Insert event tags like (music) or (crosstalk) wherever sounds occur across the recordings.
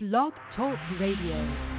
Blog Talk Radio.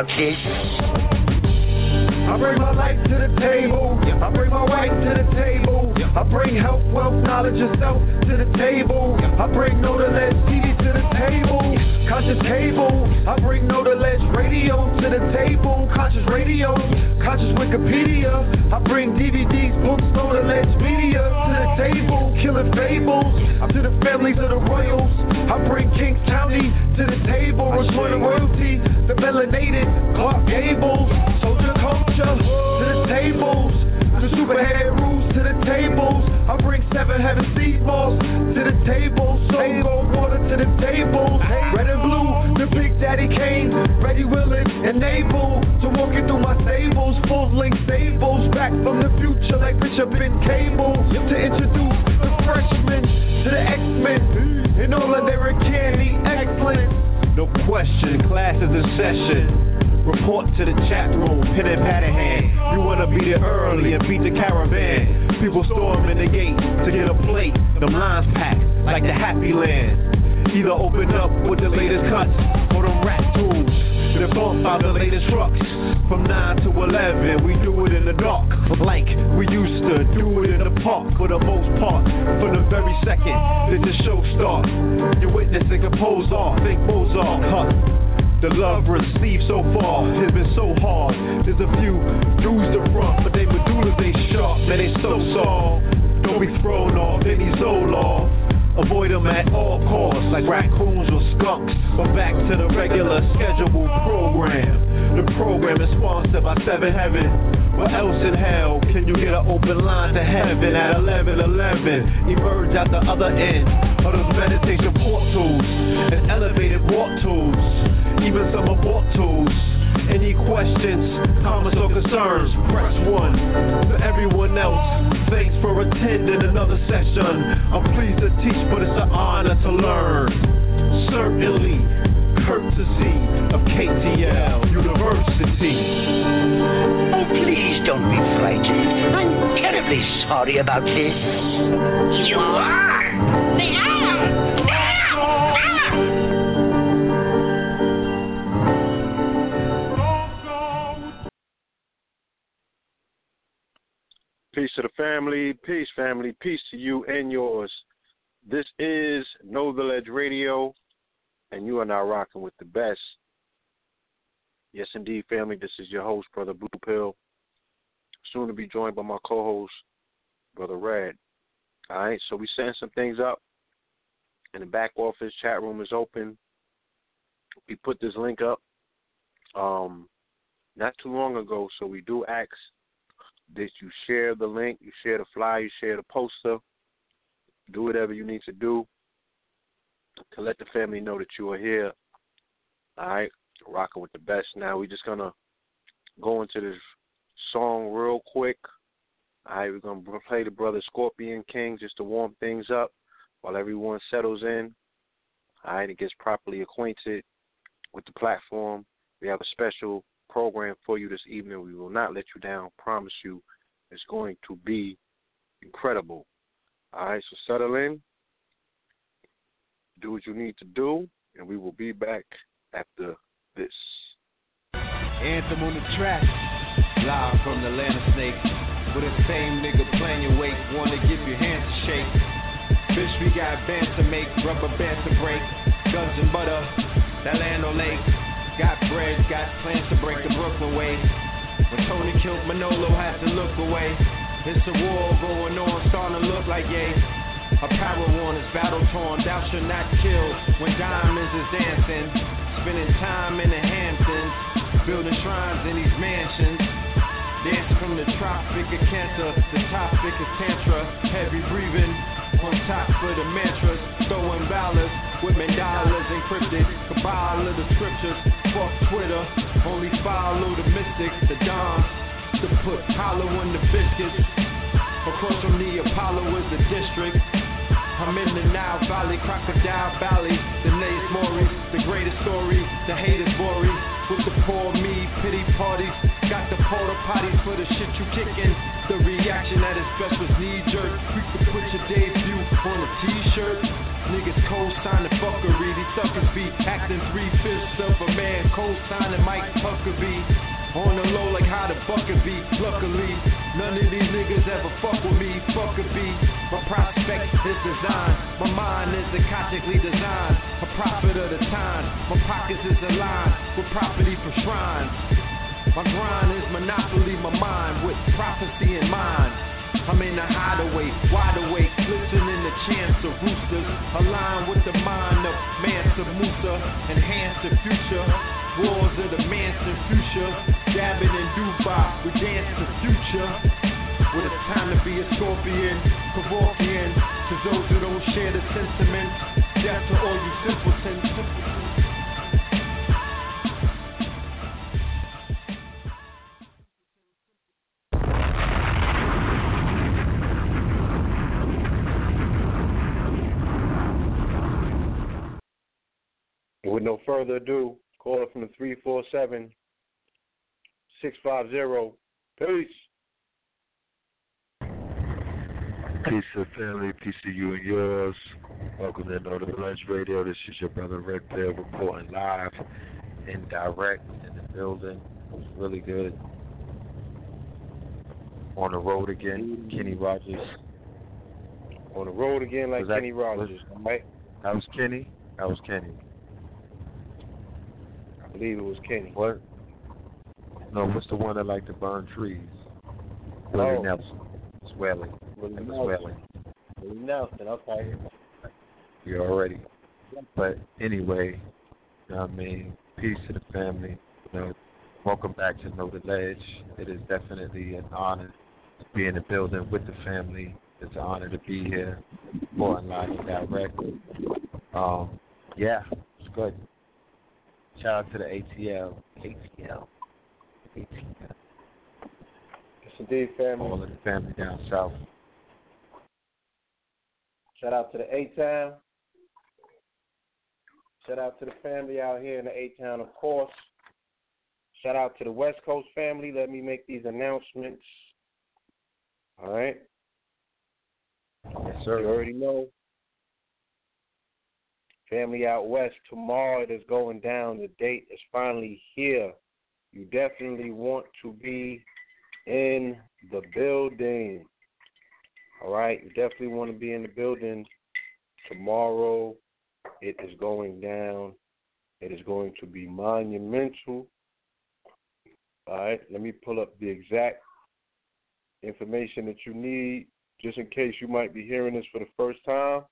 about another session. I'm pleased to teach, but it's an honor to learn. Certainly, courtesy of KTL University. Oh, please don't be frightened. I'm terribly sorry about this. You are? They are! Peace to the family. Peace, family. Peace to you and yours. This is Know the Ledge Radio, and you are now rocking with the best. Yes, indeed, family. This is your host, Brother Blue Pill. Soon to be joined by my co host, Brother Red. All right, so we're setting some things up. In the back office, chat room is open. We put this link up um, not too long ago, so we do ask that you share the link, you share the flyer, you share the poster, do whatever you need to do to let the family know that you are here. All right, rocking with the best. Now we're just gonna go into this song real quick. All right, we're gonna play the brother Scorpion King just to warm things up while everyone settles in. All right, and gets properly acquainted with the platform. We have a special program for you this evening. We will not let you down. Promise you, it's going to be incredible. All right, so settle in, do what you need to do, and we will be back after this. Anthem on the track, live from the land of snakes. With the same nigga playing your wake, wanna give your hands a shake. Bitch, we got bands to make, rubber bands to break, guns and butter, that land on lake. Got bread, got plans to break the Brooklyn way. When Tony killed Manolo, had to look away. It's a war going on, starting to look like yay. Apparel worn is battle torn, thou should not kill. When diamonds is dancing, spending time in the Hamptons, building shrines in these mansions. Dance from the tropic of cancer, to the topic is tantra, heavy breathing. On top of the mantras, throwing ballots with mandalas encrypted. Cabal of the scriptures, fuck Twitter, only follow the mystics, the dons to put hollow in the biscuits. Across from the Apollo is the district. I'm in the Nile Valley, Crocodile Valley, the Nays Maurice, the greatest story, the haters worry. With the poor me, pity parties, got the porta potties for the shit you kicking. The reaction at its best was knee jerk. We could put your debut on a t-shirt. Niggas co-sign the fuckery. These suckers be acting three fifths of a man co-signing Mike Huckabee. On the low like how the bucket be. Luckily, none of these niggas ever fuck with me. Fuck a beat. My prospect is design. My mind is eclectically designed. A prophet of the time. My pockets is aligned with property for shrines. My grind is monopoly. My mind with prophecy in mind. I'm in the hideaway, wide awake, listening to chants of roosters. Align with the mind of Mansa Musa, enhance the future. Wars of the Manson future, dabbing in Dubai, we dance the future. When it's time to be a scorpion, Kevorkian, to those who don't share the sentiment, death to all you simpletons. With no further ado, call it from the 347 650. Peace. Peace to family, peace to you and yours. Welcome to Know the Ledge Radio. This is your brother Red Pill reporting live and direct in the building. It was really good. On the road again, Kenny Rogers. On the road again like Was that- Kenny Rogers. right? That was Kenny. That was Kenny. I believe it was Kenny. What? No, what's the one that like to burn trees? Willie Oh. Nelson. Swelling. Willie Nelson. Swelling. Willie Nelson, okay. You already. But anyway, you know I mean, peace to the family. You know, welcome back to Know the Ledge. It is definitely an honor to be in the building with the family. It's an honor to be here, reporting live and direct. Um, yeah, it's good. Shout out to the ATL, ATL, ATL, Yes, indeed, family. all of the family down south. Shout out to the A Town. Shout out to the family out here in the A Town, of course. Shout out to the West Coast family. Let me make these announcements. All right. Yes, sir. You already know. Family out west, tomorrow it is going down. The date is finally here. You definitely want to be in the building. All right, you definitely want to be in the building tomorrow. It is going down. It is going to be monumental. All right, let me pull up the exact information that you need just in case you might be hearing this for the first time.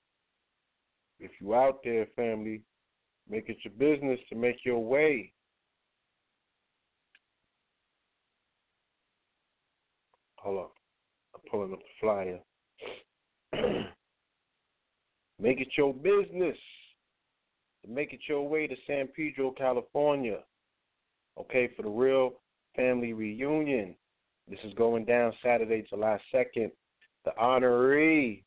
If you out there, family, make it your business to make your way. Hold on. I'm pulling up the flyer. (clears throat) make it your business to make it your way to San Pedro, California. Okay, for the real family reunion. This is going down Saturday, July 2nd. The honoree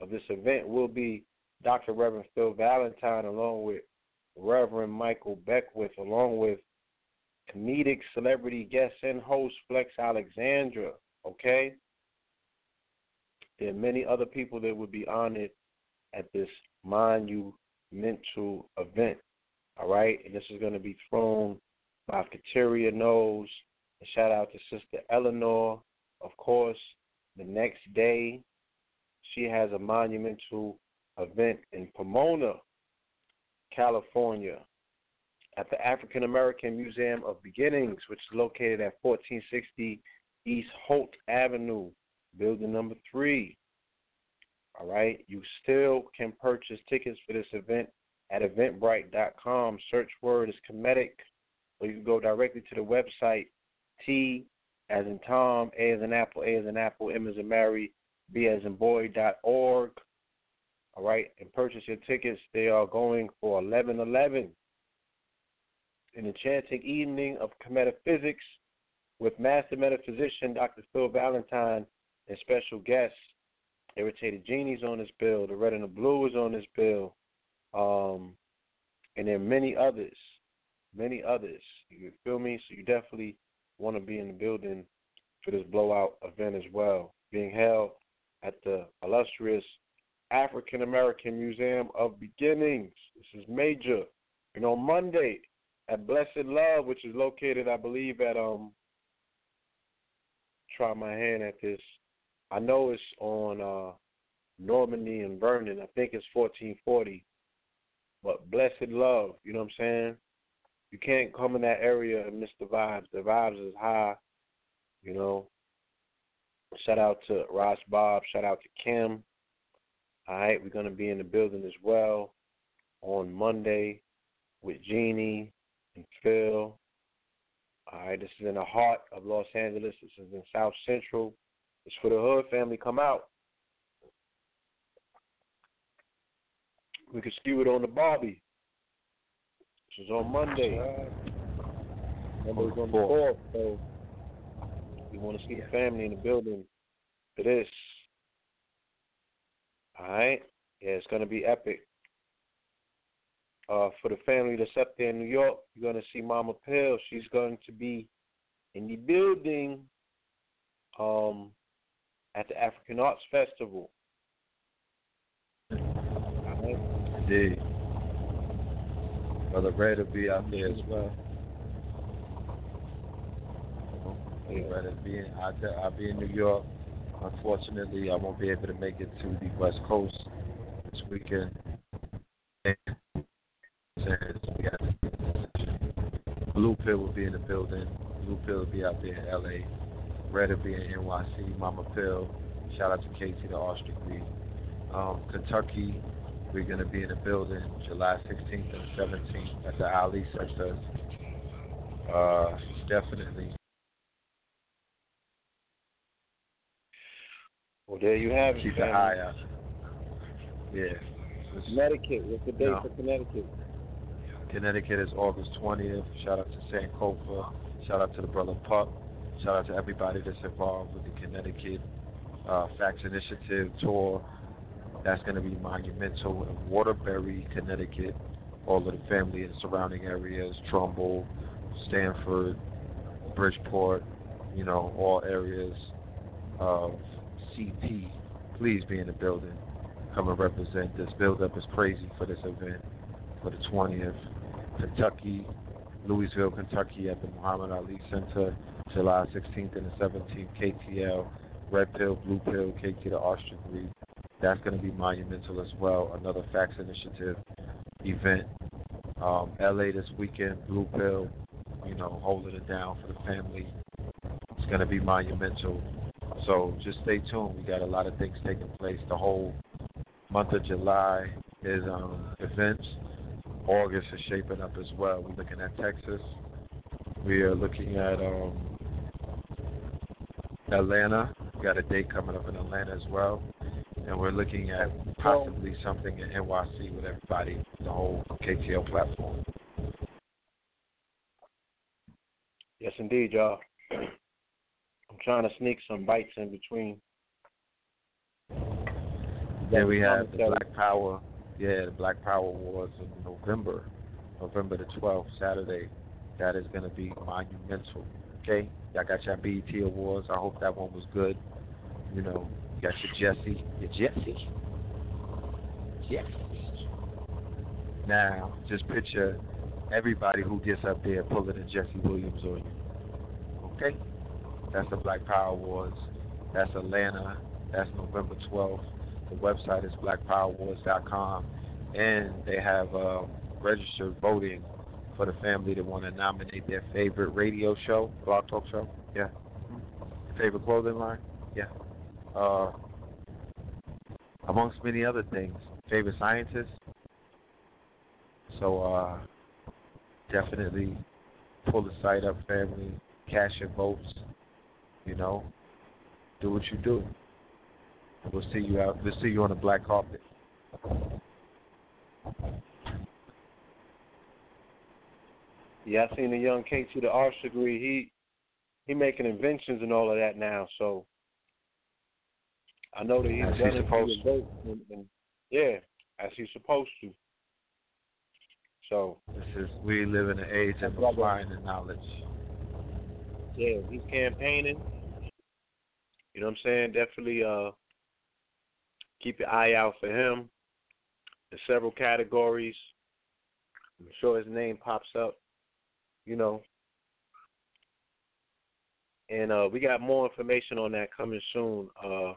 of this event will be Dr. Reverend Phil Valentine, along with Reverend Michael Beckwith, along with comedic celebrity guest and host Flex Alexander. Okay? There are many other people that would be honored at this monumental event. All right? And this is going to be thrown by Kateria Knows. And shout out to Sister Eleanor. Of course, the next day, she has a monumental event in Pomona, California, at the African American Museum of Beginnings, which is located at 1460 East Holt Avenue, building number three. All right, you still can purchase tickets for this event at eventbrite.com. Search word is Kemetic, or you can go directly to the website T as in Tom, A as in Apple, A as in Apple, M as in Mary, B as in boy dot org. All right, and purchase your tickets. They are going for eleven eleven. An enchanting evening of physics with master metaphysician Dr. Phil Valentine and special guests. Irritated Genie's on this bill. The Red and the Blue is on this bill. Um, and there are many others. Many others. You feel me? So you definitely want to be in the building for this blowout event as well, being held at the illustrious African American Museum of Beginnings. This is major. And on Monday at Blessed Love, which is located, I believe, at um. Try my hand at this. I know it's on uh Normandy and Vernon. I think it's 1440. But Blessed Love, you know what I'm saying? you can't come in that area and miss the vibes. The vibes is high, you know. Shout out to Ross Bob. Shout out to Kim. All right, we're gonna be in the building as well on Monday with Jeannie and Phil. All right, this is in the heart of Los Angeles. This is in South Central. It's for the hood family. Come out. We can skew it on the Barbie This is on Monday. The fourth, so you want to see the family in the building for this. All right, yeah, it's gonna be epic. Uh, for the family that's up there in New York, you're gonna see Mama Pill. She's going to be in the building um, at the African Arts Festival. Indeed. Brother Red will be out there as well. Yeah. Will be I'll be in New York. Unfortunately, I won't be able to make it to the West Coast this weekend. Blue Pill will be in the building. Blue Pill will be out there in LA. Red will be in NYC. Mama Pill. Shout out to Casey the Ostrich Um, Kentucky we're going to be in the building July 16th and 17th at the Ali Center. Uh, definitely. Well, there you have it. Keep an eye out. Yeah. Connecticut. What's the date no. for Connecticut? Connecticut is August 20th. Shout out to Sankofa. Shout out to the brother Pup. Shout out to everybody that's involved with the Connecticut uh, Facts Initiative tour. That's going to be monumental in Waterbury, Connecticut. All of the family and surrounding areas, Trumbull, Stamford, Bridgeport, you know, all areas of CP. Please be in the building. Come and represent. This build up is crazy for this event for the 20th. Kentucky, Louisville, Kentucky at the Muhammad Ali Center. July 16th and the 17th, KTL, Red Pill, Blue Pill, KT Arch Degree. That's going to be monumental as well. Another Facts Initiative event. Um, LA this weekend, Blue Pill, you know, holding it down for the family. It's going to be monumental. So just stay tuned. We got a lot of things taking place. The whole month of July is um, events. August is shaping up as well. We're looking at Texas. We are looking at um, Atlanta. We got a date coming up in Atlanta as well. And we're looking at possibly something in NYC with everybody, the whole KTL platform. Yes, indeed, y'all. (clears throat) I'm trying to sneak some bites in between. Then we have the Black Power, yeah, the Black Power Awards in November, November the 12th, Saturday. That is going to be monumental. Okay, y'all got your BET Awards. I hope that one was good. You know, you got your Jesse, your Jesse, Jesse. Now, just picture everybody who gets up there pulling a Jesse Williams on you. Okay, that's the Black Power Awards. That's Atlanta. That's November 12th. The website is blackpowerawards.com. and they have uh, registered voting for the family that want to nominate their favorite radio show, blog talk show. Yeah. Favorite clothing line. Yeah. Uh, amongst many other things, favorite scientist. So uh, definitely pull the site up, family. Cash your votes. You know, do what you do. We'll see you out. We'll see you on the black carpet. Yeah, I seen the young KT the arts degree. He he making inventions and all of that now. So I know that he's As done he's for supposed vote and, and yeah, as he's supposed to. So This is we live in an age of applying the knowledge. yeah, he's campaigning. You know what I'm saying? Definitely uh keep your eye out for him. In several categories. I'm sure his name pops up, you know. And uh we got more information on that coming soon. Uh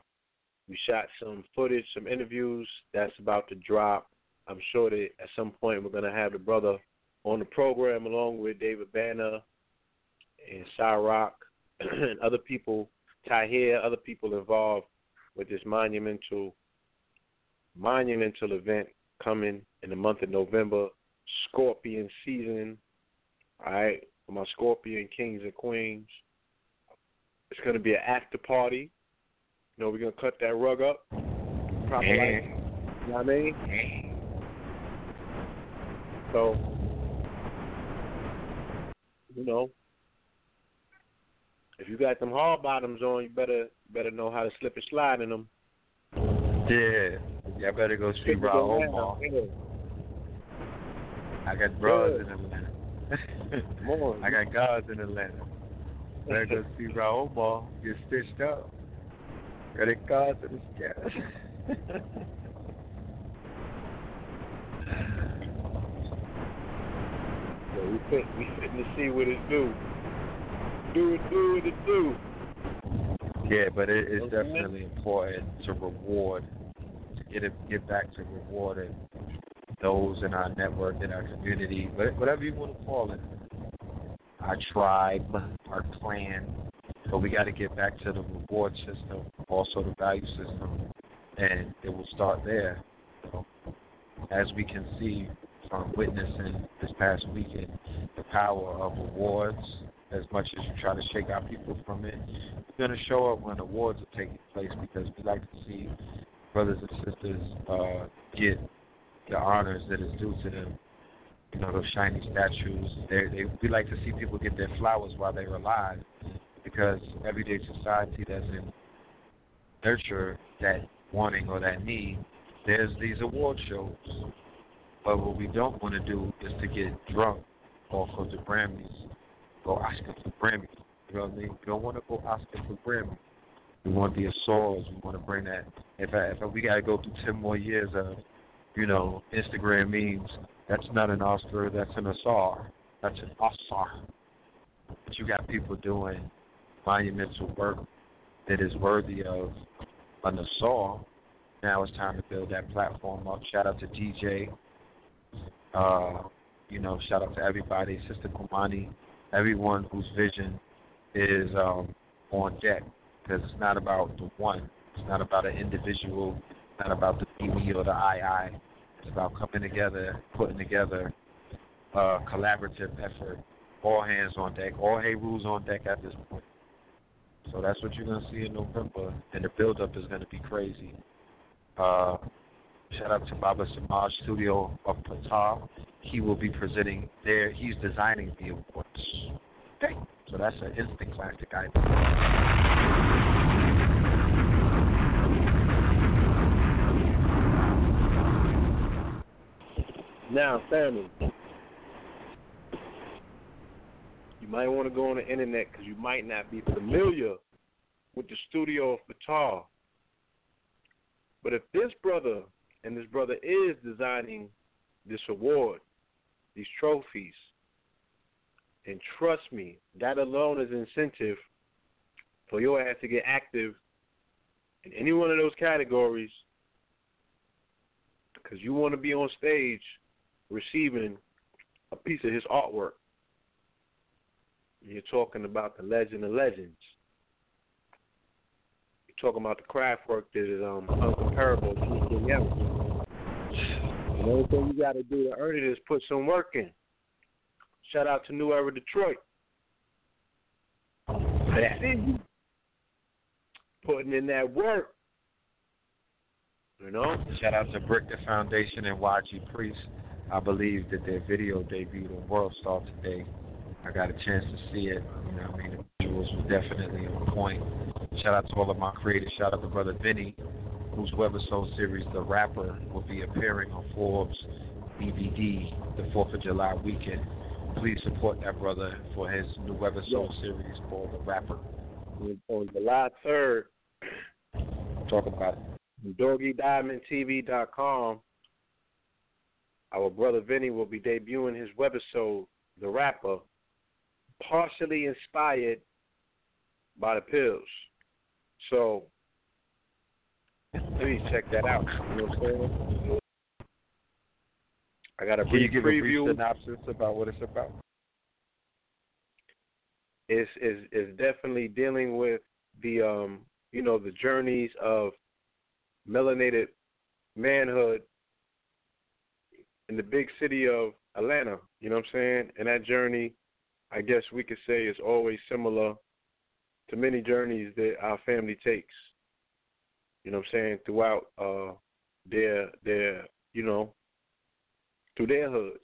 we shot some footage, some interviews that's about to drop. I'm sure that at some point we're gonna have the brother on the program along with David Banner and Cyrock (clears throat) and other people, Tahir, other people involved with this monumental monumental event coming in the month of November, Scorpion season. All right, for my Scorpion kings and queens. It's gonna be an after party. You know, we're gonna cut that rug up. Proper like, you know what I mean? Yeah. So, you know, if you got them hard bottoms on, you better better know how to slip and slide in them. Yeah. Y'all better go see Raul Omar. Yeah. I got bras Yeah. in Atlanta. (laughs) On. I got guards in Atlanta. Better go see (laughs) Raul Omar. Get stitched up. Got it guards in the. (laughs) So we fit we fitting to see what it do. Do it, do it, it do. Yeah, but it, it's Okay. definitely important to reward, to get it, get back to rewarding those in our network, in our community, whatever you want to call it, our tribe, our clan. But we got to get back to the reward system, also the value system, and it will start there. So, as we can see from witnessing this past weekend, the power of awards. As much as you try to shake our people from it, it's going to show up when awards are taking place because we like to see brothers and sisters uh, get the honors that is due to them. You know, those shiny statues. They, they, we like to see people get their flowers while they're alive because everyday society doesn't nurture that wanting or that need. There's these award shows. But what we don't want to do is to get drunk off of the Grammys, go Oscar for Grammy. You know what I mean? We don't want to go Oscar for Grammy. We want the Azores. We want to bring that. If I, if I, we got to go through ten more years of, you know, Instagram memes, that's not an Oscar. That's an Azar. That's an Oscar. But you got people doing monumental work that is worthy of an assault. Now it's time to build that platform up. Shout out to DJ. Uh, you know, shout out to everybody, Sister Kumani, everyone whose vision is um, on deck. Because it's not about the one. It's not about an individual. It's not about the me or the I I. It's about coming together, putting together a collaborative effort. All hands on deck. All Herus on deck at this point. So that's what you're going to see in November. And the build-up is going to be crazy. Uh, shout out to Baba Samaj Studio of Patal. He will be presenting there. He's designing the awards. Okay. So that's an instant classic item. Now, Sammy, you might want to go on the internet because you might not be familiar with the studio of Patal. But if this brother and this brother is designing this award, these trophies, and trust me, that alone is incentive for your ass to get active in any one of those categories because you want to be on stage receiving a piece of his artwork. You're talking about the legend of legends. You're talking about the craft work that is um, uncomparable to anything else. The only thing you got to do to earn it is put some work in. Shout out to New Era Detroit. That's it. Putting in that work. You know? Shout out to Brick the Foundation and YG Priest. I believe that their video debuted on World Star today. I got a chance to see it. You know, I mean, the visuals were definitely on point. Shout out to all of my creators. Shout out to Brother Vinny, whose webisode series, The Rapper, will be appearing on Forbes DVD the 4th of July weekend. Please support that brother for his new webisode series called The Rapper. On July 3rd, Talk about it. DoggyDiamondTV.com, our brother Vinny will be debuting his webisode, The Rapper, partially inspired by the pills. So, please check that out. You know what I'm saying? I got a Can you brief give preview. a brief synopsis about what it's about? It's, is is definitely dealing with the um you know the journeys of melanated manhood in the big city of Atlanta. You know what I'm saying? And that journey, I guess we could say, is always similar to many journeys that our family takes. You know what I'm saying? Throughout uh their their you know through their hoods.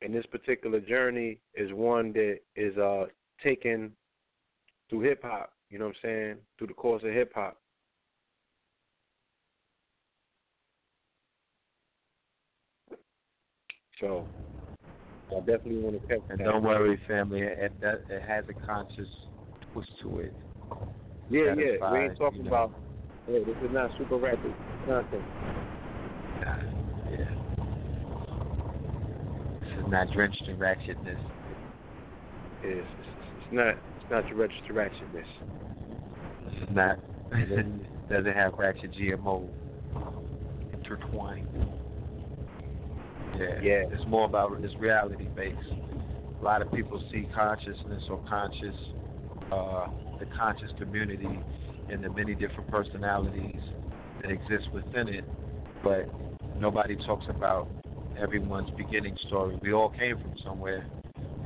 And this particular journey is one that is uh taken through hip hop, you know what I'm saying? Through the course of hip hop. So I definitely want to check And don't worry, family, it, it has a conscious twist to it. Yeah, yeah. We ain't talking you know. about yeah, this is not super rapid content. Nah, yeah. This is not drenched in ratchetness. It's, it's, it's not it's not your registered ratchetness. This is not. doesn't have ratchet GMO intertwined. Yeah. Yeah. It's more about it's reality based. A lot of people see consciousness or conscious, uh, the conscious community and the many different personalities that exist within it, but nobody talks about everyone's beginning story. We all came from somewhere.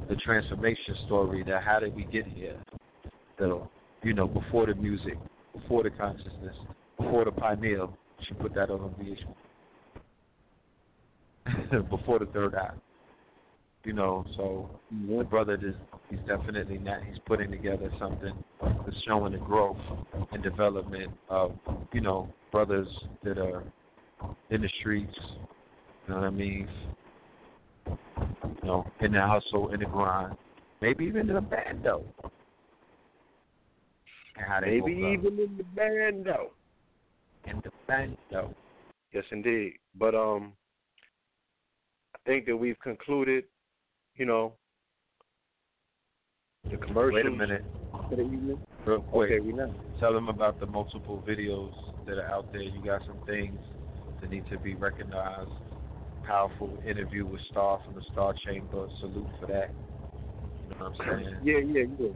The transformation story. That how did we get here? The you know before the music, before the consciousness, before the pineal. She put that on VH1. (laughs) before the third eye. You know, so the brother is he's definitely not he's putting together something that's showing the growth and development of, you know, brothers that are in the streets, you know what I mean? You know, in the hustle, in the grind. Maybe even in a band though. And Maybe even in the band though. in the band though. Yes, indeed. But um, I think that we've concluded, you know, The commercials. Wait a minute. For the evening. Real quick. Okay, we know. Tell them about the multiple videos that are out there. You got some things that need to be recognized. Powerful interview with Star from the Star Chamber. Salute for that. You know what I'm saying? (clears throat) Yeah, yeah, yeah.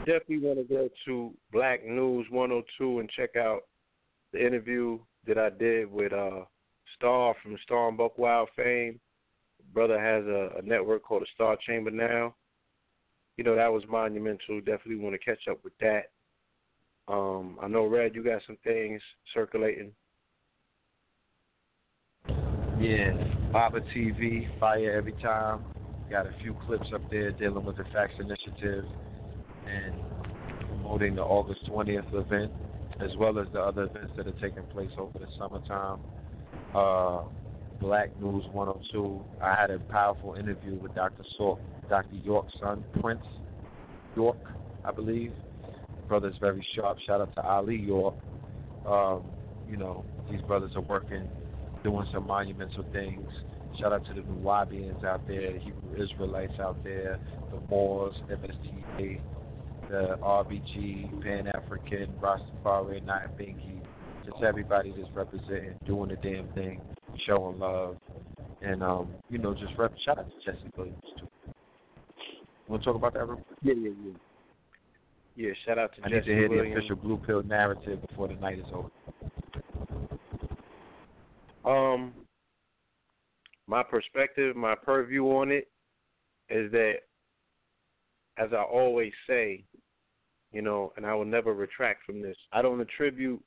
Definitely want to go to Black News 102 and check out the interview that I did with uh Star from Star and Buc Wild fame. Brother has a, a network called the Star Chamber now. You know that was monumental. Definitely want to catch up with that. Um, I know Red, you got some things circulating. Yeah, Baba TV, fire every time. Got a few clips up there dealing with the Facts Initiative and promoting the August 20th event, as well as the other events that are taking place over the summertime. Uh, Black News 102. I had a powerful interview with Dr. Sork, Dr. York's son, Prince York, I believe. Brother's very sharp. Shout out to Ali York. Um, you know, these brothers are working, doing some monumental things. Shout out to the Nuwaubians out there, the Hebrew Israelites out there, the Moors, MSTA, the RBG, Pan African, Rastafari, Nyabinghi. Just everybody that's representing, doing the damn thing, showing love. And, um, you know, just rep- shout out to Jesse Williams, too. Want to talk about that real quick? Yeah, yeah, yeah. Yeah, shout out to I Jesse need to hear Williams. the official Blue Pill narrative before the night is over. Um, my perspective, my purview on it is that, as I always say, you know, and I will never retract from this. I don't attribute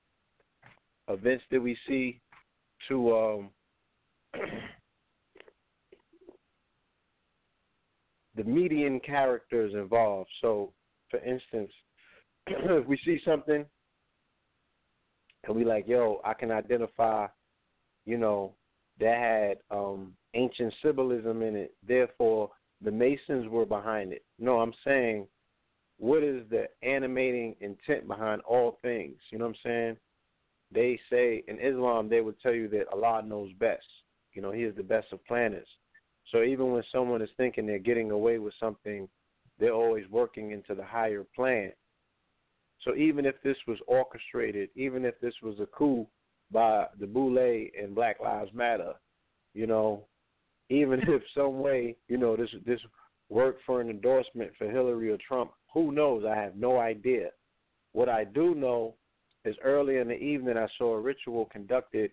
events that we see to um, (clears throat) the median characters involved. So, for instance, (clears throat) if we see something and we like, yo, I can identify you know, that had um, ancient symbolism in it. Therefore, the Masons were behind it. No, I'm saying, what is the animating intent behind all things? You know what I'm saying? They say in Islam, they would tell you that Allah knows best. You know, He is the best of planners. So even when someone is thinking they're getting away with something, they're always working into the higher plan. So even if this was orchestrated, even if this was a coup, by the Boule and Black Lives Matter. You know, even (laughs) if some way, you know, this this worked for an endorsement for Hillary or Trump, who knows? I have no idea. What I do know is early in the evening I saw a ritual conducted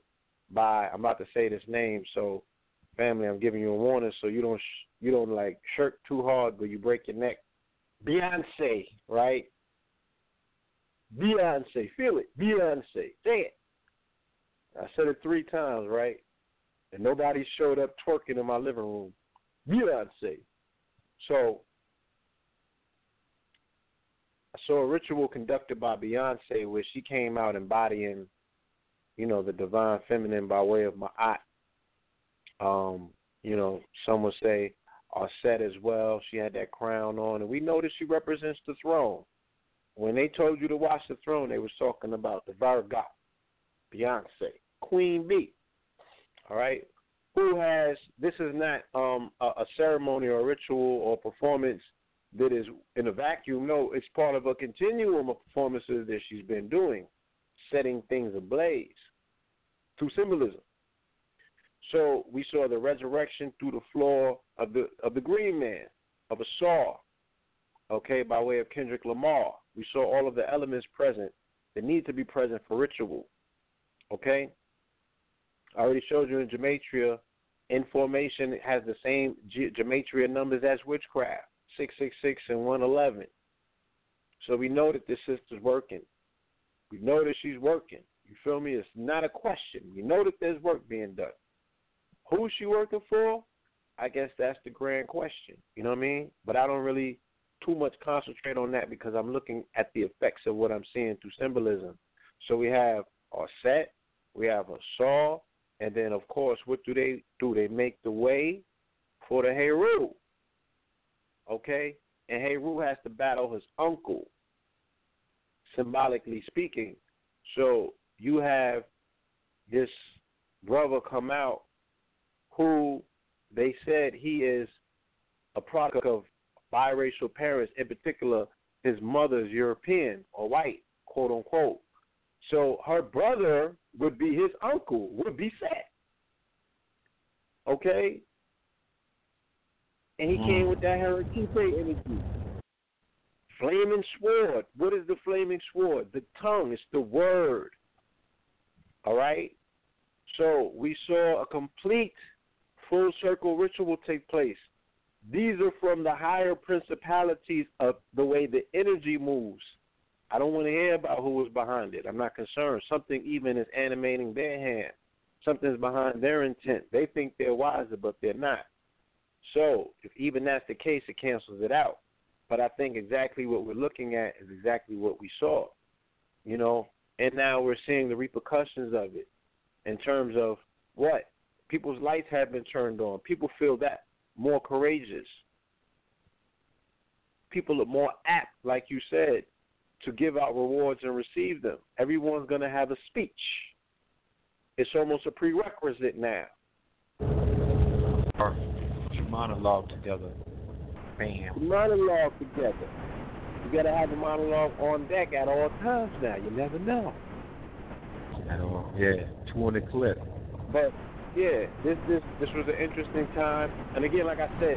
by I'm about to say this name, so family, I'm giving you a warning so you don't sh- you don't like shirk too hard but you break your neck. Beyonce, right? Beyonce, feel it. Beyonce, say it. I said it three times, right? And nobody showed up twerking in my living room. Beyonce. So saw a ritual conducted by Beyonce where she came out embodying, you know, the divine feminine by way of Ma'at. Um, you know, some would say Aset as well. She had that crown on, and we know that she represents the throne. When they told you to watch the throne, they was talking about the Virgo, Beyonce, Queen B. All right, who has this is not um, a, a ceremony or a ritual or performance that is in a vacuum. No, it's part of a continuum of performances that she's been doing, setting things ablaze through symbolism. So we saw the resurrection through the floor of the of the Green Man, of a saw, okay, by way of Kendrick Lamar. We saw all of the elements present that need to be present for ritual. Okay? I already showed you in Gematria, information has the same ge- Gematria numbers as witchcraft, 666 and 111. So we know that this sister's working. We know that she's working. You feel me? It's not a question. We know that there's work being done. Who's she working for? I guess that's the grand question. You know what I mean? But I don't really too much concentrate on that because I'm looking at the effects of what I'm seeing through symbolism. So we have our set, we have a saw, and then of course, what do they do? They make the way for the Heru. Okay? And Heru has to battle his uncle, symbolically speaking. So you have this brother come out who they said he is a product of biracial parents, in particular, his mother's European or white, quote unquote. So her brother would be his uncle, would be Set. Okay? And he came with that Harakite energy. Flaming sword. What is the flaming sword? The tongue. It's the word. All right? So we saw a complete full circle ritual take place. These are from the higher principalities of the way the energy moves. I don't want to hear about who was behind it. I'm not concerned. Something even is animating their hand. Something's behind their intent. They think they're wiser, but they're not. So, if even that's the case, it cancels it out. But I think exactly what we're looking at is exactly what we saw. You know, and now we're seeing the repercussions of it in terms of what? People's lights have been turned on. People feel that more courageous. People are more apt, like you said, to give out rewards and receive them. Everyone's going to have a speech. It's almost a prerequisite now. Your monologue together. Bam. Monologue together. You got to have a monologue on deck at all times now. You never know. At all. Yeah. Two on the clip. But yeah, this this this was an interesting time. And again, like I said,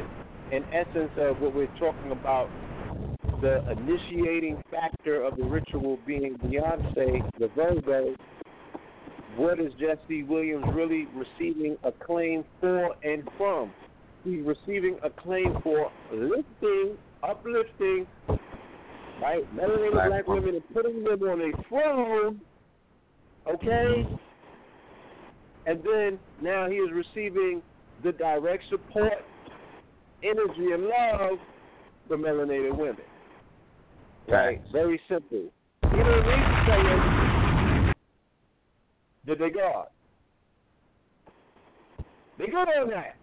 in essence of what we're talking about, the initiating factor of the ritual being Beyonce, the Virgo. What is Jesse Williams really receiving acclaim for and from? He's receiving acclaim for lifting, uplifting, right, melanated black, black women and putting them on a throne. Okay, and then now he is receiving the direct support, energy, and love from melanated women. Right? Very simple. He don't need to tell you that they God. They good on that.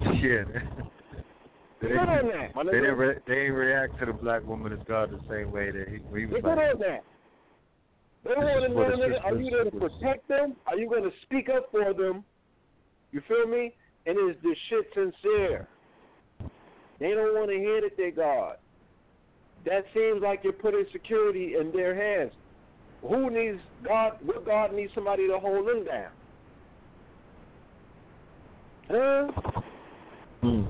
(laughs) Yeah. They, good on that. They didn't, re- they didn't react to the black woman as God the same way that he, he was they like. on that. They want to know, are you going to protect them? Are you going to speak up for them? You feel me? And is this shit sincere? They don't want to hear that they're God. That seems like you're putting security in their hands. Who needs God? What God needs somebody to hold them down? Huh? Hmm.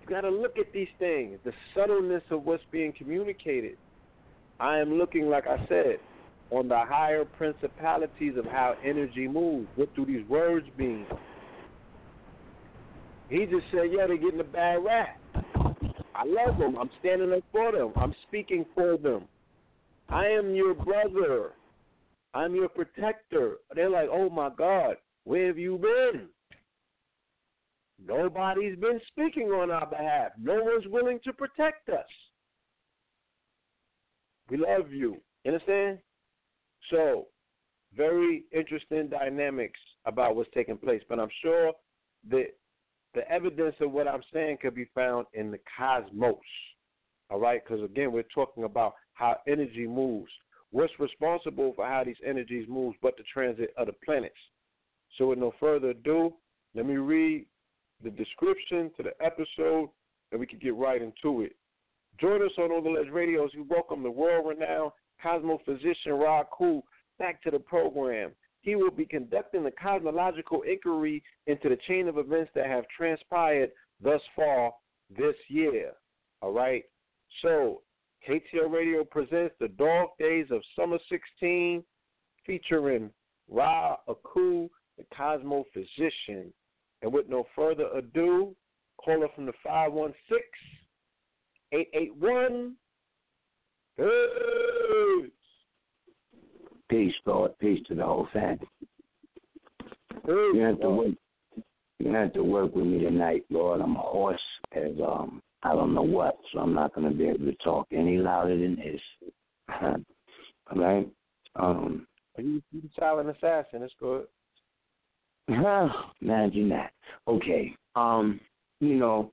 You got to look at these things, the subtleness of what's being communicated. I am looking, like I said, on the higher principalities of how energy moves. What do these words mean? He just said, yeah, they're getting a bad rap. I love them. I'm standing up for them. I'm speaking for them. I am your brother. I'm your protector. They're like, oh my God, where have you been? Nobody's been speaking on our behalf. No one's willing to protect us. We love you. Understand? So, very interesting dynamics about what's taking place. But I'm sure that the evidence of what I'm saying could be found in the cosmos. All right? Because again, we're talking about how energy moves. What's responsible for how these energies move but the transit of the planets? So, with no further ado, let me read the description to the episode and we can get right into it. Join us on Know the Ledge Radio as we welcome the world renowned Cozmophyzixian Ra Akhu back to the program. He will be conducting the cosmological inquiry into the chain of events that have transpired thus far this year. All right. So, KTL Radio presents the Dog Days of Summer 16, featuring Ra Akhu, the cosmophysician. And with no further ado, caller from the 516 881 Peace, Lord. Peace to the whole family. You have to work. You have to work with me tonight, Lord. I'm a hoarse as um I don't know what, so I'm not gonna be able to talk any louder than this. (laughs) All right. Um. Are you, you silent assassin? It's good. Imagine that. Okay. Um. You know,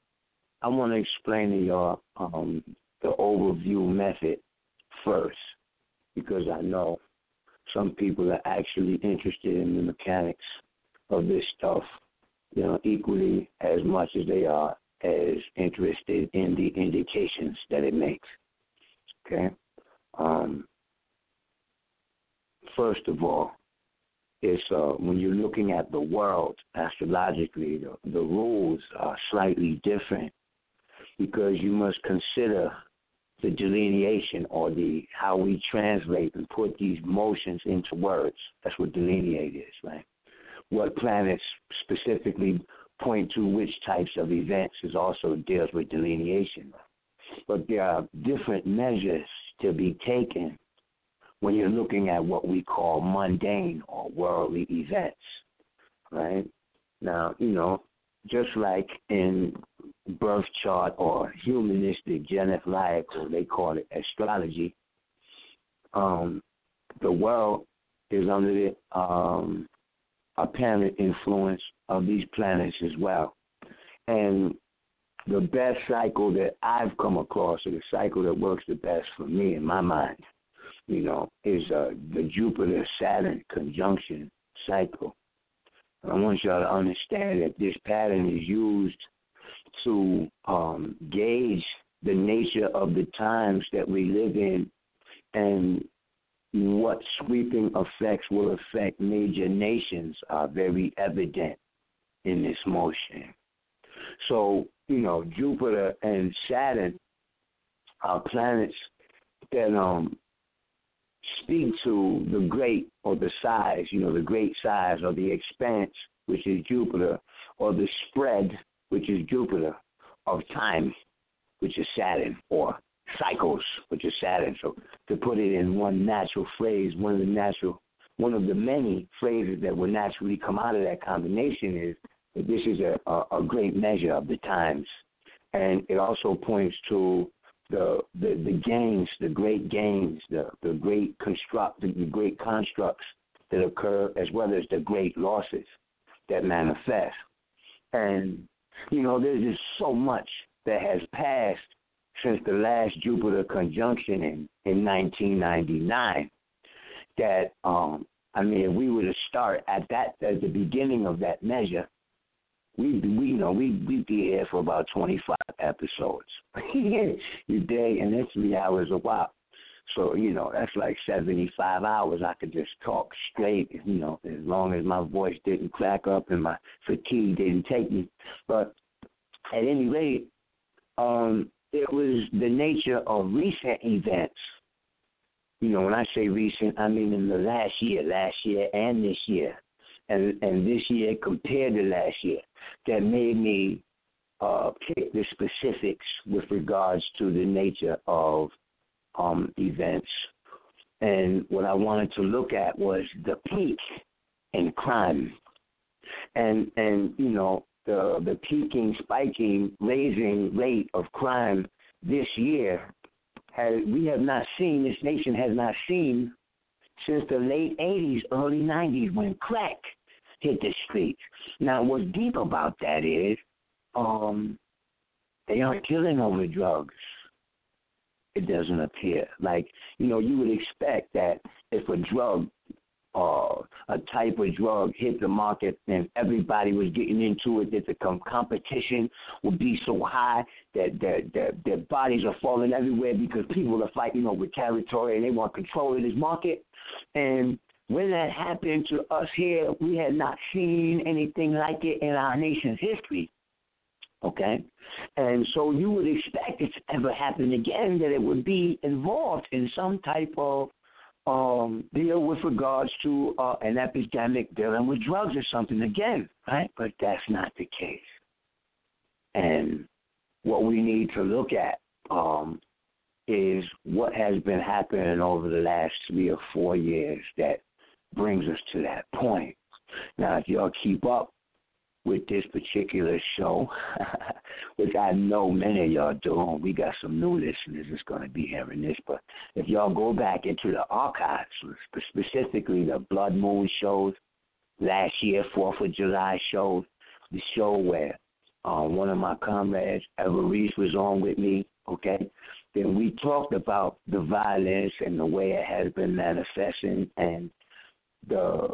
I want to explain to y'all um the overview method first because I know some people are actually interested in the mechanics of this stuff, you know, equally as much as they are as interested in the indications that it makes. Okay? Um, first of all, it's uh, when you're looking at the world astrologically, the, the rules are slightly different because you must consider the delineation or the how we translate and put these motions into words. That's what delineate is, right? What planets specifically point to which types of events is also deals with delineation. But there are different measures to be taken when you're looking at what we call mundane or worldly events, right? Now, you know, just like in birth chart or humanistic genethliacal, they call it astrology, um, the world is under the um, apparent influence of these planets as well. And the best cycle that I've come across, or the cycle that works the best for me in my mind, you know, is uh, the Jupiter Saturn conjunction cycle. I want y'all to understand that this pattern is used to um, gauge the nature of the times that we live in and what sweeping effects will affect major nations are very evident in this motion. So, you know, Jupiter and Saturn are planets that um speak to the great or the size, you know, the great size or the expanse, which is Jupiter, or the spread, which is Jupiter, of time, which is Saturn, or cycles, which is Saturn. So to put it in one natural phrase, one of the natural, one of the many phrases that will naturally come out of that combination is that this is a, a, a great measure of the times. And it also points to the the, the gains, the great gains, the, the great construct, the great constructs that occur, as well as the great losses that manifest. And you know, there's just so much that has passed since the last Jupiter conjunction in in 1999 that um I mean, if we were to start at that at the beginning of that measure, we we you know we we did here for about 25 episodes (laughs) you day, and that's three hours a while. So you know that's like 75 hours. I could just talk straight, you know, as long as my voice didn't crack up and my fatigue didn't take me. But at any rate, um, it was the nature of recent events. You know, when I say recent, I mean in the last year, last year and this year, and and this year compared to last year, that made me uh, pick the specifics with regards to the nature of um, events. And what I wanted to look at was the peak in crime, and and you know the the peaking, spiking, raising rate of crime this year has we have not seen. This nation has not seen since the late '80s, early '90s when crack hit the streets. Now, what's deep about that is um, they aren't killing over drugs. It doesn't appear like you know you would expect that if a drug uh, a type of drug hit the market and everybody was getting into it, that the com- competition would be so high that their, their, their bodies are falling everywhere because people are fighting over territory and they want control of this market. And when that happened to us here, we had not seen anything like it in our nation's history. Okay? And so you would expect it to ever happen again that it would be involved in some type of um, deal with regards to uh, an epidemic dealing with drugs or something again, right? But that's not the case. And what we need to look at um, is what has been happening over the last three or four years that brings us to that point. Now, if y'all keep up with this particular show, (laughs) which I know many of y'all do, we got some new listeners that's going to be hearing this. But if y'all go back into the archives, specifically the Blood Moon shows, last year, 4th of July shows, the show where uh, one of my comrades, Everest, was on with me, okay? Then we talked about the violence and the way it has been manifesting and the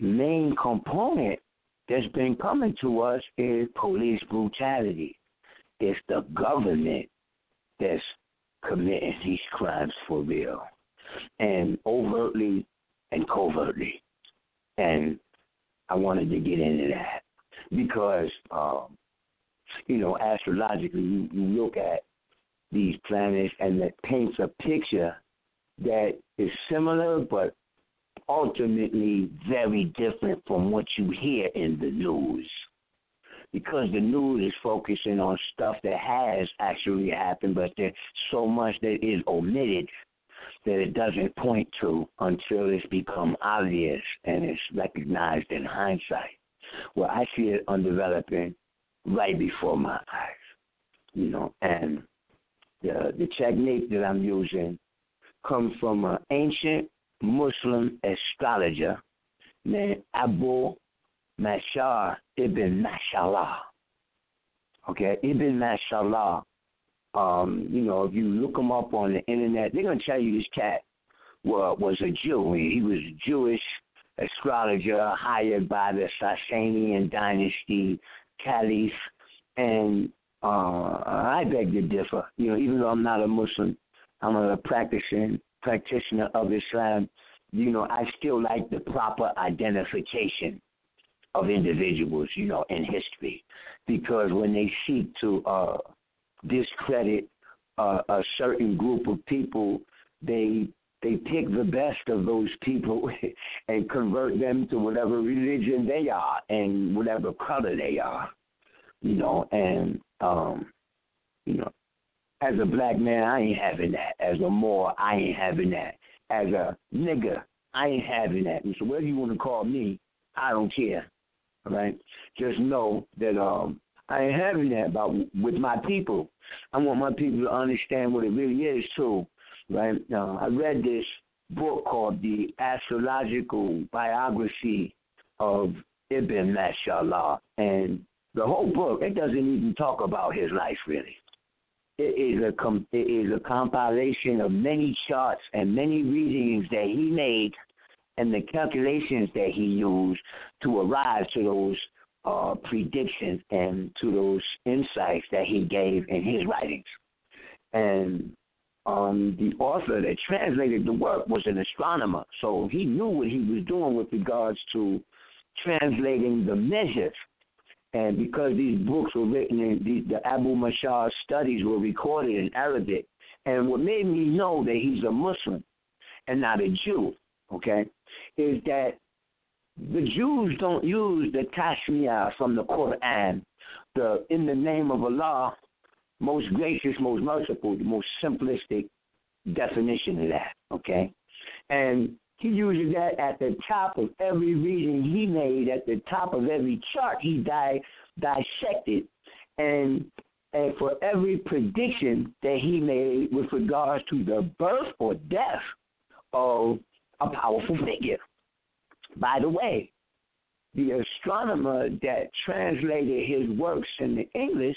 main component that's been coming to us is police brutality. it's the government that's committing these crimes for real, and overtly and covertly. And I wanted to get into that because, um, you know, astrologically, you, you look at these planets and that paints a picture that is similar but ultimately very different from what you hear in the news. Because the news is focusing on stuff that has actually happened, but there's so much that is omitted that it doesn't point to until it's become obvious and it's recognized in hindsight. Well, I see it undeveloping right before my eyes, you know, and the the technique that I'm using comes from an ancient Muslim astrologer named Abu Mashar ibn Mashallah. Okay, Ibn Mashallah. Um, you know, if you look him up on the internet, they're gonna tell you this cat was, was a Jew. He was a Jewish astrologer hired by the Sasanian dynasty caliph, and uh, I beg to differ. You know, even though I'm not a Muslim, I'm a practicing practitioner of Islam. You know, I still like the proper identification of individuals. You know, in history, because when they seek to uh, discredit uh, a certain group of people, they they pick the best of those people (laughs) and convert them to whatever religion they are and whatever color they are. You know, and um, you know, as a black man, I ain't having that. As a Moor, I ain't having that. As a nigger, I ain't having that. And so whatever you want to call me, I don't care. All right? Just know that um I ain't having that about with my people. I want my people to understand what it really is too. Right? Uh, I read this book called The Astrological Biography of Ibn Mashallah and the whole book, it doesn't even talk about his life really. It is a com- it is a compilation of many charts and many readings that he made and the calculations that he used to arrive to those uh, predictions and to those insights that he gave in his writings. And um, the author that translated the work was an astronomer, so he knew what he was doing with regards to translating the measures and because these books were written in the, the Abu Mashar studies were recorded in Arabic, and what made me know that he's a Muslim and not a Jew, okay, is that the Jews don't use the Tashmiyah from the Quran, the in the name of Allah, most gracious, most merciful, the most simplistic definition of that, okay? And he uses that at the top of every reading he made, at the top of every chart he di- dissected, and and for every prediction that he made with regards to the birth or death of a powerful figure. By the way, the astronomer that translated his works into English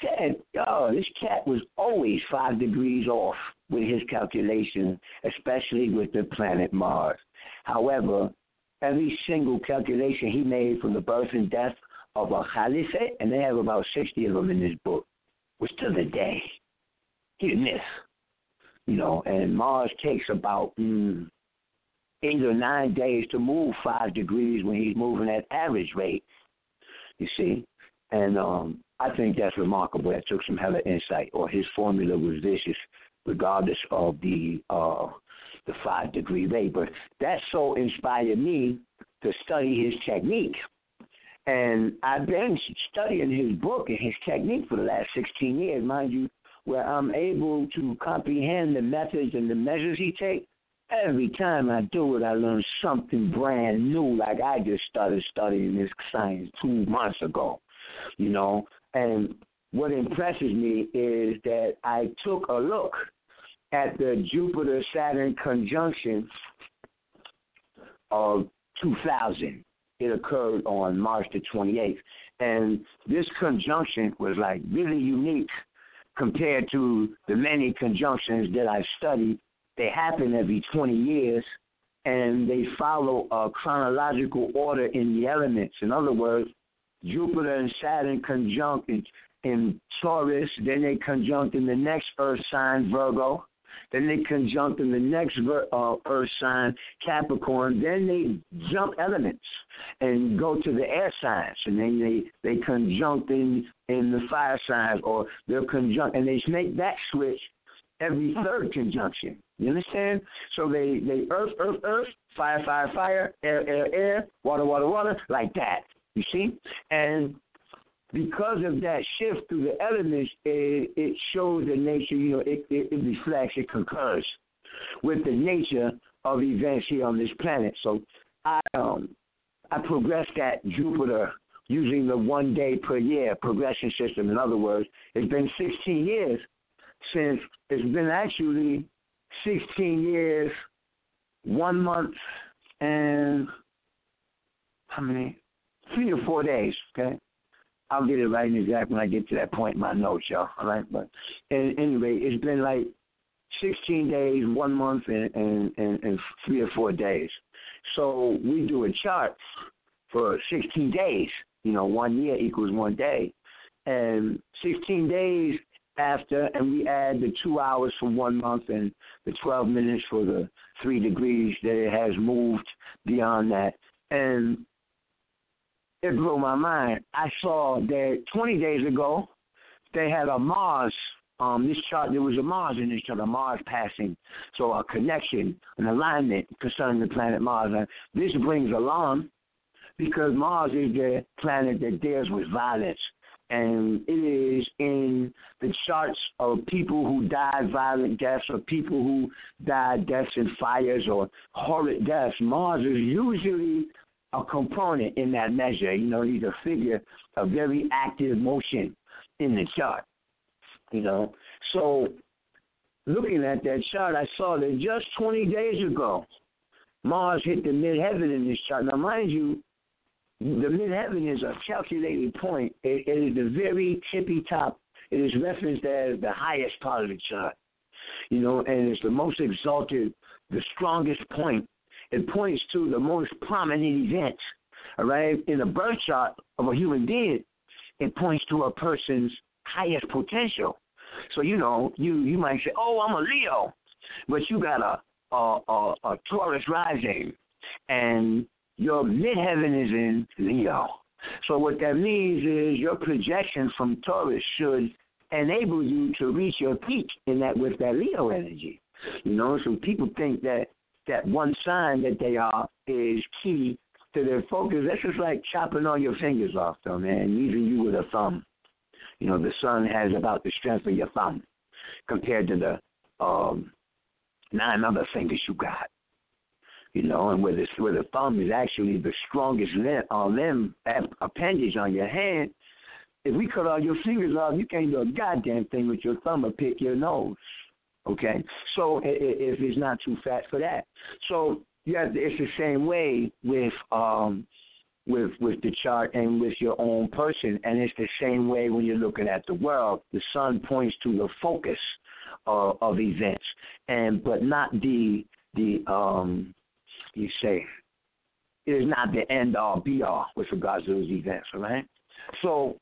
said, "Oh, this cat was always five degrees off with his calculations, especially with the planet Mars. However, every single calculation he made from the birth and death of a caliphate, and they have about 60 of them in this book, was to the day. He didn't miss. You know, and Mars takes about mm, eight or nine days to move five degrees when he's moving at average rate. You see? And um I think that's remarkable. That took some hella insight, or his formula was vicious, regardless of the uh, the five degree. But that so inspired me to study his technique. And I've been studying his book and his technique for the last 16 years, mind you, where I'm able to comprehend the methods and the measures he takes. Every time I do it, I learn something brand new. Like I just started studying this science two months ago, you know. And what impresses me is that I took a look at the Jupiter Saturn conjunction of 2000. It occurred on March the 28th. And this conjunction was like really unique compared to the many conjunctions that I've studied. They happen every 20 years and they follow a chronological order in the elements. In other words, Jupiter and Saturn conjunct in, in Taurus, then they conjunct in the next Earth sign, Virgo. Then they conjunct in the next uh, Earth sign, Capricorn. Then they jump elements and go to the air signs, and then they they conjunct in in the fire signs, or they'll conjunct, and they make that switch every third conjunction. You understand? So they they earth earth earth, fire fire fire, air air air, water water water, like that. You see, and because of that shift through the elements, it, it shows the nature, you know, it, it, it reflects, it concurs with the nature of events here on this planet. So I um I progressed that Jupiter using the one day per year progression system. In other words, it's been 16 years since it's been actually 16 years, one month, and how many? Three or four days, okay? I'll get it right and exact when I get to that point in my notes, y'all. All right, but anyway, it's been like 16 days, one month, and, and, and, and three or four days. So we do a chart for 16 days. You know, one year equals one day, and 16 days after, and we add the two hours for one month and the 12 minutes for the three degrees that it has moved beyond that. And it blew my mind. I saw that 20 days ago, they had a Mars. Um, this chart, there was a Mars in this chart, a Mars passing. So a connection, an alignment concerning the planet Mars. And this brings alarm because Mars is the planet that deals with violence and it is in the charts of people who died violent deaths or people who died deaths in fires or horrid deaths. Mars is usually a component in that measure. You know, he's a figure of very active motion in the chart. You know, so looking at that chart, I saw that just 20 days ago, Mars hit the midheaven in this chart. Now, mind you, the midheaven is a calculated point. It, it is the very tippy top. It is referenced as the highest part of the chart. You know, and it's the most exalted, the strongest point. It points to the most prominent events. All right, in the birth chart of a human being, it points to a person's highest potential. So you know, you you might say, "Oh, I'm a Leo," but you got a a, a, a Taurus rising, and your midheaven is in Leo. So what that means is your projection from Taurus should enable you to reach your peak in that with that Leo energy. You know, so people think that that one sign that they are is key to their focus. That's just like chopping all your fingers off, though, man. Leaving you with a thumb. You know, the sun has about the strength of your thumb compared to the um, nine other fingers you got you know, and where the where the thumb is actually the strongest limb, uh, limb appendage on your hand. If we cut all your fingers off, you can't do a goddamn thing with your thumb or pick your nose. Okay, so if it's not too fat for that, so yeah, it's the same way with um with with the chart and with your own person, and it's the same way when you're looking at the world. The sun points to the focus uh, of events, and but not the the um you say, it is not the end all be all with regards to those events, all right? So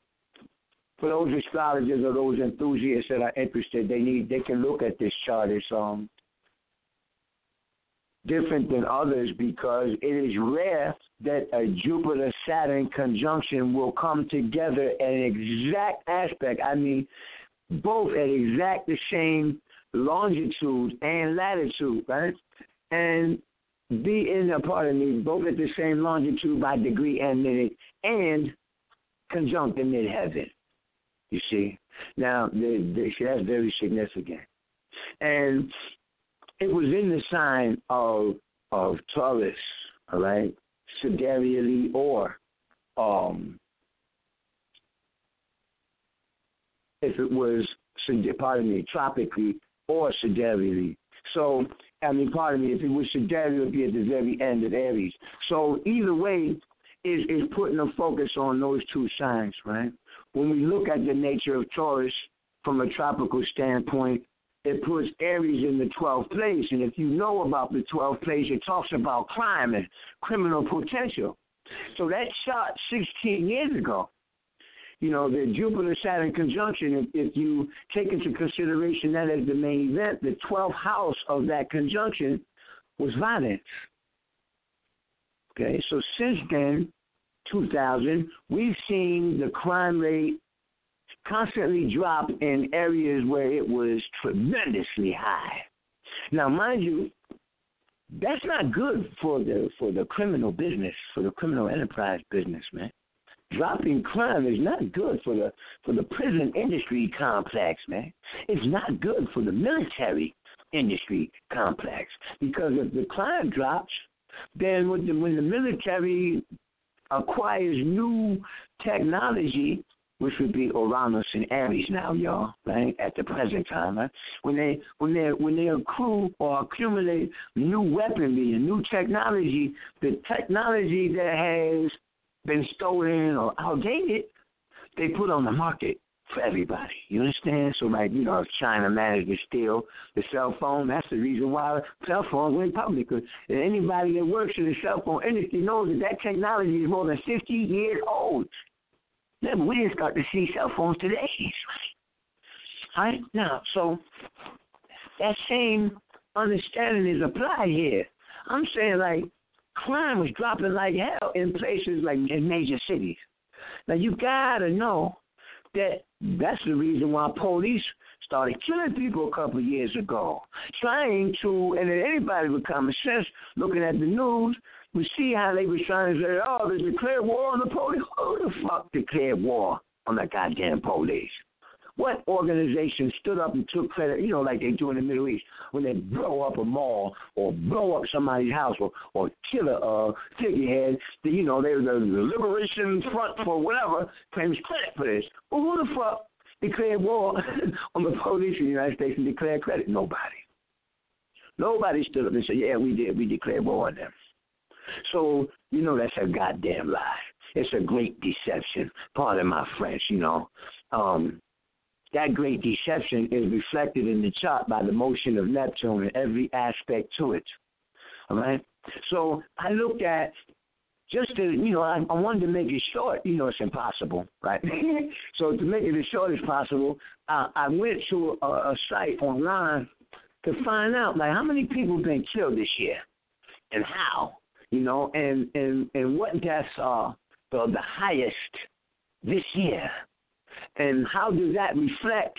for those astrologers or those enthusiasts that are interested, they need they can look at this chart. It's um different than others because it is rare that a Jupiter Saturn conjunction will come together an exact aspect. I mean, both at exact the same longitude and latitude, right? And be in a part of me both at the same longitude by degree and minute and conjunct in midheaven. You see? Now, the, the, that's very significant. And it was in the sign of of Taurus, all right, sidereally or um, if it was, pardon me, tropically or sidereally. So I mean, pardon me, if it was Sagittarius, it would be at the very end of Aries. So either way is is putting a focus on those two signs, right? When we look at the nature of Taurus from a tropical standpoint, it puts Aries in the 12th place. And if you know about the 12th place, it talks about crime and criminal potential. So that shot 16 years ago you know, the Jupiter Saturn conjunction, if, if you take into consideration that as the main event, the 12th house of that conjunction was violence. Okay, so since then, 2000, we've seen the crime rate constantly drop in areas where it was tremendously high. Now, mind you, that's not good for the for the criminal business, for the criminal enterprise business, man. Dropping crime is not good for the for the prison industry complex, man. It's not good for the military industry complex because if the crime drops, then when the, when the military acquires new technology, which would be Uranus and Aries now, y'all, right? At the present time, right? When they when they when they accrue or accumulate new weaponry and new technology, the technology that has been stolen or outdated, they put on the market for everybody. You understand? So like, you know, China managed to steal the cell phone, that's the reason why cell phones went public. Because anybody that works in the cell phone industry knows that that technology is more than 50 years old. Then we didn't start to see cell phones today. Right? Now, so that same understanding is applied here. I'm saying like crime was dropping like hell in places like in major cities. Now you gotta know that that's the reason why police started killing people a couple of years ago, trying to, and then anybody with common sense looking at the news would see how they were trying to say, oh, they declared war on the police. Who the fuck declared war on the goddamn police? What organization stood up and took credit, you know, like they do in the Middle East, when they blow up a mall or blow up somebody's house or, or kill a uh, figurehead, the, you know, they're the, the Liberation Front for whatever, claims credit for this. Well, who the fuck declared war (laughs) on the police in the United States and declared credit? Nobody. Nobody stood up and said, yeah, we did. We declared war on them. So, you know, that's a goddamn lie. It's a great deception. Pardon my French, you know. Um, that great deception is reflected in the chart by the motion of Neptune and every aspect to it. All right? So I looked at just to, you know, I, I wanted to make it short. You know, it's impossible, right? (laughs) so to make it as short as possible, I, I went to a, a site online to find out, like, how many people have been killed this year and how you know, and and and what deaths are the, the highest this year, and how does that reflect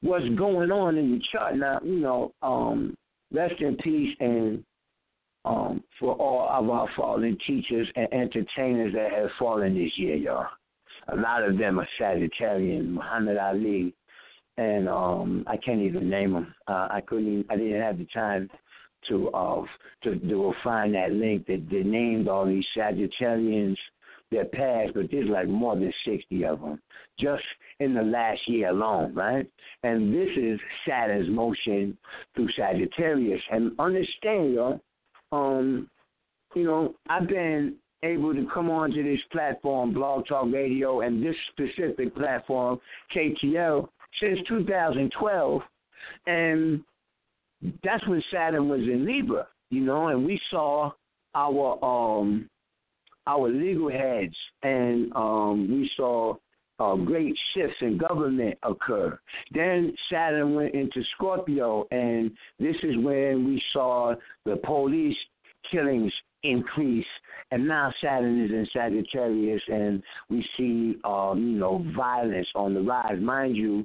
what's going on in the chart? Now, you know, um, rest in peace and um, for all of our fallen teachers and entertainers that have fallen this year, y'all. A lot of them are Sagittarian, Muhammad Ali, and um, I can't even name them. Uh, I couldn't. Even, I didn't have the time to uh to to find that link that they named all these Sagittarians that passed, but there's like more than sixty of them just in the last year alone, right? And this is Saturn's motion through Sagittarius. And understand, y'all, um, you know, I've been able to come onto this platform, Blog Talk Radio, and this specific platform, KTL, since 2012, and that's when Saturn was in Libra, you know, and we saw our um our legal heads and um we saw uh, great shifts in government occur. Then Saturn went into Scorpio, and this is when we saw the police killings increase. And now Saturn is in Sagittarius, and we see, um, you know, violence on the rise. Mind you,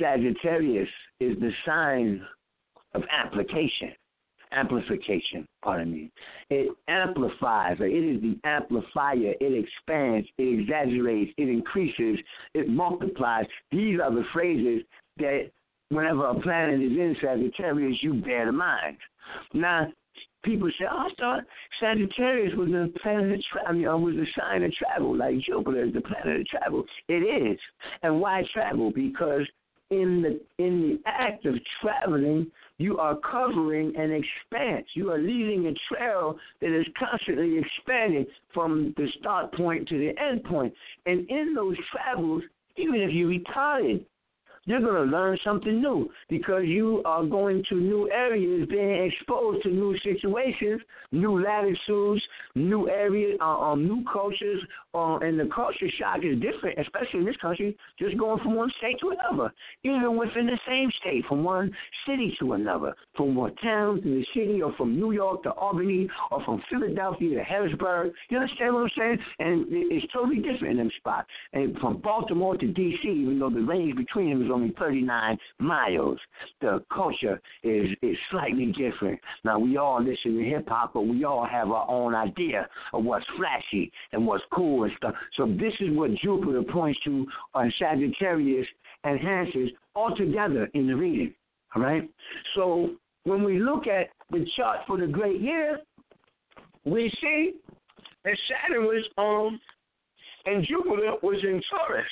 Sagittarius is the sign of application, amplification, pardon me. It amplifies, it is the amplifier. It expands, it exaggerates, it increases, it multiplies. These are the phrases that whenever a planet is in Sagittarius, you bear in mind. Now, people say, "Oh, I thought Sagittarius was a planet of travel. I mean, uh, was a sign of travel, like Jupiter is the planet of travel. It is, and why travel? Because in the in the act of traveling, you are covering an expanse. You are leading a trail that is constantly expanding from the start point to the end point. And in those travels, even if you're retired, you're going to learn something new because you are going to new areas, being exposed to new situations, new latitudes, new areas, uh, um, new cultures, uh, and the culture shock is different, especially in this country, just going from one state to another, even within the same state, from one city to another, from one town to the city, or from New York to Albany, or from Philadelphia to Harrisburg. You understand what I'm saying? And it's totally different in them spots. And from Baltimore to D.C., even though the range between them is only 39 miles. The culture is is slightly different. Now we all listen to hip hop, but we all have our own idea of what's flashy and what's cool and stuff. So this is what Jupiter points to on Sagittarius enhances altogether in the reading. All right. So when we look at the chart for the great year, we see that Saturn was on and Jupiter was in Taurus.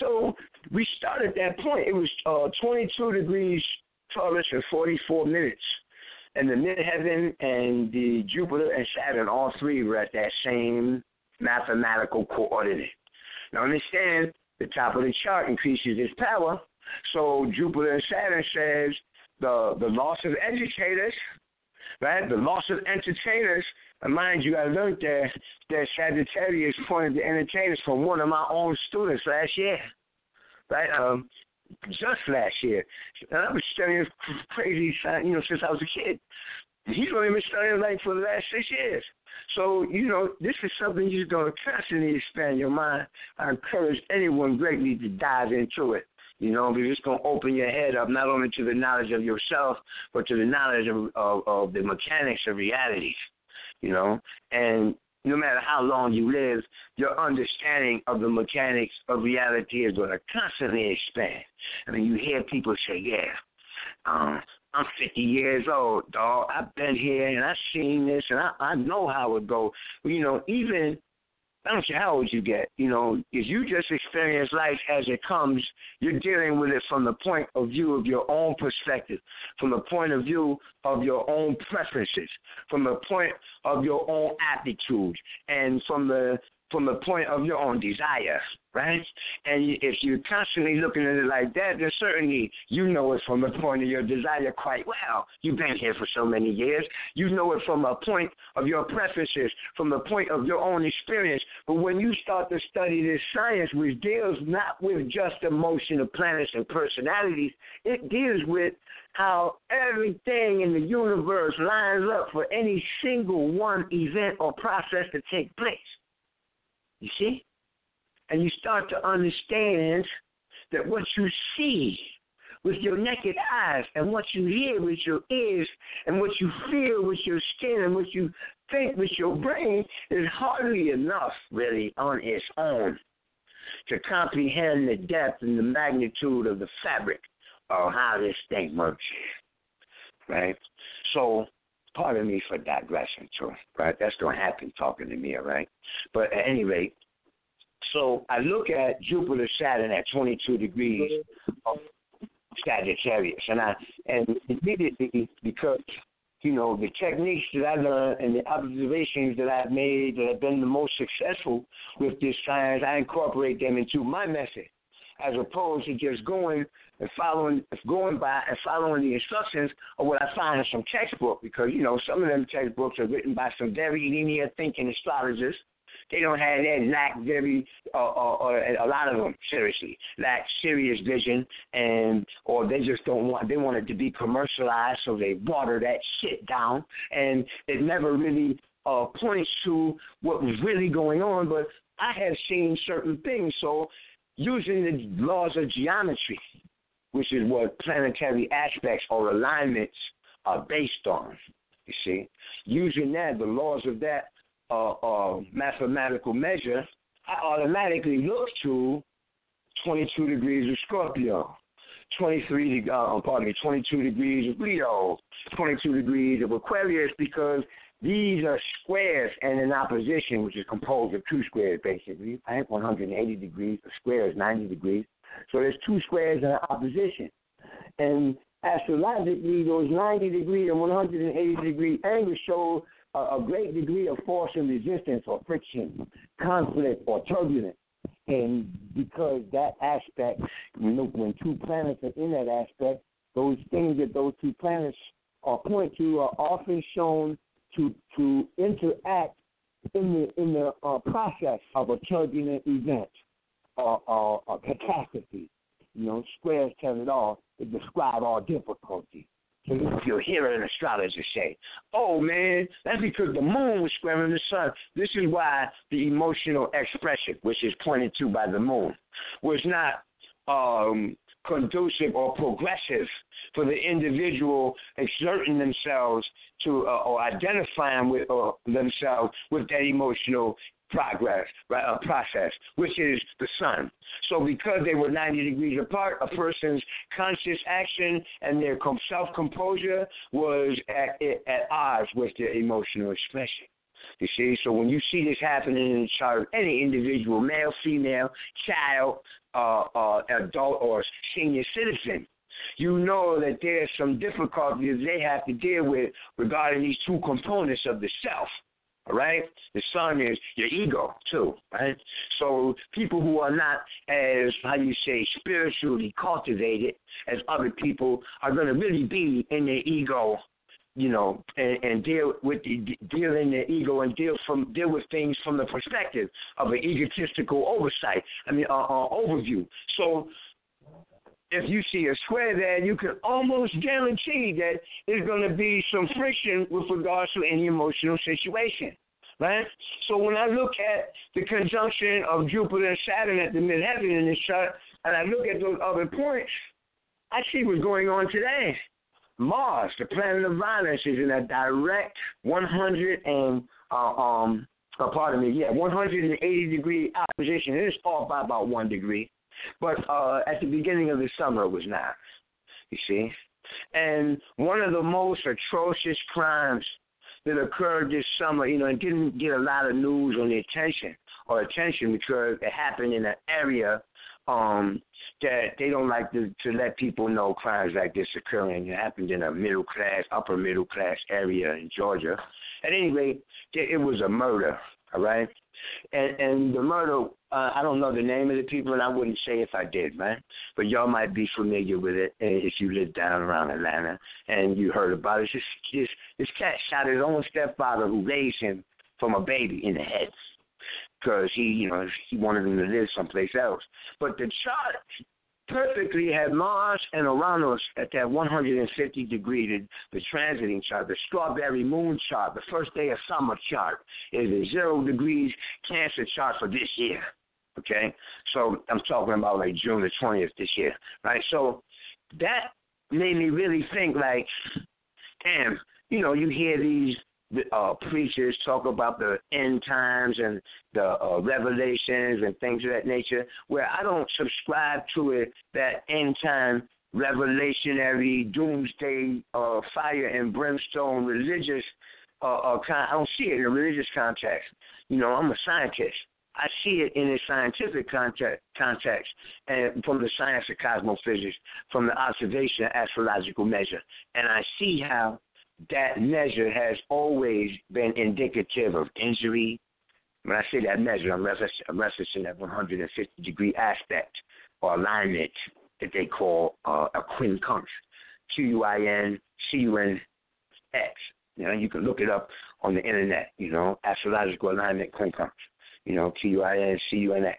So we started at that point. It was uh, 22 degrees Taurus and 44 minutes. And the midheaven and the Jupiter and Saturn, all three were at that same mathematical coordinate. Now understand, the top of the chart increases its power. So Jupiter and Saturn says the the loss of educators, right? The loss of entertainers. And mind you, I learned that that Sagittarius pointed the entertainers from one of my own students last year right? Um, just last year. And I've been studying crazy, science, you know, since I was a kid. He's only been studying like for the last six years. So, you know, this is something you're going to constantly expand your mind. I encourage anyone greatly to dive into it. You know, because it's going to open your head up not only to the knowledge of yourself, but to the knowledge of, of, of the mechanics of realities. You know, and no matter how long you live, your understanding of the mechanics of reality is going to constantly expand. I mean, you hear people say, yeah, um, I'm 50 years old, dog. I've been here and I've seen this and I, I know how it goes. You know, even I don't care how old you get, you know, if you just experience life as it comes, you're dealing with it from the point of view of your own perspective, from the point of view of your own preferences, from the point of your own aptitudes, and from the from the point of your own desire, right? And if you're constantly looking at it like that, then certainly you know it from the point of your desire quite well. You've been here for so many years. You know it from a point of your preferences, from the point of your own experience. But when you start to study this science, which deals not with just the motion of planets and personalities, it deals with how everything in the universe lines up for any single one event or process to take place. You see? And you start to understand that what you see with your naked eyes and what you hear with your ears and what you feel with your skin and what you think with your brain is hardly enough, really, on its own to comprehend the depth and the magnitude of the fabric of how this thing works. Right? So Pardon me for digressing, too, right? That's going to happen talking to me, all right? But at any rate, so I look at Jupiter Saturn at 22 degrees of Sagittarius, and I and immediately because you know the techniques that I learned and the observations that I've made that have been the most successful with this science, I incorporate them into my method, as opposed to just going and following going by and following the instructions of what I find in some textbook because you know some of them textbooks are written by some very linear thinking astrologers. They don't have that lack very uh, uh, uh, a lot of them seriously lack serious vision and or they just don't want they want it to be commercialized so they water that shit down and it never really uh, points to what was really going on. But I have seen certain things so using the laws of geometry which is what planetary aspects or alignments are based on. You see, using that, the laws of that uh, uh, mathematical measure, I automatically look to 22 degrees of Scorpio, 23, uh, pardon me, 22 degrees of Leo, 22 degrees of Aquarius, because these are squares and an opposition, which is composed of two squares, basically. I have 180 degrees. A square is 90 degrees. So there's two squares in opposition. And astrologically, those 90 degree and 180 degree angles show a, a great degree of force and resistance or friction, conflict or turbulence. And because that aspect, you know, when two planets are in that aspect, those things that those two planets are point to are often shown to to interact in the in the uh, process of a turbulent event or, a catastrophe. You know, squares tell it all. They describe all difficulty. You'll hear an astrologer say, "Oh man, that's because the moon was squaring the sun." This is why the emotional expression, which is pointed to by the moon, was not um, conducive or progressive for the individual exerting themselves to uh, or identifying with uh, themselves with that emotional progress, right, uh, process, which is the sun. So because they were 90 degrees apart, a person's conscious action and their self-composure was at, at odds with their emotional expression. You see, so when you see this happening in chart of any individual, male, female, child, uh, uh, adult, or senior citizen, you know that there's some difficulties they have to deal with regarding these two components of the self. All right? The sun is your ego too, right? So people who are not as how you say spiritually cultivated as other people are going to really be in their ego, you know, and, and deal with the, deal in their ego and deal from deal with things from the perspective of an egotistical oversight. I mean, uh, uh, overview. So if you see a square there, you can almost guarantee that there's going to be some friction with regards to any emotional situation. Right? So when I look at the conjunction of Jupiter and Saturn at the midheaven in this chart, and I look at those other points, I see what's going on today. Mars, the planet of violence, is in a direct 100 and uh, um, uh, pardon me, yeah, 180 degree opposition. It is off by about one degree. But uh, at the beginning of the summer, it was not. You see? And one of the most atrocious crimes that occurred this summer, you know, didn't get a lot of news on the attention or attention because it happened in an area um, that they don't like to, to let people know crimes like this occurring. It happened in a middle class, upper middle class area in Georgia. At any rate, it was a murder, all right? And, and the murder, uh, I don't know the name of the people, and I wouldn't say if I did, man. But y'all might be familiar with it uh, if you live down around Atlanta and you heard about it. This this this cat shot his own stepfather who raised him from a baby in the head because he, you know, he wanted him to live someplace else. But the chart perfectly had Mars and Uranus at that 150 degree, the, the transiting chart, the strawberry moon chart, the first day of summer chart is a zero degrees Cancer chart for this year. Okay, so I'm talking about like June the 20th this year, right? So that made me really think like, damn, you know, you hear these uh, preachers talk about the end times and the uh, revelations and things of that nature, where I don't subscribe to it that end time revelationary doomsday uh, fire and brimstone religious uh, uh, con- I don't see it in a religious context. You know, I'm a scientist. I see it in a scientific context, context and from the science of cosmophysics, from the observation of astrological measure. And I see how that measure has always been indicative of injury. When I say that measure, I'm referencing, that 150 degree aspect or alignment that they call uh, a quincunx, Q U I N C U N X. You know, you can look it up on the internet. You know, astrological alignment quincunx. You know, Q U I N C U N X.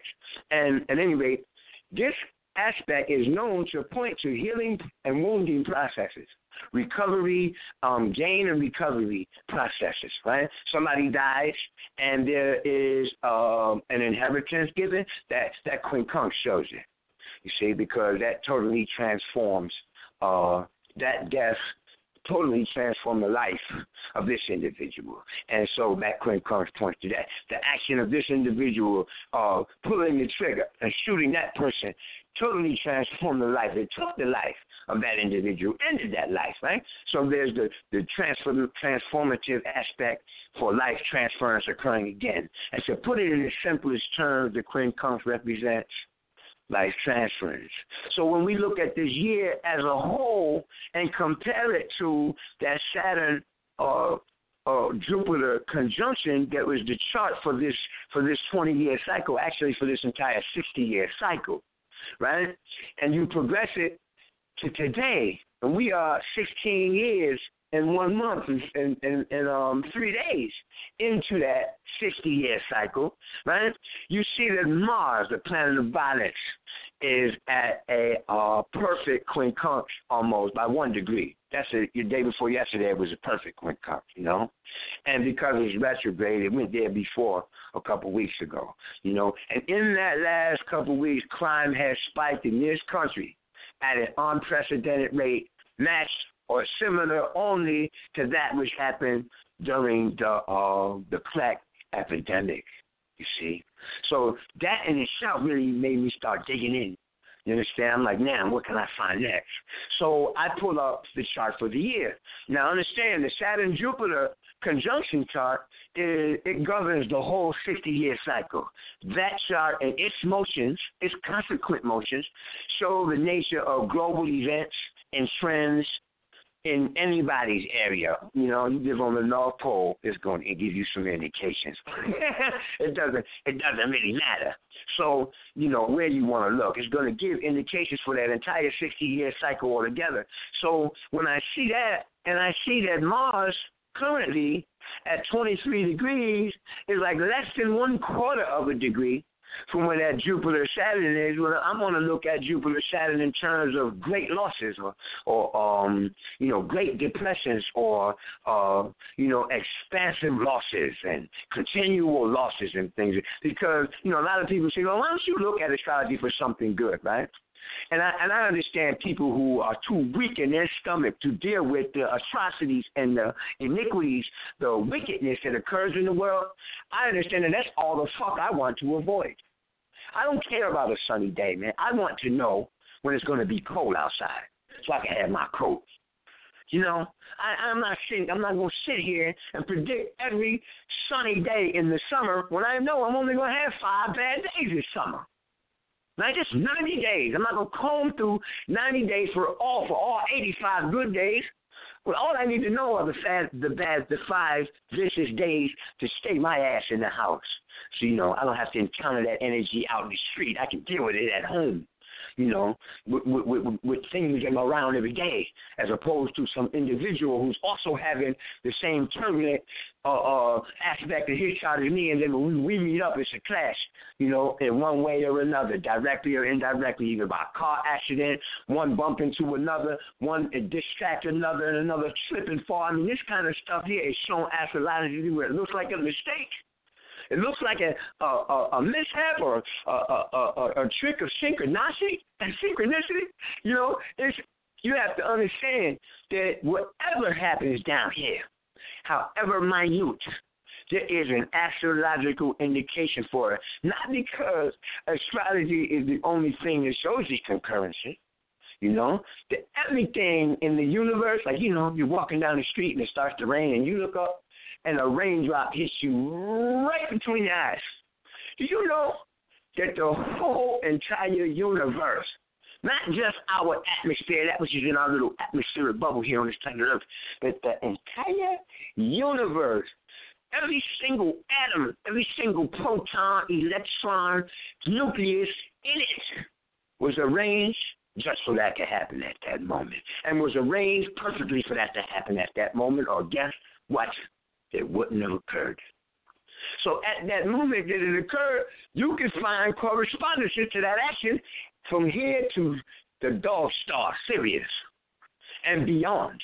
And at any rate, this aspect is known to point to healing and wounding processes recovery, um, gain and recovery processes, right? Somebody dies and there is um, an inheritance given, that, that quincunx shows it. You see, because that totally transforms uh, that death totally transform the life of this individual. And so that quincunx points to that. The action of this individual uh, pulling the trigger and shooting that person totally transformed the life. It took the life of that individual ended that life, right? So there's the, the transform, transformative aspect for life transference occurring again. And to put it in the simplest terms, the quincunx represents life transference. So when we look at this year as a whole and compare it to that Saturn uh, uh, Jupiter conjunction that was the chart for this for this 20 year cycle, actually for this entire 60 year cycle, right? And you progress it to today, and we are 16 years and one month and, and, and, um three days into that 60 year cycle, right? You see that Mars, the planet of violence, is at a uh, perfect quincunx almost by one degree. That's a, your day before yesterday it was a perfect quincunx, you know, and because it's retrograde, it went there before a couple weeks ago, you know, and in that last couple weeks, crime has spiked in this country at an unprecedented rate, matched or similar only to that which happened during the uh, the plague epidemic. You see, so that in itself really made me start digging in. You understand? I'm like, now what can I find next? So I pull up the chart for the year. Now understand the Saturn Jupiter conjunction chart is, it governs the whole 60 year cycle. That chart and its motions, its consequent motions, show the nature of global events and trends in anybody's area, you know, you live on the North Pole, it's going to give you some indications. (laughs) it doesn't it doesn't really matter. So, you know, where you want to look, it's going to give indications for that entire 60 year cycle altogether. So when I see that, and I see that Mars currently at 23 degrees is like less than one quarter of a degree from where that Jupiter Saturn is. Well, I'm going to look at Jupiter Saturn in terms of great losses or, or um, you know, great depressions or, uh, you know, expansive losses and continual losses and things. Because, you know, a lot of people say, well, why don't you look at astrology for something good, right? And I and I understand people who are too weak in their stomach to deal with the atrocities and the iniquities, the wickedness that occurs in the world. I understand that that's all the fuck I want to avoid. I don't care about a sunny day, man. I want to know when it's going to be cold outside so I can have my coat. You know, I, I'm not sitting. I'm not going to sit here and predict every sunny day in the summer when I know I'm only going to have five bad days this summer. Not just 90 days. I'm not going to comb through 90 days for all for all 85 good days. Well, all I need to know are the fat, the bad, the five vicious days to stay my ass in the house. So, you know, I don't have to encounter that energy out in the street. I can deal with it at home, you know, with, with, with, with things I'm around every day, as opposed to some individual who's also having the same turbulent uh, uh, aspect of his child as me, and then when we meet up, it's a clash, you know, in one way or another, directly or indirectly, either by car accident, one bump into another, one distract another, and another slip and fall. I mean, this kind of stuff here is shown astrologically where it looks like a mistake it looks like a a, a, a mishap or a, a, a, trick of synchronicity synchronicity. You know, it's you have to understand that whatever happens down here, however minute, there is an astrological indication for it. Not because astrology is the only thing that shows the concurrency. You know, that everything in the universe, like you know, you're walking down the street and it starts to rain, and you look up and a raindrop hits you right between the eyes. Do you know that the whole entire universe, not just our atmosphere, that which is in our little atmospheric bubble here on this planet Earth, but the entire universe, every single atom, every single proton, electron, nucleus in it was arranged just for that to happen at that moment, and was arranged perfectly for that to happen at that moment. Or guess what? It wouldn't have occurred. So at that moment that it occurred, you can find correspondences to that action from here to the dog star, Sirius, and beyond.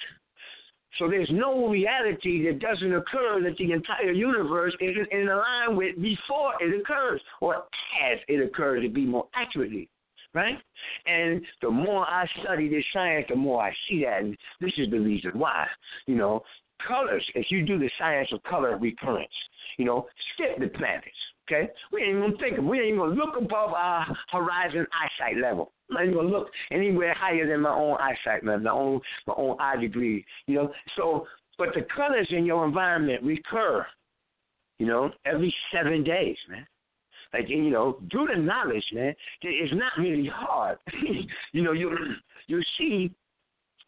So there's no reality that doesn't occur that the entire universe isn't in line with before it occurs, or as it occurs to be more accurately. Right? And the more I study this science, the more I see that. And this is the reason why. You know, colors, if you do the science of color recurrence, you know, skip the planets. Okay, we ain't gonna think of. We ain't gonna look above our horizon eyesight level. I'm not gonna look anywhere higher than my own eyesight level, my own my own eye degree. You know, so but the colors in your environment recur. You know, every seven days, man. Like you know, do the knowledge, man. It's not really hard. (laughs) you know, you you see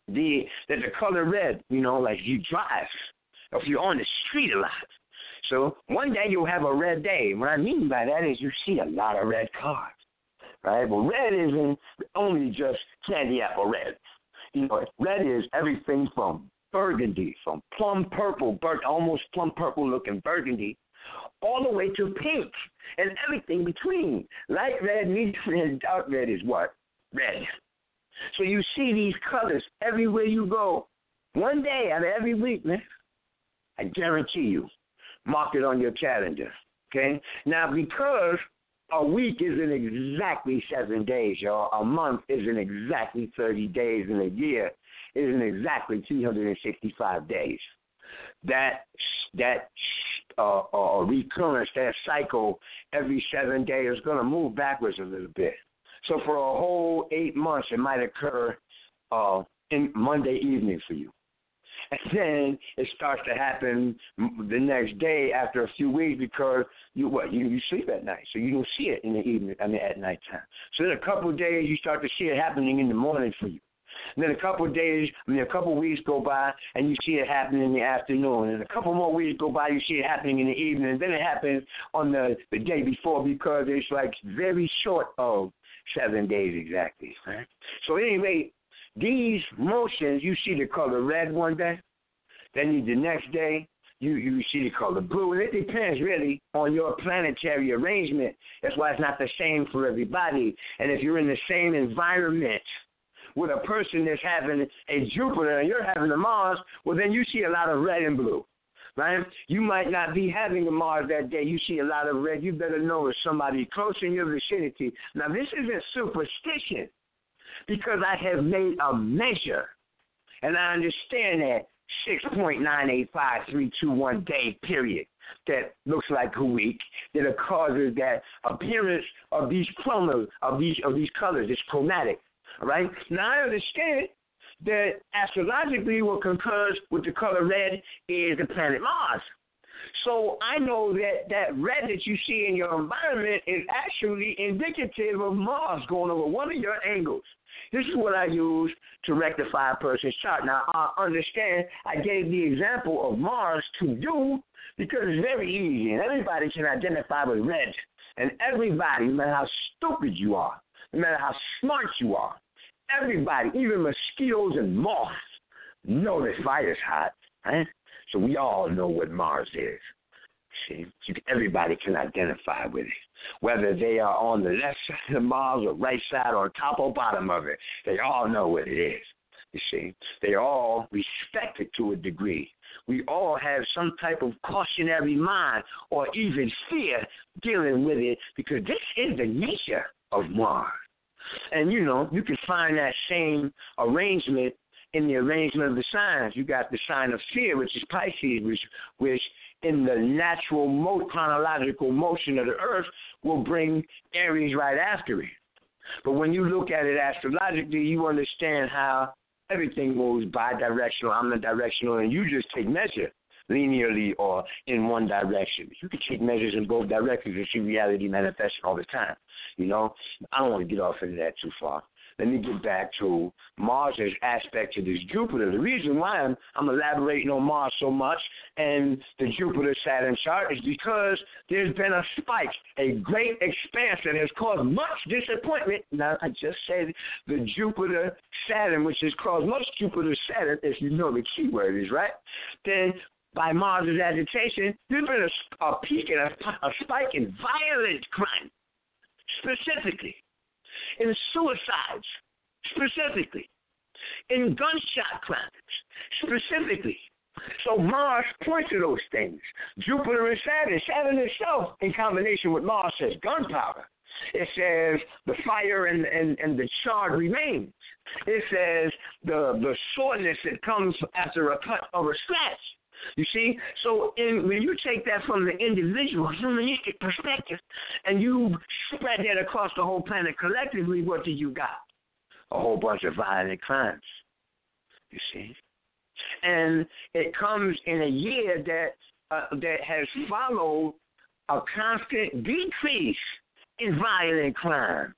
the that the color red, you know, like you drive, if you're on the street a lot. So one day you'll have a red day. What I mean by that is you see a lot of red cars, right? But red isn't only just candy apple red. You know, red is everything from burgundy, from plum purple, bur- almost plum purple looking burgundy, all the way to pink and everything between. Light red, medium red, dark red is what? Red. So you see these colors everywhere you go. One day out of every week, man. I guarantee you. Mark it on your calendar. Okay? Now because a week isn't exactly seven days, y'all. A month isn't exactly 30 days, and a year isn't exactly 365 days. That that uh, uh, recurrence, that cycle every seven days is going to move backwards a little bit. So for a whole eight months, it might occur uh, in Monday evening for you. And then it starts to happen the next day after a few weeks because you what you you sleep at night, so you don't see it in the evening. I mean at nighttime. So then a couple of days you start to see it happening in the morning for you. And then a couple of days, I mean, a couple of weeks go by, and you see it happening in the afternoon. And a couple more weeks go by, you see it happening in the evening. And then it happens on the the day before because it's like very short of seven days exactly. Right? So anyway, these motions, you see the color red one day, then the next day you you see the color blue, and it depends really on your planetary arrangement. That's why it's not the same for everybody. And if you're in the same environment with a person that's having a Jupiter and you're having a Mars, well then you see a lot of red and blue. Right? You might not be having a Mars that day. You see a lot of red. You better know it's somebody close in your vicinity. Now, this isn't superstition because I have made a measure, and I understand that 6.985321 day period that looks like a week that causes that appearance of these colors of these of these colors. It's chromatic. All right. Now I understand that astrologically what concurs with the color red is the planet Mars. So I know that that red that you see in your environment is actually indicative of Mars going over one of your angles. This is what I use to rectify a person's chart. Now, I understand I gave the example of Mars to you because it's very easy and everybody can identify with red. And everybody, no matter how stupid you are, no matter how smart you are, everybody, even mosquitoes and moths, know that fire's hot. Right? So we all know what Mars is. See, everybody can identify with it whether they are on the left side of Mars or right side or top or bottom of it. They all know what it is. You see, they all respect it to a degree. We all have some type of cautionary mind or even fear dealing with it because this is the nature of Mars. And you know, you can find that same arrangement in the arrangement of the signs. You got the sign of fear, which is Pisces, which which in the natural mo- chronological motion of the earth will bring Aries right after it. But when you look at it astrologically, you understand how everything moves bi-directional, omnidirectional, and you just take measure linearly or in one direction. You can take measures in both directions and see reality manifest all the time. You know, I don't want to get off into that too far let me get back to Mars's aspect to this Jupiter. The reason why I'm, I'm elaborating on Mars so much and the Jupiter Saturn chart is because there's been a spike, a great expansion has caused much disappointment. Now, I just said the Jupiter Saturn, which has caused much Jupiter Saturn, if you know the key word is, right? Then by Mars's agitation, there's been a, a peak and a, a spike in violent crime, specifically in suicides, specifically, in gunshot crimes, specifically. So Mars points to those things. Jupiter and Saturn. Saturn itself, in combination with Mars, says gunpowder. It says the fire and, and, and the charred remains. It says the the soreness that comes after a cut or a scratch. You see, so in, when you take that from the individual humanistic perspective, and you spread that across the whole planet collectively, what do you got? A whole bunch of violent crimes. You see, and it comes in a year that uh, that has followed a constant decrease in violent crimes.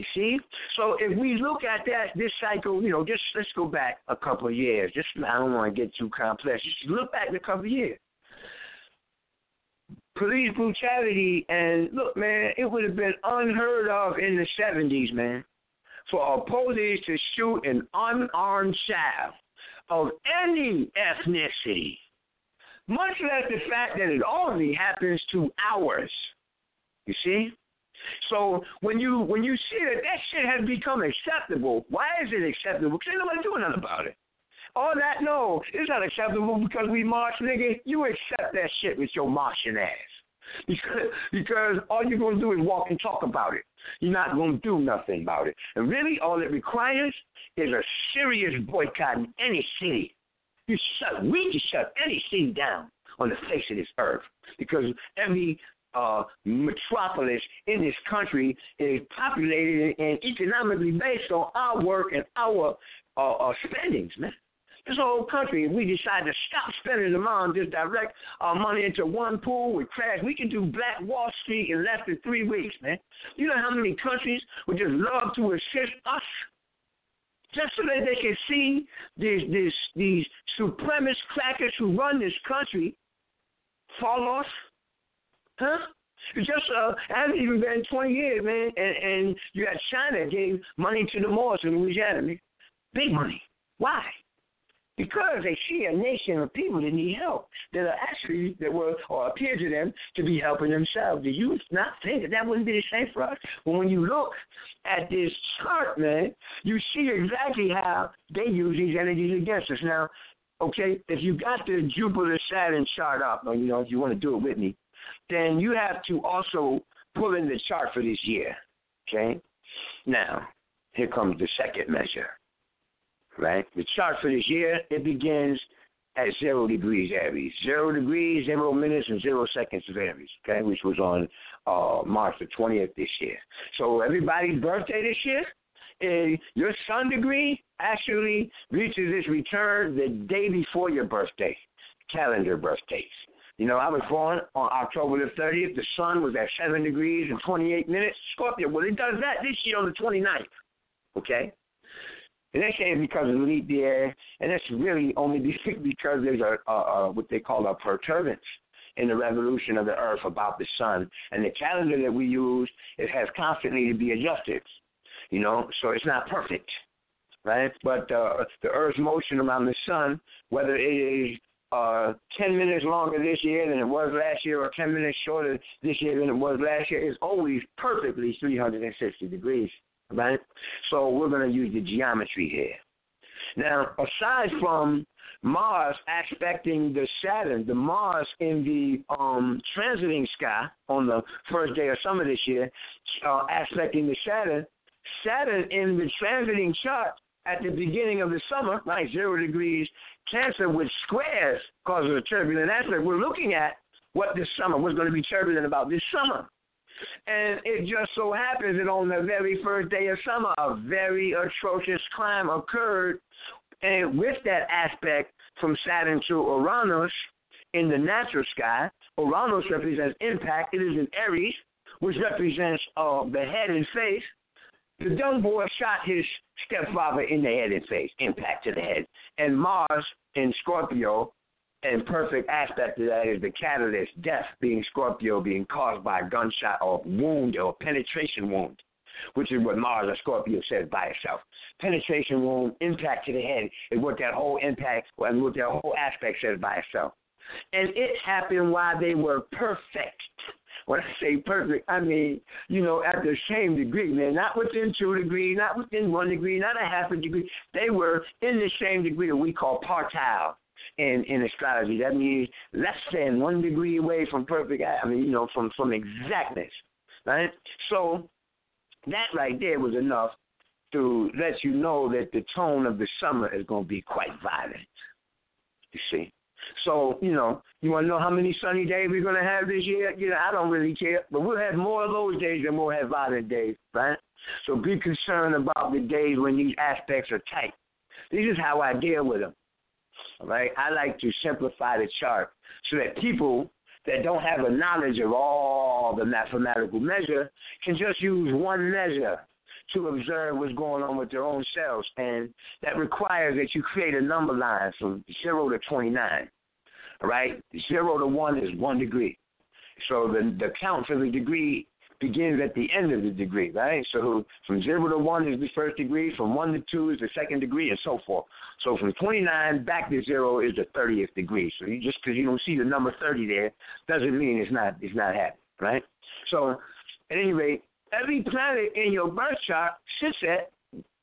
You see? So if we look at that, this cycle, you know, just let's go back a couple of years. Just I don't want to get too complex. Just look back a couple of years. Police brutality and look, man, it would have been unheard of in the seventies, man, for a police to shoot an unarmed child of any ethnicity. Much less the fact that it only happens to ours. You see? So when you when you see that that shit has become acceptable, why is it acceptable? Because ain't nobody doing nothing about it. All that no, it's not acceptable because we march, nigga. You accept that shit with your marching ass. Because because all you're gonna do is walk and talk about it. You're not gonna do nothing about it. And really all it requires is a serious boycott in any city. You shut we can shut any city down on the face of this earth. Because every uh, metropolis in this country is populated and economically based on our work and our uh, uh, spendings, man. This whole country, if we decide to stop spending the money, just direct our money into one pool with crash, we can do Black Wall Street in less than three weeks, man. You know how many countries would just love to assist us? Just so that they can see these these these supremacist crackers who run this country fall off Huh? Just uh, hasn't even been 20 years, man. And, and you got China gave money to the Moors in Louisiana, man. Big money. Why? Because they see a nation of people that need help, that are actually, that were, or appear to them to be helping themselves. Do you not think that that wouldn't be the same for us? But when you look at this chart, man, you see exactly how they use these energies against us. Now, okay, if you got the Jupiter Saturn chart up, or you know, if you want to do it with me, then you have to also pull in the chart for this year. Okay? Now, here comes the second measure. Right? The chart for this year, it begins at zero degrees Aries. Zero degrees, zero minutes, and zero seconds of Aries, okay, which was on uh, March the 20th this year. So everybody's birthday this year, uh, your sun degree actually reaches its return the day before your birthday, calendar birthdays. You know, I was born on October the 30th. The sun was at 7 degrees and 28 minutes. Scorpio, well, it does that this year on the 29th. Okay? And they say it's because of the leap year, and that's really only (laughs) because there's a, a, a what they call a perturbance in the revolution of the Earth about the sun. And the calendar that we use, it has constantly to be adjusted. You know, so it's not perfect, right? But uh, the Earth's motion around the sun, whether it is uh, 10 minutes longer this year than it was last year, or 10 minutes shorter this year than it was last year, is always perfectly 360 degrees, right? So we're going to use the geometry here. Now, aside from Mars aspecting the Saturn, the Mars in the um, transiting sky on the first day of summer this year, uh, aspecting the Saturn, Saturn in the transiting chart at the beginning of the summer, like zero degrees Cancer with squares causes a turbulent aspect. We're looking at what this summer, was going to be turbulent about this summer. And it just so happens that on the very first day of summer, a very atrocious crime occurred. And with that aspect from Saturn to Uranus in the natural sky, Uranus represents impact. It is in Aries, which represents uh, the head and face. The dumb boy shot his stepfather in the head and face, impact to the head. And Mars in Scorpio, and perfect aspect of that is the catalyst, death being Scorpio, being caused by a gunshot or wound or penetration wound, which is what Mars or Scorpio says by itself. Penetration wound, impact to the head is what that whole impact and what that whole aspect says by itself. And it happened while they were perfect. When I say perfect, I mean, you know, at the same degree, man, not within two degrees, not within one degree, not a half a degree. They were in the same degree that we call partile in in astrology. That means less than one degree away from perfect. I mean, you know, from from exactness, right? So that right there was enough to let you know that the tone of the summer is going to be quite violent. You see, so, you know, you want to know how many sunny days we're going to have this year? You know, I don't really care. But we'll have more of those days than we'll have violent days, right? So be concerned about the days when these aspects are tight. This is how I deal with them. right? I like to simplify the chart so that people that don't have a knowledge of all the mathematical measure can just use one measure to observe what's going on with their own selves. And that requires that you create a number line from 0 to 29. Right? 0 to 1 is 1 degree. So the, the count for the degree begins at the end of the degree, right? So from 0 to 1 is the first degree, from 1 to 2 is the second degree, and so forth. So from 29 back to 0 is the 30th degree. So you, just because you don't see the number 30 there doesn't mean it's not, it's not happening, right? So at any rate, every planet in your birth chart sits at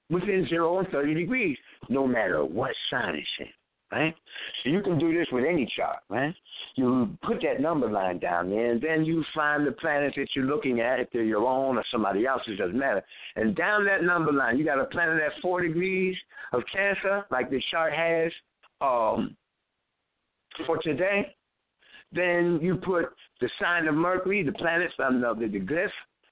within 0 and 30 degrees, no matter what sign it's in right? So you can do this with any chart, right? You put that number line down there, and then you find the planets that you're looking at, if they're your own or somebody else's, doesn't matter. And down that number line, you got a planet at four degrees of Cancer, like the chart has um, for today. Then you put the sign of Mercury, the planets, um, the, the glyph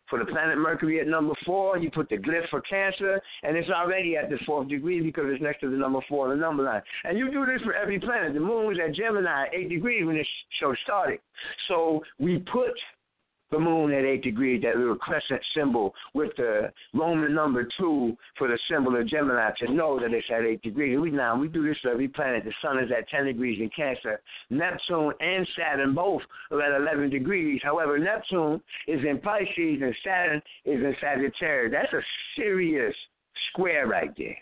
for the planet Mercury at number four. You put the glyph for Cancer, and it's already at the fourth degree because it's next to the number four on the number line. And you do this for every planet. The moon was at Gemini, eight degrees when this show started. So we put the moon at eight degrees, that little crescent symbol with the Roman number two for the symbol of Gemini to know that it's at eight degrees. We now we do this for every planet. The sun is at ten degrees in Cancer. Neptune and Saturn both are at eleven degrees. However, Neptune is in Pisces and Saturn is in Sagittarius. That's a serious square right there.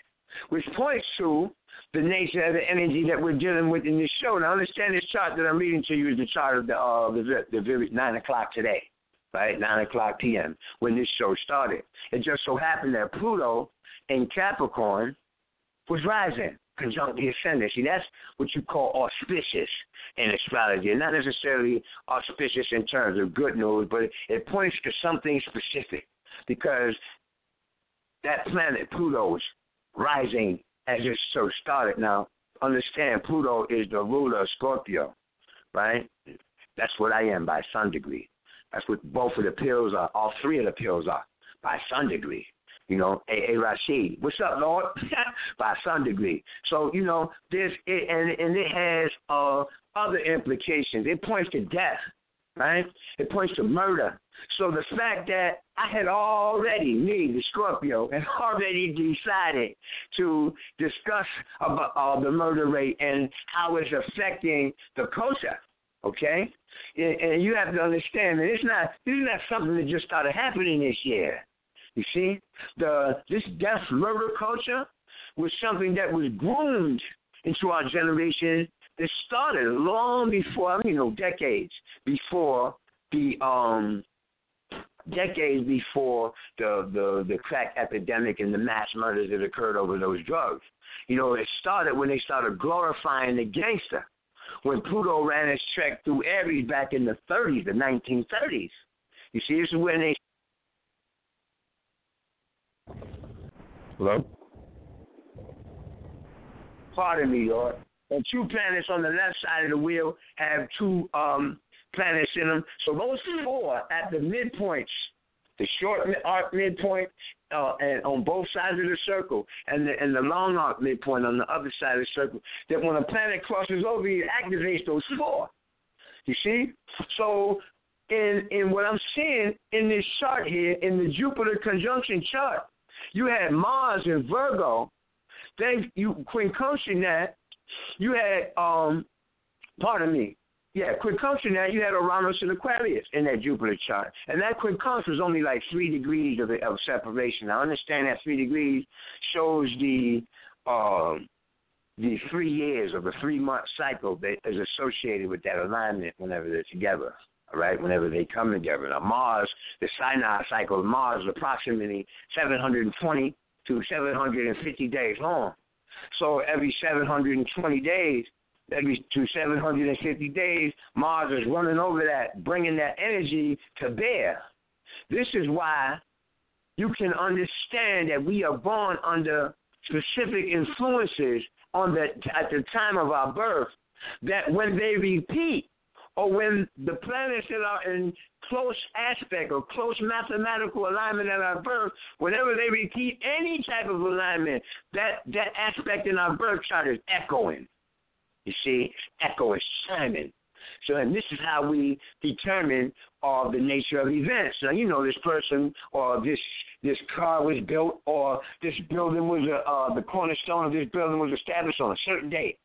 Which points to the nature of the energy that we're dealing with in this show. Now, understand this chart that I'm reading to you is the chart of the uh, the, the very nine o'clock today right, 9 o'clock p.m., when this show started. It just so happened that Pluto in Capricorn was rising, conjunct the ascendant. See, that's what you call auspicious in astrology. Not necessarily auspicious in terms of good news, but it points to something specific because that planet, Pluto, is rising as this show started. Now, understand, Pluto is the ruler of Scorpio, right? That's what I am by some degree. That's what both of the pills are. All three of the pills are by some degree. You know, A. A. Rashid, what's up, Lord? (laughs) by some degree. So you know, this it, and and it has uh, other implications. It points to death, right? It points to murder. So the fact that I had already, me, the Scorpio, had (laughs) already decided to discuss about uh, the murder rate and how it's affecting the culture, okay? and you have to understand that it's not this is not something that just started happening this year. You see, the this death murder culture was something that was groomed into our generation that started long before I mean, you know, decades before the um decades before the, the the crack epidemic and the mass murders that occurred over those drugs. You know, it started when they started glorifying the gangster when Pluto ran its trek through Aries back in the 30s, the 1930s. You see, this is when they. Hello? Pardon me, Lord. And two planets on the left side of the wheel have two um, planets in them. So those four at the midpoints, the short arc midpoint uh, and on both sides of the circle, and the, and the long arc midpoint on the other side of the circle. That when a planet crosses over, it activates those four. You see? So in in what I'm seeing in this chart here, in the Jupiter conjunction chart, you had Mars in Virgo. Then you quincunction that. You had um, pardon me, yeah, quincunction now you had Uranus and Aquarius in that Jupiter chart. And that quincunx was only like three degrees of, of separation. I understand that three degrees shows the um the three years or the three month cycle that is associated with that alignment whenever they're together. All right, whenever they come together. Now Mars, the synod cycle of Mars is approximately seven hundred and twenty to seven hundred and fifty days long. So every seven hundred every to 750 days, Mars is running over that, bringing that energy to bear. This is why you can understand that we are born under specific influences on the at the time of our birth. That when they repeat, or when the planets that are in close aspect or close mathematical alignment at our birth, whenever they repeat any type of alignment, that that aspect in our birth chart is echoing. You see, echo is chiming. So, and this is how we determine uh, the nature of events. Now, you know, this person or this this car was built or this building was a, uh, the cornerstone of this building was established on a certain date.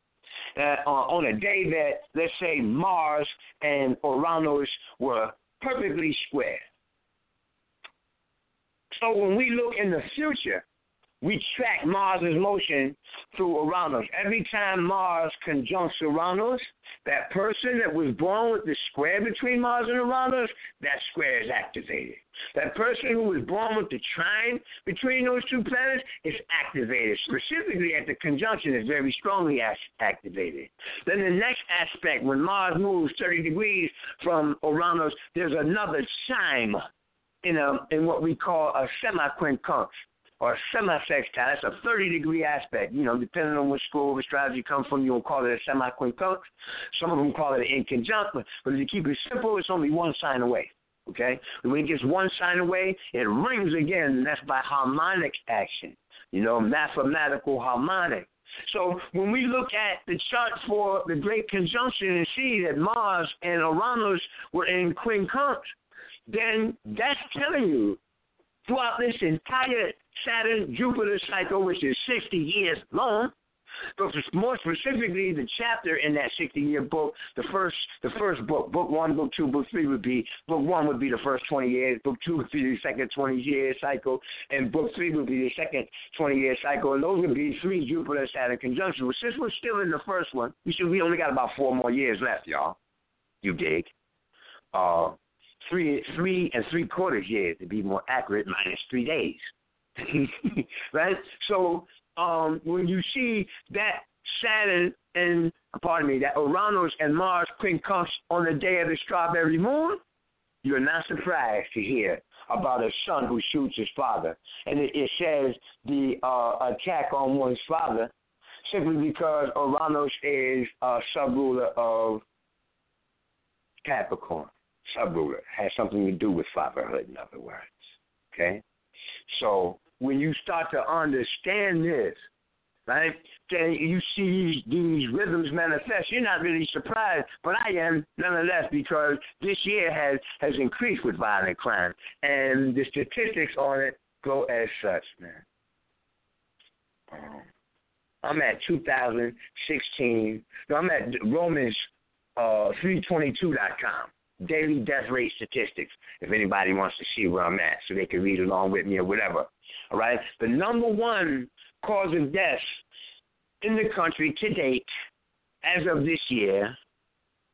Uh, on a day that, let's say, Mars and Uranus were perfectly square. So when we look in the future, we track Mars's motion through Uranus. Every time Mars conjuncts Uranus, that person that was born with the square between Mars and Uranus, that square is activated. That person who was born with the trine between those two planets is activated. Specifically at the conjunction is very strongly activated. Then the next aspect, when Mars moves 30 degrees from Uranus, there's another chime in a in what we call a semiquincunx or semi-sextile. That's a 30 degree aspect. You know, depending on which school of astrology you come from, you'll call it a semi-quincunx. Some of them call it an inconjunct, but if you keep it simple, it's only one sign away. Okay? When it gets one sign away, it rings again, and that's by harmonic action. You know, mathematical harmonic. So when we look at the chart for the Great Conjunction and see that Mars and Uranus were in quincunx, then that's telling you throughout this entire Saturn Jupiter cycle, which is 60 years long, but more specifically, the chapter in that 60-year book, the first, the first book, book one, book two, book three would be, book one would be the first 20 years, book two would be the second 20-year cycle, and book three would be the second 20-year cycle, and those would be three Jupiter-Saturn conjunctions. Well, since we're still in the first one, we should, we only got about four more years left, y'all. You dig? Uh, three, three and three quarters years to be more accurate, minus three days. (laughs) right? So um, when you see that Saturn and pardon me, that Uranus and Mars quincunx on the day of the strawberry moon, you're not surprised to hear about a son who shoots his father, and it, it says the uh, attack on one's father simply because Uranus is a subruler of Capricorn. Subruler has something to do with fatherhood, in other words. Okay, so when you start to understand this, right, then you see these rhythms manifest. You're not really surprised, but I am nonetheless because this year has has increased with violent crime, and the statistics on it go as such, man. Um, I'm at 2016. No, I'm at Romans uh, 322.com daily death rate statistics if anybody wants to see where I'm at so they can read along with me or whatever. All right? The number one cause of death in the country to date, as of this year,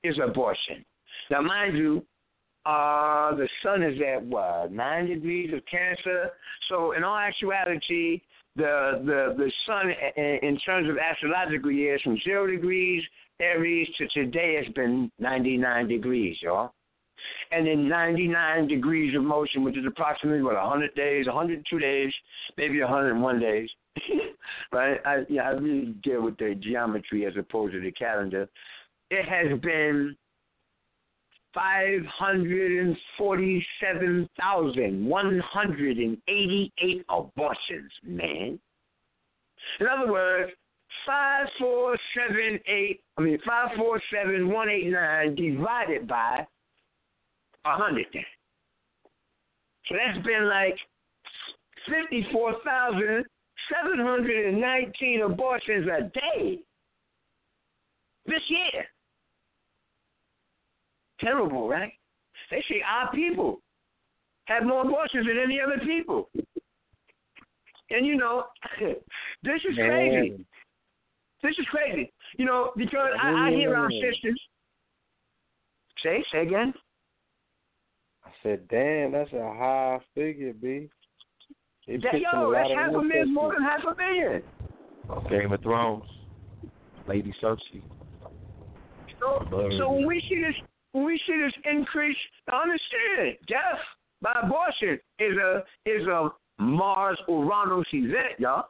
is abortion. Now, mind you, uh, the sun is at what nine degrees of Cancer. So, in all actuality, the the the sun, in terms of astrological years, from zero degrees Aries to today has been 99 degrees, y'all. And in 99 degrees of motion, which is approximately, what, 100 days, 102 days, maybe 101 days. (laughs) right? I, yeah, I really deal with the geometry as opposed to the calendar. It has been 547,188 abortions, man. In other words, five four seven eight. I mean five four seven one eight nine divided by a hundred. So that's been like fifty four thousand seven hundred and nineteen abortions a day this year. Terrible, right? They say our people have more abortions than any other people. And you know, (laughs) this is crazy. This is crazy. You know, because I, I hear our sisters say, say again. I said, damn, that's a high figure, B. That, yo, that's half a million, more than half a million. Game of Thrones, Lady Cersei. So, so when we see this, when we see this increase, I understand death by abortion is a is a Mars Uranus event, y'all.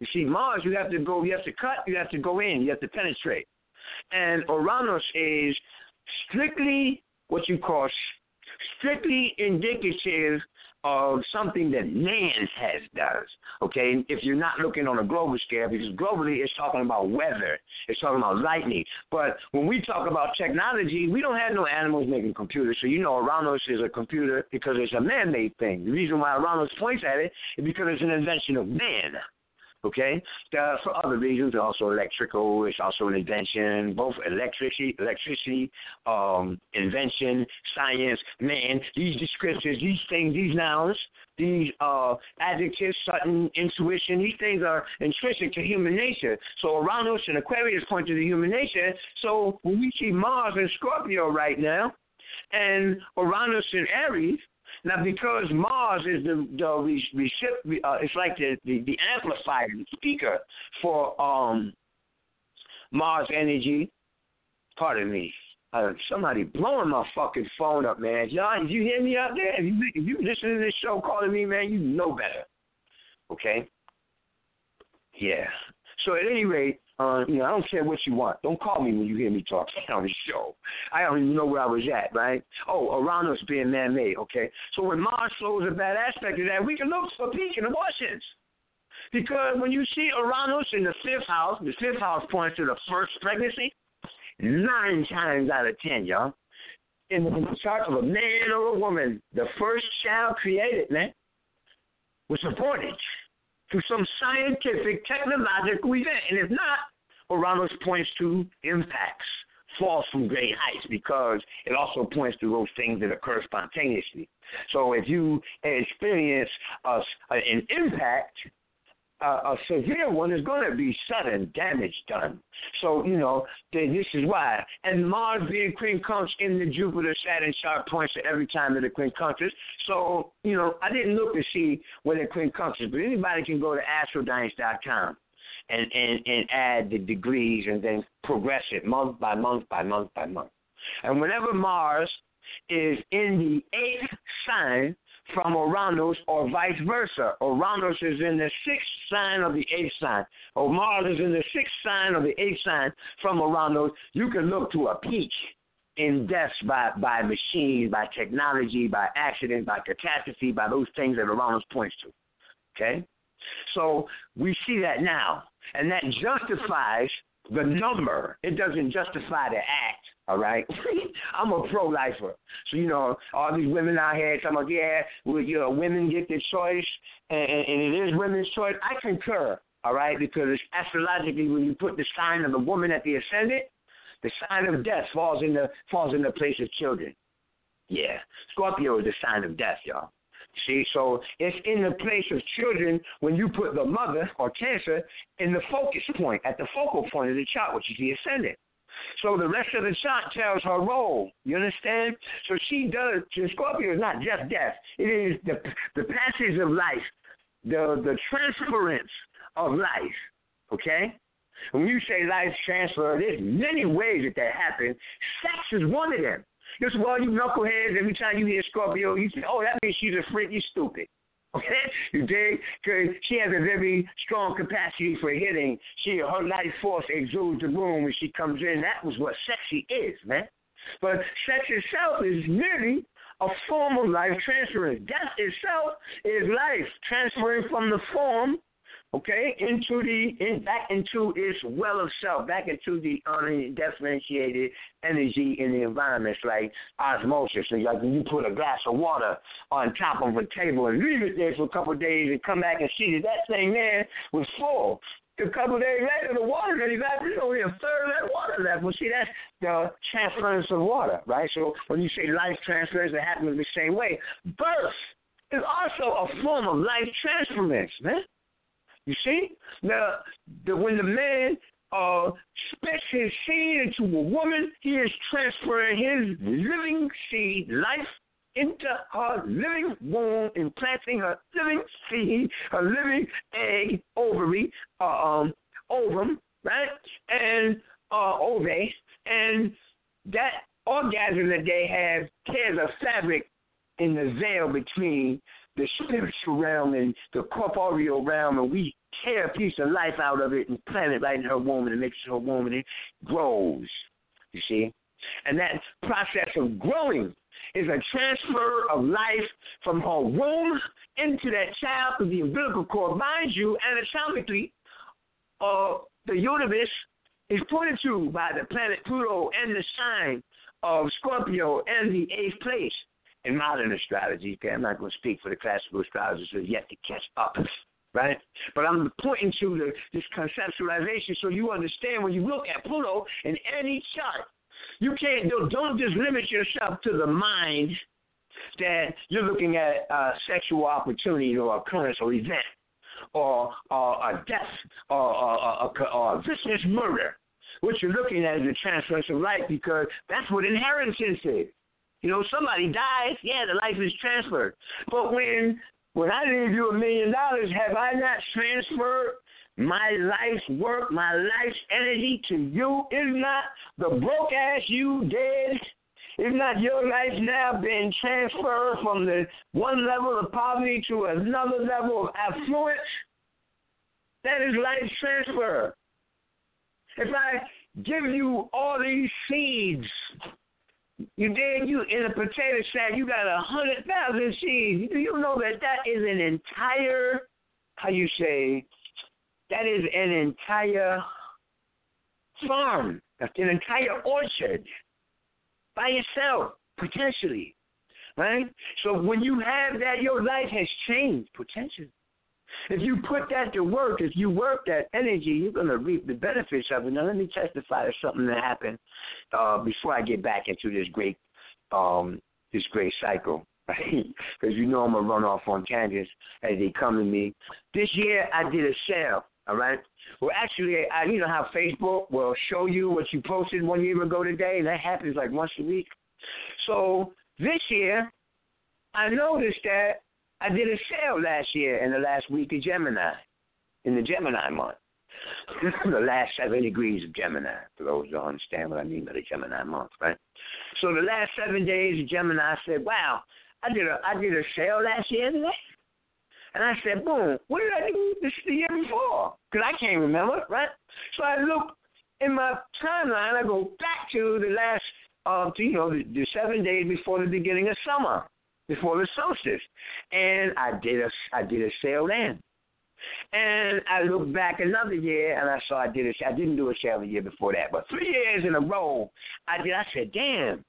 You see, Mars, you have to go, you have to cut, you have to go in, you have to penetrate. And Uranus is strictly what you call strictly indicative of something that man has does. Okay, if you're not looking on a global scale, because globally it's talking about weather, it's talking about lightning. But when we talk about technology, we don't have no animals making computers. So you know, Uranus is a computer because it's a man-made thing. The reason why Uranus points at it is because it's an invention of man. Okay, uh, for other reasons, also electrical. It's also an invention, both electricity, electricity, um, invention, science, man. These descriptors, these things, these nouns, these uh, adjectives, certain intuition. These things are intrinsic to human nature. So Uranus and Aquarius point to the human nature. So when we see Mars and Scorpio right now, and Uranus and Aries, now, because Mars is the the recip- uh, it's like the, the the amplifier, the speaker for um Mars energy. Pardon me. Uh, somebody blowing my fucking phone up, man. Y'all, you hear me out there? If you, if you listen to this show calling me, man, you know better. Okay? Yeah. So at any rate, uh, you know, I don't care what you want. Don't call me when you hear me talk (laughs) on the show. I don't even know where I was at, right? Oh, Uranus being man-made, okay? So when Mars flows a bad aspect of that, we can look for peak and abortions. Because when you see Uranus in the fifth house, the fifth house points to the first pregnancy, nine times out of ten, y'all, in the chart of a man or a woman, the first child created, man, was aborted to some scientific, technological event. And if not, Uranus points to impacts, falls from great heights, because it also points to those things that occur spontaneously. So if you experience a, an impact, uh, a severe one is going to be sudden damage done. So, you know, this is why. And Mars being quincunx in the Jupiter Saturn sharp points to every time that it quincunxes. So, you know, I didn't look to see where when it quincunxes, but anybody can go to astrodynamics.com and, and, and add the degrees and then progress it month by month by month by month. And whenever Mars is in the eighth sign, from Uranus or vice versa. Uranus is in the sixth sign of the eighth sign. Or Mars is in the sixth sign of the eighth sign from Uranus. You can look to a peak in deaths by, by machines, by technology, by accident, by catastrophe, by those things that Uranus points to. Okay? So we see that now. And that justifies the number. It doesn't justify the act. All right, (laughs) I'm a pro-lifer, so you know all these women out here talking about yeah, well, you know, women get their choice, and, and it is women's choice. I concur. All right, because astrologically, when you put the sign of the woman at the ascendant, the sign of death falls in the falls in the place of children. Yeah, Scorpio is the sign of death, y'all. See, so it's in the place of children when you put the mother or cancer in the focus point, at the focal point of the chart, which is the ascendant. So the rest of the chart tells her role. You understand? So she does. Scorpio is not just death. It is the the passage of life, the the transference of life. Okay. When you say life transfer, there's many ways that that happens. Sex is one of them. Just well, you knuckleheads, every time you hear Scorpio, you say, oh, that means she's a freak. You stupid. Okay, you dig? Because she has a very strong capacity for hitting. She her life force exudes the room when she comes in. That was what sexy is, man. But sex itself is merely a form of life transference. Death itself is life transferring from the form okay, into the in, back into its well of self, back into the undifferentiated energy in the environment, like osmosis. So like you put a glass of water on top of a table and leave it there for a couple of days and come back and see that that thing there was full. A couple of days later, the water had evaporated. Only a third of that water left. Well, see, that's the transference of water, right? So when you say life transference, it happens the same way. Birth is also a form of life transference, man. You see? Now, the, when the man uh, spits his seed into a woman, he is transferring his living seed, life, into her living womb, implanting her living seed, her living egg, ovary, uh, um, ovum, right? And uh, ovary. And that orgasm that they have tears a fabric in the veil between the spiritual realm and the corporeal realm, and we tear a piece of life out of it and plant it right in her womb, and make sure her womb, grows. You see? And that process of growing is a transfer of life from her womb into that child through the umbilical cord. Mind you, anatomically, uh, the universe is pointed to by the planet Pluto and the sign of Scorpio and the eighth place in modern astrology. Okay, I'm not going to speak for the classical astrologers who have yet to catch up, right? But I'm pointing to the, this conceptualization so you understand when you look at Pluto in any chart, you can't don't, just limit yourself to the mind that you're looking at a sexual opportunity or occurrence or event or, or a death or, or, or, or a vicious murder. What you're looking at is the transference of life because that's what inheritance is. You know, somebody dies, yeah, the life is transferred. But when when I leave you a million dollars, have I not transferred my life's work, my life's energy to you? Is not the broke ass you dead? Is not your life now being transferred from the one level of poverty to another level of affluence? That is life transfer. If I give you all these seeds, you did you in a potato sack, you got a hundred thousand seeds. Do you know that that is an entire, how you say, that is an entire farm, That's an entire orchard by yourself, potentially. Right? So when you have that, your life has changed, potentially. If you put that to work, if you work that energy, you're going to reap the benefits of it. Now, let me testify to something that happened uh, before I get back into this great, um, this great cycle, (laughs) right? Because you know I'm gonna run off on tangents as they come to me. This year I did a sale. All right. Well, actually, I, you know how Facebook will show you what you posted one year ago today, and that happens like once a week. So this year, I noticed that I did a sale last year in the last week of Gemini, in the Gemini month. (clears throat) the last seven degrees of Gemini, for those who understand what I mean by the Gemini month, right? So the last seven days of Gemini, I said, wow, I did a I did a sale last year today. And I said, boom, what did I do this the year before? Because I can't remember, right? So I look in my timeline, I go back to the last, uh, to, you know, the, the seven days before the beginning of summer before the solstice, and I did a I did a sale then. And I looked back another year and I saw I did a I didn't do a sale the year before that, but three years in a row I did. I said, damn,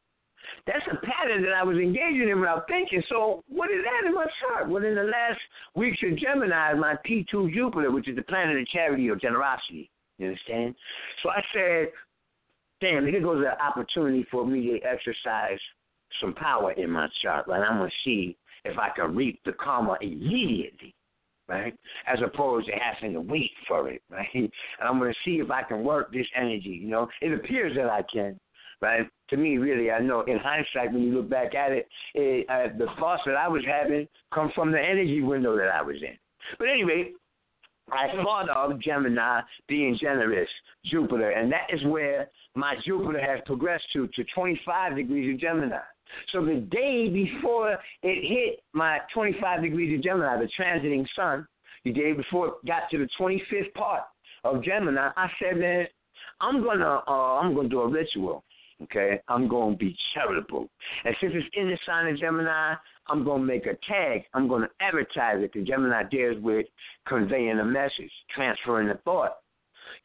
that's a pattern that I was engaging in without thinking. So what is that in my chart? Well, in the last weeks of Gemini, my P2 Jupiter, which is the planet of charity or generosity. You understand? So I said, damn, here goes an opportunity for me to exercise some power in my chart, right? I'm gonna see if I can reap the karma immediately, right? As opposed to having to wait for it, (laughs) right? And I'm gonna see if I can work this energy. You know, it appears that I can, right? To me, really, I know in hindsight, when you look back at it, it uh, the thoughts that I was having come from the energy window that I was in. But anyway, I thought of Gemini being generous, Jupiter, and that is where my Jupiter has progressed to, to 25 degrees of Gemini. So the day before it hit my 25 degrees of Gemini, the transiting sun, the day before it got to the 25th part of Gemini, I said, man, I'm gonna uh, I'm gonna do a ritual. Okay, I'm gonna be charitable, and since it's in the sign of Gemini, I'm gonna make a tag. I'm gonna advertise it. The Gemini deals with conveying a message, transferring a thought.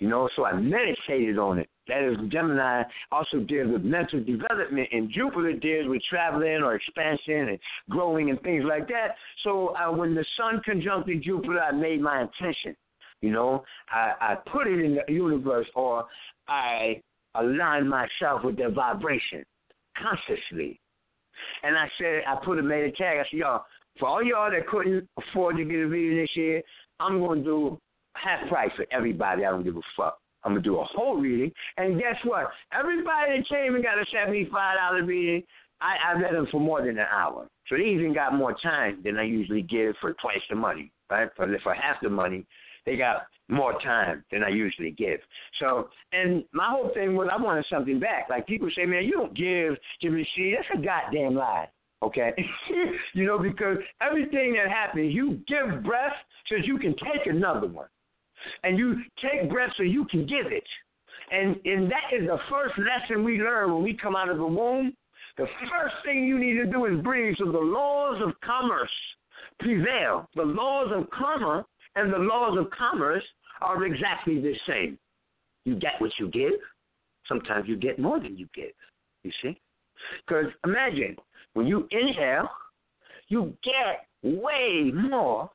You know, so I meditated on it. That is, Gemini also deals with mental development, and Jupiter deals with traveling or expansion and growing and things like that. So uh, when the Sun conjuncted Jupiter, I made my intention. You know, I, I put it in the universe, or I align myself with their vibration consciously. And I said, I put a made a tag. I said, y'all, for all y'all that couldn't afford to get a reading this year, I'm going to do half price for everybody. I don't give a fuck. I'm gonna do a whole reading, and guess what? Everybody that came and got a seventy-five dollar reading, I, I read them for more than an hour. So they even got more time than I usually give for twice the money, right? For for half the money, they got more time than I usually give. So, and my whole thing was I wanted something back. Like people say, man, you don't give to receive. That's a goddamn lie. Okay, (laughs) you know because everything that happens, you give breath so you can take another one and you take breath so you can give it. And and that is the first lesson we learn when we come out of the womb. The first thing you need to do is breathe so the laws of commerce prevail. The laws of karma and the laws of commerce are exactly the same. You get what you give. Sometimes you get more than you give. You see? Because imagine when you inhale, you get way more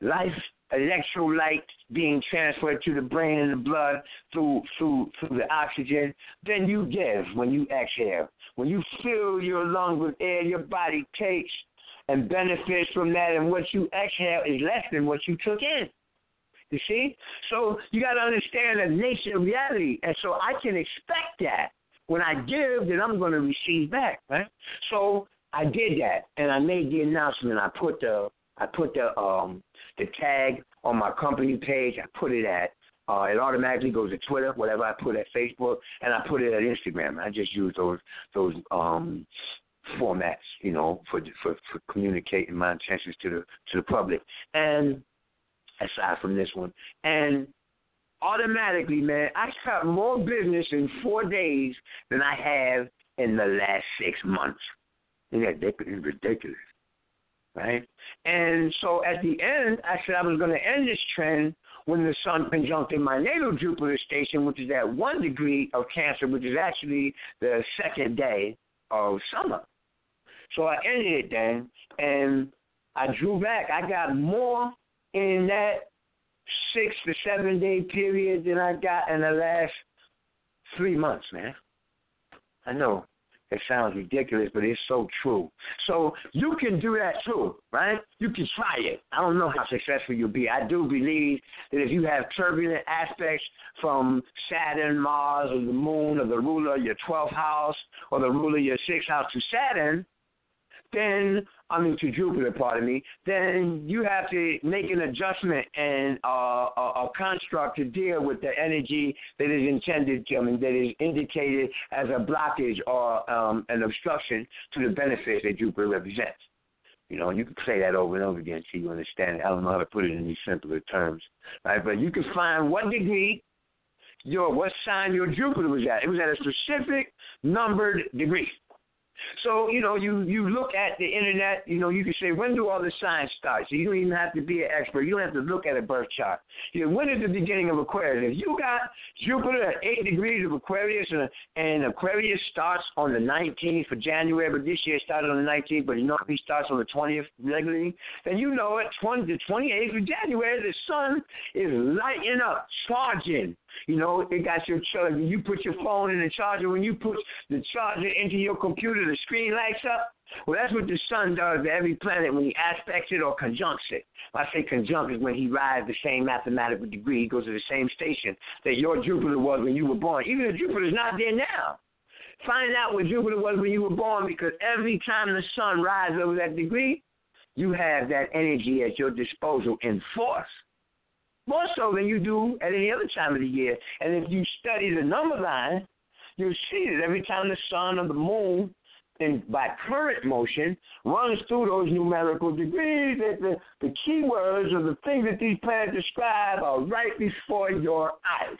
life electrolytes being transferred to the brain and the blood through through through the oxygen than you give when you exhale. When you fill your lungs with air, your body takes and benefits from that, and what you exhale is less than what you took in. You see? So you got to understand the nature of reality, and so I can expect that when I give, that I'm going to receive back, right? So I did that, and I made the announcement. I put the I put the um the tag on my company page. I put it at uh, it automatically goes to Twitter, whatever I put at Facebook, and I put it at Instagram. I just use those those um formats, you know, for for for communicating my intentions to the to the public. And aside from this one, and automatically, man, I got more business in four days than I have in the last six months. And that is ridiculous, right? And so at the end, I said I was going to end this trend when the sun conjuncted my natal Jupiter station, which is at one degree of Cancer, which is actually the second day of summer. So I ended it then, and I drew back. I got more in that six to seven day period than I got in the last three months, man. I know it sounds ridiculous, but it's so true. So you can do that too, right? You can try it. I don't know how successful you'll be. I do believe that if you have turbulent aspects from Saturn, Mars, or the moon, or the ruler of your 12th house, or the ruler of your 6th house to Saturn, then I mean to Jupiter, pardon me, then you have to make an adjustment and uh, a, a construct to deal with the energy that is intended, I mean, that is indicated as a blockage or um, an obstruction to the benefits that Jupiter represents. You know, you can say that over and over again so you understand it. I don't know how to put it in these simpler terms, right? But you can find what degree your what sign your Jupiter was at. It was at a specific numbered degree. So, you know, you, you look at the internet, you know, you can say, when do all the signs start? So you don't even have to be an expert. You don't have to look at a birth chart. You know, when is the beginning of Aquarius? If you got Jupiter at 8 degrees of Aquarius, and, and Aquarius starts on the 19th for January, but this year it started on the 19th, but you know if he starts on the 20th regularly, then you know at 20, the 28th of January, the sun is lighting up, charging. You know, it got your charger. You put your phone in the charger. When you put the charger into your computer, the screen lights up. Well, that's what the sun does to every planet when he aspects it or conjuncts it. When I say conjunct is when he rides the same mathematical degree. He goes to the same station that your Jupiter was when you were born. Even if Jupiter's not there now. Find out what Jupiter was when you were born because every time the sun rises over that degree, you have that energy at your disposal in force more so than you do at any other time of the year. And if you study the number line, you'll see that every time the sun or the moon, and by current motion, runs through those numerical degrees, that the, the keywords or the things that these planets describe are right before your eyes.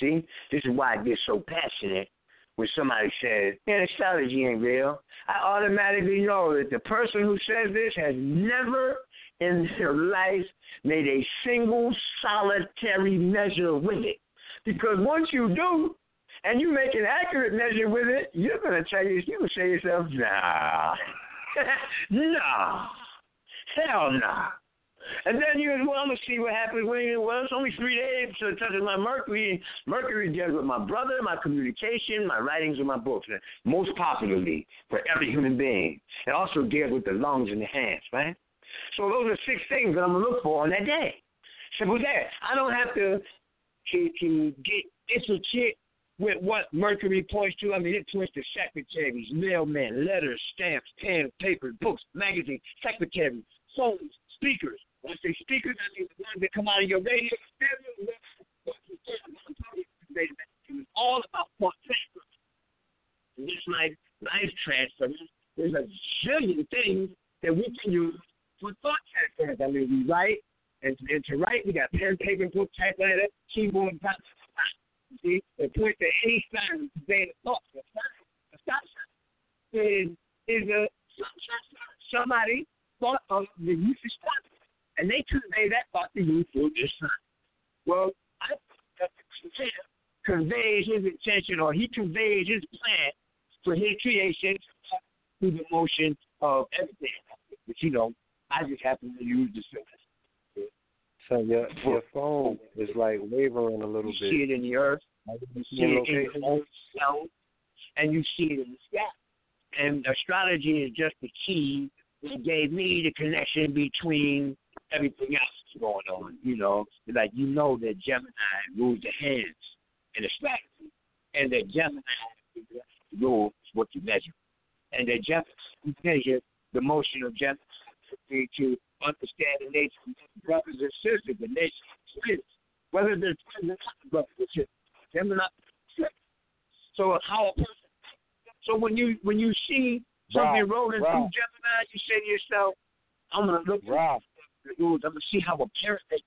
See, this is why I get so passionate when somebody says, man, astrology ain't real. I automatically know that the person who says this has never in their life made a single solitary measure with it. Because once you do, and you make an accurate measure with it, you're gonna tell you you say yourself, nah, (laughs) nah, hell nah. And then you well, I'm gonna see what happens when well, it's only three days to touch my Mercury. Mercury deals with my brother, my communication, my writings, and my books. Most popularly for every human being. It also deals with the lungs and the hands, right? So those are six things that I'm gonna look for on that day. Simple as that. I don't have to to to get intricate with what Mercury points to. I mean, it points to secretaries, mailmen, letters, stamps, pen, paper, books, magazines, secretaries, phones, speakers. When I say speakers, I mean the ones that come out of your radio. It's all about transfer. Just like life transfer, there's a zillion things that we can use for thought transference. I mean, we write, and, and to write, we got pen, paper, book, typewriter, keyboard, stop, stop. See, it points to any sign conveying a thought. A sign, a stop sign. is a somebody thought of the youth is stuff, and they convey that thought to you through this son. Well, I that conveys his intention or he conveys his plan for his creation through the motion of everything. But you know, I just happen to use the surface. So your your phone is like wavering a little you bit. You see it in the earth, you see it in location? your own sound, and you see it in the sky. And astrology is just the key that gave me the connection between everything else that's going on. You know, like you know that Gemini rules the hands in astrology, and that Gemini rules what you measure, and that Gemini you measure the motion of Gemini to understand the nature of brothers and sisters, the nature of twins, whether they're twins or not brothers and sisters. Gemini. So how a person. So when you when you see something rolling Rob. through Gemini, you say to yourself, "I'm gonna look Rob, the rules. I'm gonna see how a parent they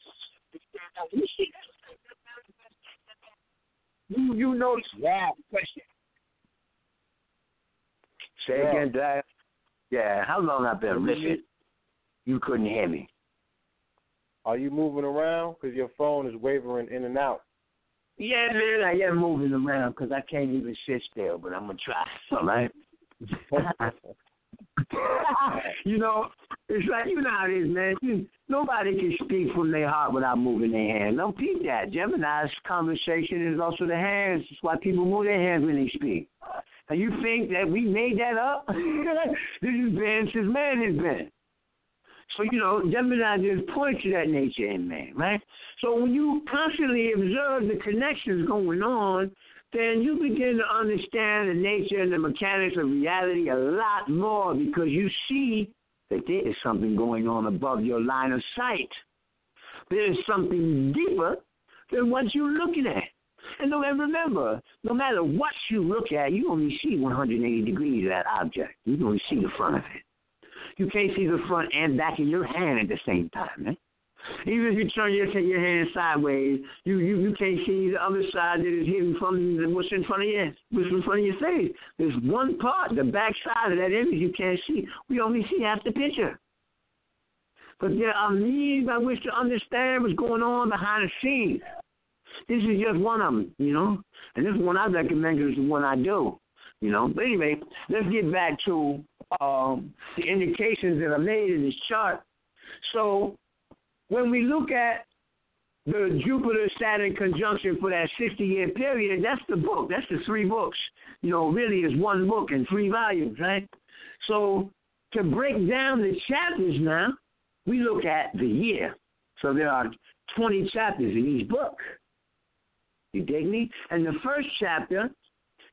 You see that? You you notice Rob, question. Say Yeah. again, Dad. Yeah, how long I've been listening? You couldn't hear me. are you moving around? Because your phone is wavering in and out. Yeah, man, I am moving around because I can't even sit still, but I'm gonna try. (laughs) All right. (laughs) you know, it's like you know how it is, man. You- Nobody can speak from their heart without moving their hands. Don't peep that. Gemini's conversation is also the hands. That's why people move their hands when they speak. And you think that we made that up? (laughs) this is been since man has been. So, you know, Gemini just points to that nature in man, right? So when you constantly observe the connections going on, then you begin to understand the nature and the mechanics of reality a lot more because you see that there is something going on above your line of sight. There is something deeper than what you're looking at. And remember, no matter what you look at, you only see 180 degrees of that object. You only see the front of it. You can't see the front and back of your hand at the same time, man. Even if you turn your your hand sideways, you, you you can't see the other side that is hidden from the- what's in front of you, what's in front of your face. There's one part, the back side of that image you can't see. We only see half the picture. But there are means by which to understand what's going on behind the scenes. This is just one of them, you know. And this is one I recommend it's the one I do, you know. But anyway, let's get back to um, the indications that are made in this chart. So when we look at the Jupiter Saturn conjunction for that 60 year period, that's the book. That's the three books. You know, really is one book in three volumes, right? So to break down the chapters now, we look at the year. So there are 20 chapters in each book. You dig me? And the first chapter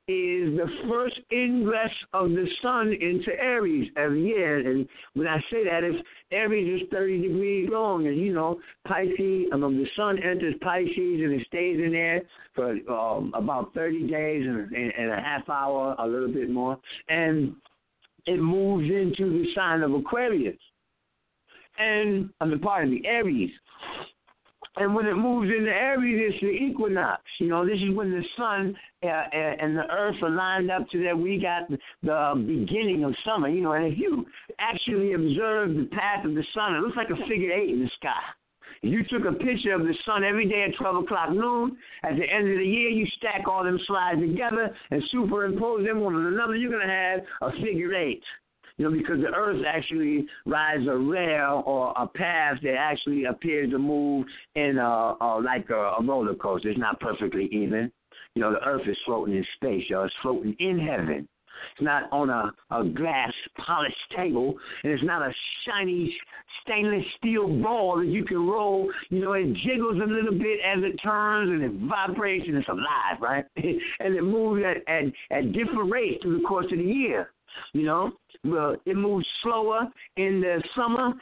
is the first ingress of the sun into Aries every year. And when I say that, it's Aries is 30 degrees long. And, you know, Pisces, I mean, the sun enters Pisces and it stays in there for um, about 30 days and, and, and a half hour, a little bit more. And it moves into the sign of Aquarius. And, I mean, pardon me, Aries. And when it moves into Aries, it's the equinox. You know, this is when the sun uh, uh, and the earth are lined up to that we got the, the beginning of summer. You know, and if you actually observe the path of the sun, it looks like a figure eight in the sky. If you took a picture of the sun every day at 12 o'clock noon, at the end of the year, you stack all them slides together and superimpose them one on another, you're going to have a figure eight you know, because the Earth actually rides a rail or a path that actually appears to move in a, a like a, a roller coaster. It's not perfectly even. You know, the Earth is floating in space, y'all. It's floating in heaven. It's not on a, a glass polished table, and it's not a shiny stainless steel ball that you can roll. You know, it jiggles a little bit as it turns, and it vibrates, and it's alive, right? (laughs) and it moves at, at, at different rates through the course of the year. You know, well, it moves slower in the summer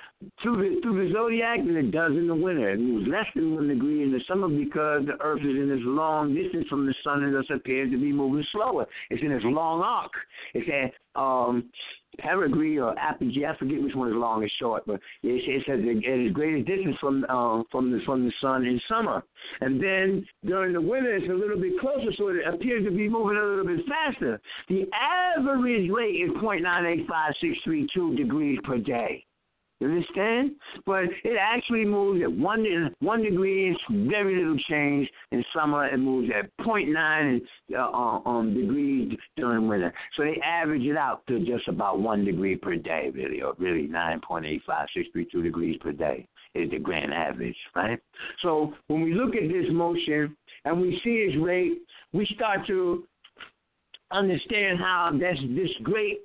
through the through the zodiac than it does in the winter. It moves less than one degree in the summer because the Earth is in this long distance from the sun and thus appears to be moving slower. It's in this long arc. It's at um perigee or apogee. I forget which one is long and short, but it, it says it is greatest distance from uh, from the from the sun in summer, and then during the winter it's a little bit closer, so it appears to be moving a little bit faster. The average rate is 0.985632 degrees per day. You understand? But it actually moves at one one degree. It's very little change in summer. It moves at 0.9 uh, um, degrees during winter. So they average it out to just about one degree per day, really, or really 9.85632 degrees per day is the grand average, right? So when we look at this motion and we see its rate, we start to understand how that's this great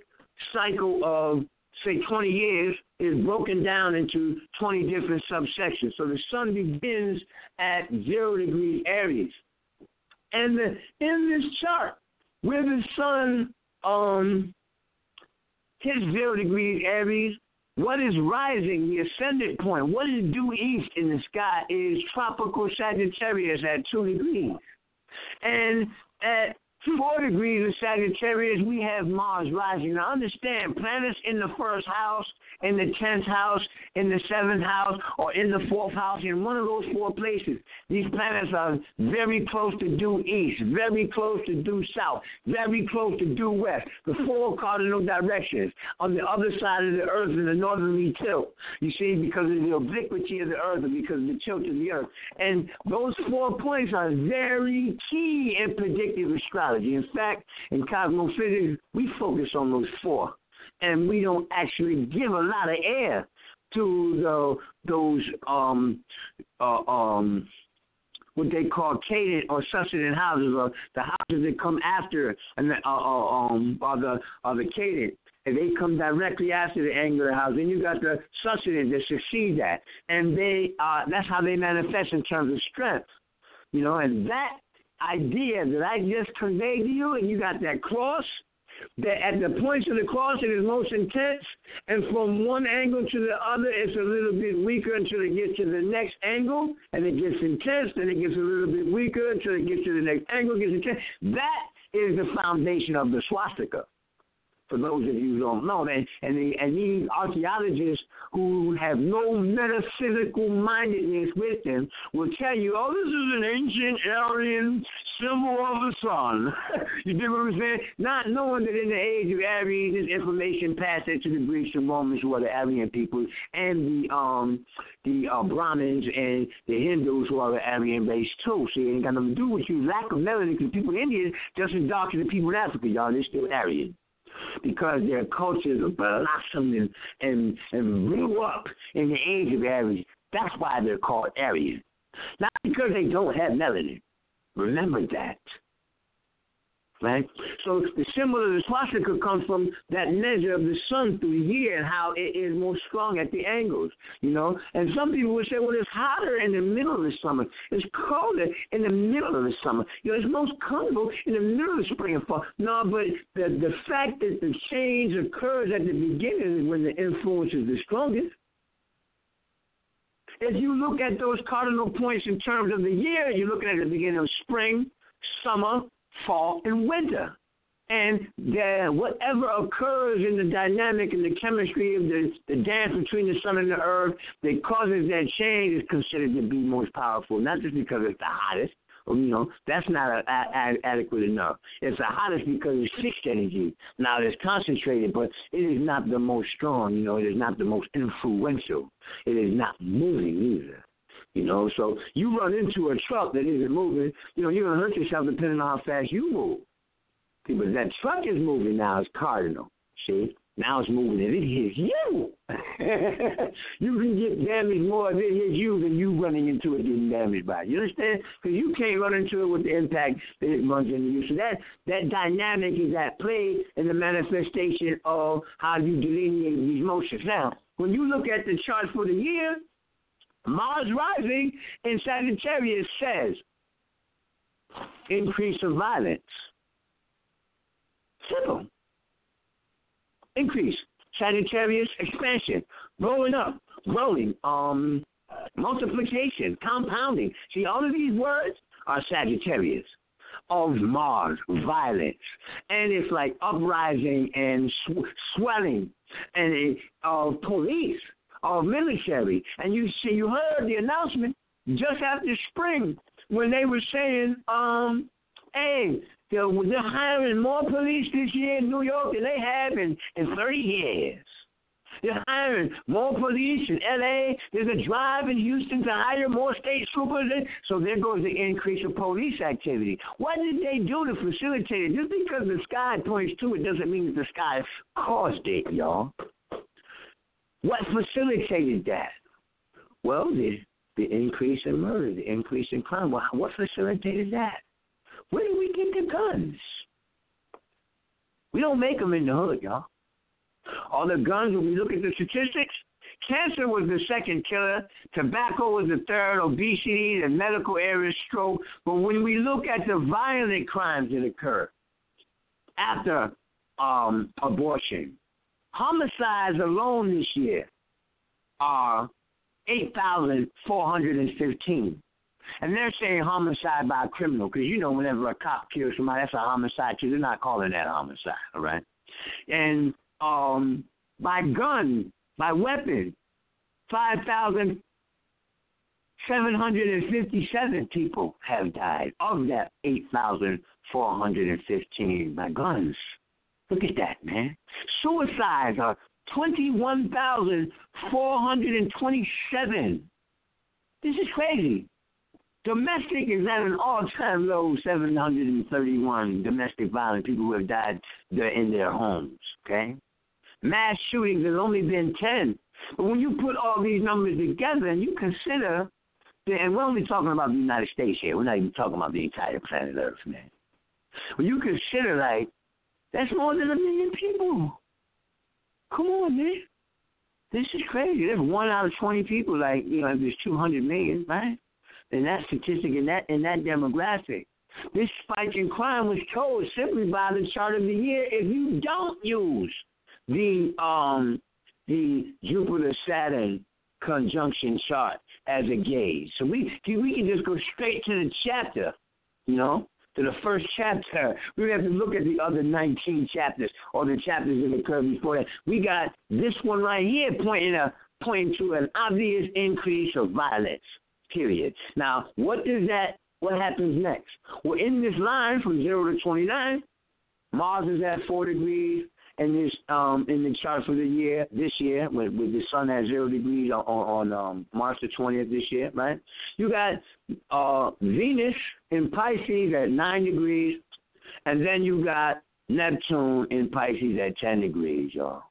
cycle of say 20 years is broken down into 20 different subsections. So the sun begins at zero degrees Aries. And the, in this chart, where the sun um, hits zero degrees Aries, what is rising, the ascendant point, what is due east in the sky is tropical Sagittarius at 2 degrees. And at four degrees of Sagittarius, we have Mars rising. Now understand, planets in the first house in the tenth house, in the seventh house, or in the fourth house, in one of those four places. These planets are very close to due east, very close to due south, very close to due west. The four cardinal directions on the other side of the earth in the northerly tilt. You see, because of the obliquity of the earth and because of the tilt of the earth. And those four points are very key in predictive astrology. In fact, in Cozmophyzix, we focus on those four and we don't actually give a lot of air to the those um uh, um what they call cadent or succeeding houses or the houses that come after and uh, uh, um are the are the cadent and they come directly after the angular house. Then you got the succeeding that succeed that, and they uh, that's how they manifest in terms of strength, you know. And that idea that I just conveyed to you, and you got that cross, that at the points of the cross it is most intense, and from one angle to the other it's a little bit weaker until it gets to the next angle, and it gets intense, then it gets a little bit weaker until it gets to the next angle, gets intense. That is the foundation of the swastika for those of you who don't know. And, and, the, and these archaeologists who have no metaphysical mindedness with them will tell you, oh, this is an ancient Aryan symbol of the sun. (laughs) you dig what I'm saying? Not knowing that in the age of Aries, this information passed into the Greeks and Romans, who are the Aryan people, and the um the uh, Brahmins and the Hindus, who are the Aryan race too. See, it ain't got nothing to do with you. Lack of melanin, because people in India just as dark as the people in Africa, y'all. They're still Aryan because their cultures blossomed and, and, and grew up in the age of Aries. That's why they're called Aryan. Not because they don't have melanin. Remember that. Right? So the symbol of the swastika comes from that measure of the sun through the year and how it is more strong at the angles, you know. And some people would say, well, it's hotter in the middle of the summer. It's colder in the middle of the summer. You know, it's most comfortable in the middle of spring and fall. No, but the the fact that the change occurs at the beginning when the influence is the strongest. If you look at those cardinal points in terms of the year, you're looking at the beginning of spring, summer, fall, and winter. And the, whatever occurs in the dynamic and the chemistry of the, the dance between the sun and the earth that causes that change is considered to be most powerful, not just because it's the hottest, you know, that's not a, a, adequate enough. It's the hottest because it's fixed energy. Now it's concentrated, but it is not the most strong. You know, it is not the most influential. It is not moving either. You know, so you run into a truck that isn't moving, you know, you're gonna hurt yourself depending on how fast you move. See, but that truck is moving now is cardinal. See? Now it's moving and it hits you. (laughs) you can get damaged more if it hits you than you running into it getting damaged by it. You understand? Because you can't run into it with the impact that it runs into you. So that that dynamic is at play in the manifestation of how you delineate these motions. Now, when you look at the chart for the year, Mars rising in Sagittarius says increase of violence. Simple. Increase. Sagittarius expansion. Growing up. Growing. Um multiplication. Compounding. See all of these words are Sagittarius. of Mars, violence, and it's like uprising and sw- swelling, and of uh, police, of military, and you see, you heard the announcement just after spring when they were saying, um, hey, they're, they're hiring more police this year in New York than they have in, in 30 years. They're hiring more police in L.A. There's a drive in Houston to hire more state troopers. So there goes the increase of police activity. What did they do to facilitate it? Just because the sky points to it doesn't mean that the sky caused it, y'all. What facilitated that? Well, the the increase in murder, the increase in crime. Well, what facilitated that? Where do we get the guns? We don't make them in the hood, y'all. All the guns, when we look at the statistics, cancer was the second killer, tobacco was the third, obesity, the medical area, stroke. But when we look at the violent crimes that occur after um, abortion, homicides alone this year are 8,415. And they're saying homicide by a criminal because you know whenever a cop kills somebody, that's a homicide too. They're not calling that homicide, all right? And um, by gun, by weapon, 5,757 people have died. Of that, 8,415 by guns. Look at that, man. Suicides are 21,427. This is crazy. Domestic is at an all-time low, 731 domestic violent people who have died in their homes, okay? mass shootings, there's only been 10. But when you put all these numbers together and you consider, and we're only talking about the United States here, we're not even talking about the entire planet Earth, man. When you consider, like, that's more than a million people. Come on, man. This is crazy. There's one out of 20 people, like, you know, if there's 200 million, right? In that statistic, in that, in that demographic. This spike in crime was told simply by the chart of the year if you don't use the um the Jupiter Saturn conjunction chart as a gauge. So we we can just go straight to the chapter, you know, to the first chapter. We have to look at the other 19 chapters or the chapters that occur before that. We got this one right here pointing a pointing to an obvious increase of violence. Period. Now, what does that? What happens next? Well, in this line from zero to 29, Mars is at four degrees, in this um in the chart for the year this year with, with the sun at zero degrees on, on um March the twentieth this year, right? You got uh Venus in Pisces at nine degrees, and then you got Neptune in Pisces at ten degrees, y'all.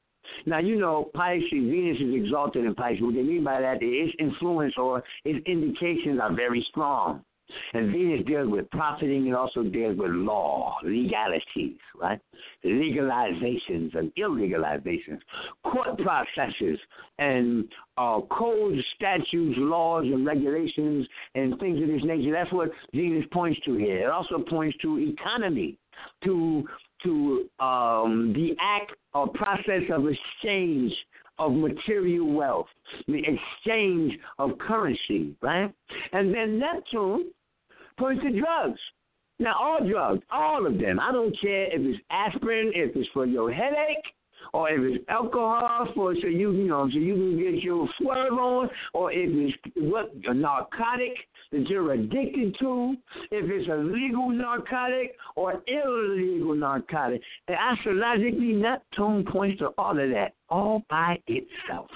Now you know Pisces, Venus is exalted in Pisces. What they mean by that is its influence or its indications are very strong. And Venus deals with profiting and also deals with law, legalities, right? Legalizations and illegalizations, court processes, and uh, codes, statutes, laws, and regulations, and things of this nature. That's what Venus points to here. It also points to economy, to to um, the act or process of exchange of material wealth, the exchange of currency, right? And then Neptune points to drugs. Now, all drugs, all of them. I don't care if it's aspirin, if it's for your headache, or if it's alcohol for so you you know so you can get your swerve on, or if it's what a narcotic that you're addicted to, if it's a legal narcotic or illegal narcotic. And astrologically, Neptune points to all of that all by itself.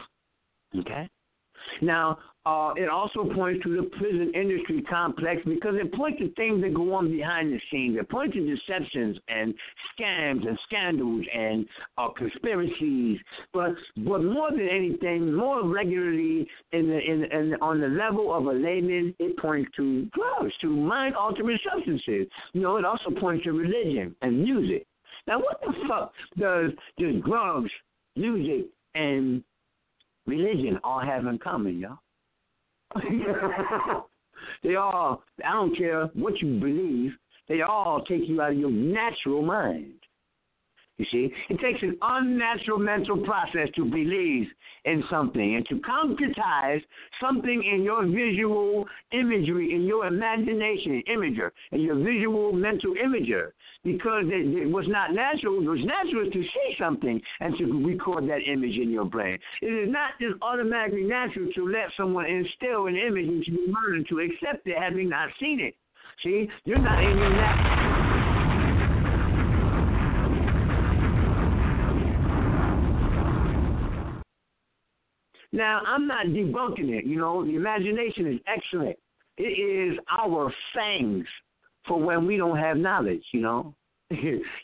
Okay. Now, uh, it also points to the prison industry complex because it points to things that go on behind the scenes. It points to deceptions and scams and scandals and uh, conspiracies. But but more than anything, more regularly in the in, in on the level of a layman, it points to drugs, to mind altering substances. You know, it also points to religion and music. Now, what the fuck does does drugs, music, and religion all have in common, y'all? (laughs) they all, I don't care what you believe, they all take you out of your natural mind. You see, it takes an unnatural mental process to believe in something and to concretize something in your visual imagery, in your imagination, imager, in your visual mental imager. Because it, it was not natural. It was natural to see something and to record that image in your brain. It is not just automatically natural to let someone instill an image into your mind to accept it having not seen it. See, you're not in your natural. Now, I'm not debunking it. You know, the imagination is excellent. It is our fangs for when we don't have knowledge, you know.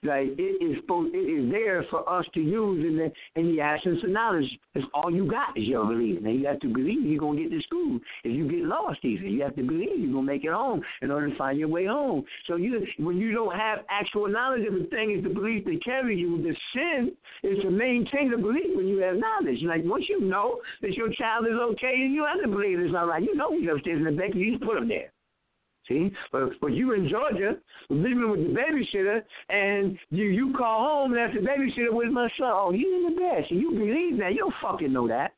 Like it is supposed, it is there for us to use in the in the absence of knowledge. It's all you got is your belief. Now you have to believe you're gonna get to school. If you get lost, either you have to believe you're gonna make it home in order to find your way home. So you when you don't have actual knowledge of the thing, is the belief that carries you. The sin is to maintain the belief when you have knowledge. Like once you know that your child is okay, and you have to believe it's all right. You know he's upstairs in the bed, you just put him there. See, but but you in Georgia living with the babysitter, and you you call home and ask the babysitter, "Where's my son?" Oh, he's in the bed. You believe that? You don't fucking know that.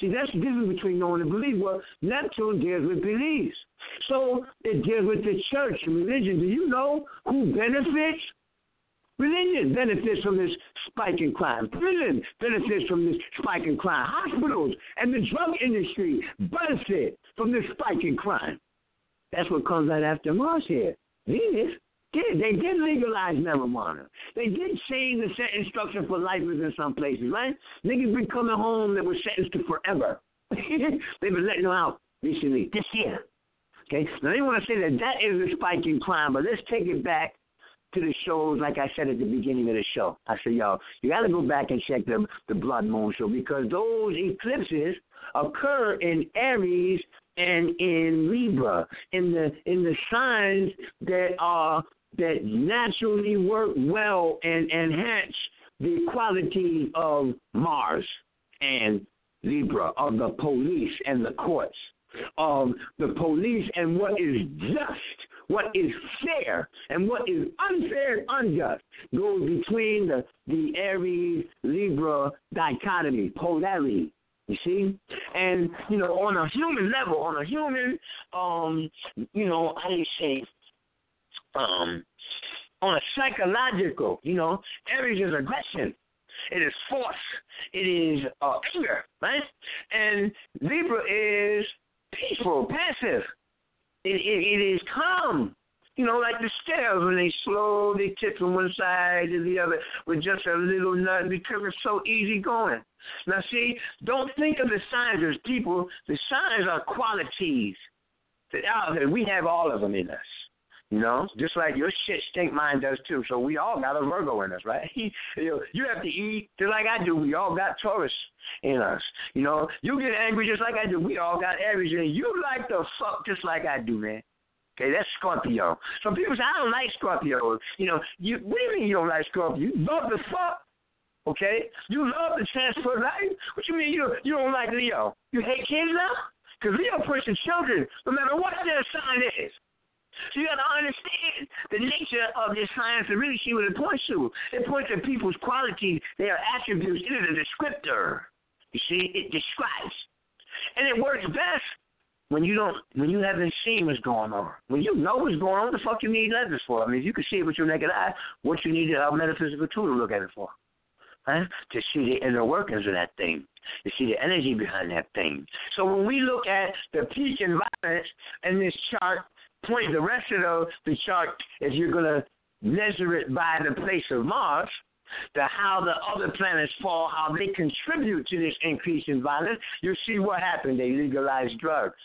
See, that's the difference between knowing and belief. Well, Neptune deals with beliefs, so it deals with the church and religion. Do you know who benefits Religion benefits from this spike in crime. Prison benefits from this spike in crime. Hospitals and the drug industry benefit from this spike in crime. That's what comes out after Mars here. Venus did. They did legalize marijuana. They did change the sentence structure for life in some places, right? Niggas been coming home that were sentenced to forever. (laughs) They've been letting them out recently, this year. Okay? Now, they want to say that that is a spike in crime, but let's take it back to the shows, like I said at the beginning of the show. I said, y'all, you got to go back and check the the Blood Moon show because those eclipses occur in Aries and in Libra, in the in the signs that are that naturally work well and enhance the quality of Mars and Libra, of the police and the courts, of the police and what is just what is fair and what is unfair and unjust goes between the, the Aries Libra dichotomy, polarity. You see? And, you know, on a human level, on a human, um, you know, I you say, um, on a psychological, you know, Aries is aggression. It is force. It is uh, anger, right? And Libra is peaceful, passive. It, it, it is calm. You know, like the stairs when they slowly tip from one side to the other with just a little nut because it's so easy going. Now, see, don't think of the signs as people. The signs are qualities that out there. We have all of them in us. You know, just like your shit stink, mine does too. So we all got a Virgo in us, right? (laughs) you have to eat just like I do. We all got Taurus in us. You know, you get angry just like I do. We all got Aries in. You like to fuck just like I do, man. Okay, that's Scorpio. Some people say I don't like Scorpio. You know, you what do you mean you don't like Scorpio? You love the fuck. Okay, you love the transfer life. What you mean you you don't like Leo? You hate kids now? Because Leo pushes children, no matter what their sign is. So you got to understand the nature of this science and really see what it points to. It points to people's qualities, their attributes. It is a descriptor. You see, it describes, and it works best when you don't, when you haven't seen what's going on. When you know what's going on, what the fuck you need letters for? I mean, if you can see it with your naked eye, what you need a metaphysical tool to look at it for? Huh? To see the inner workings of that thing, to see the energy behind that thing. So when we look at the peak violence in this chart point the rest of the, the chart, if you're going to measure it by the place of Mars, the how the other planets fall, how they contribute to this increase in violence, you'll see what happened. They legalize drugs.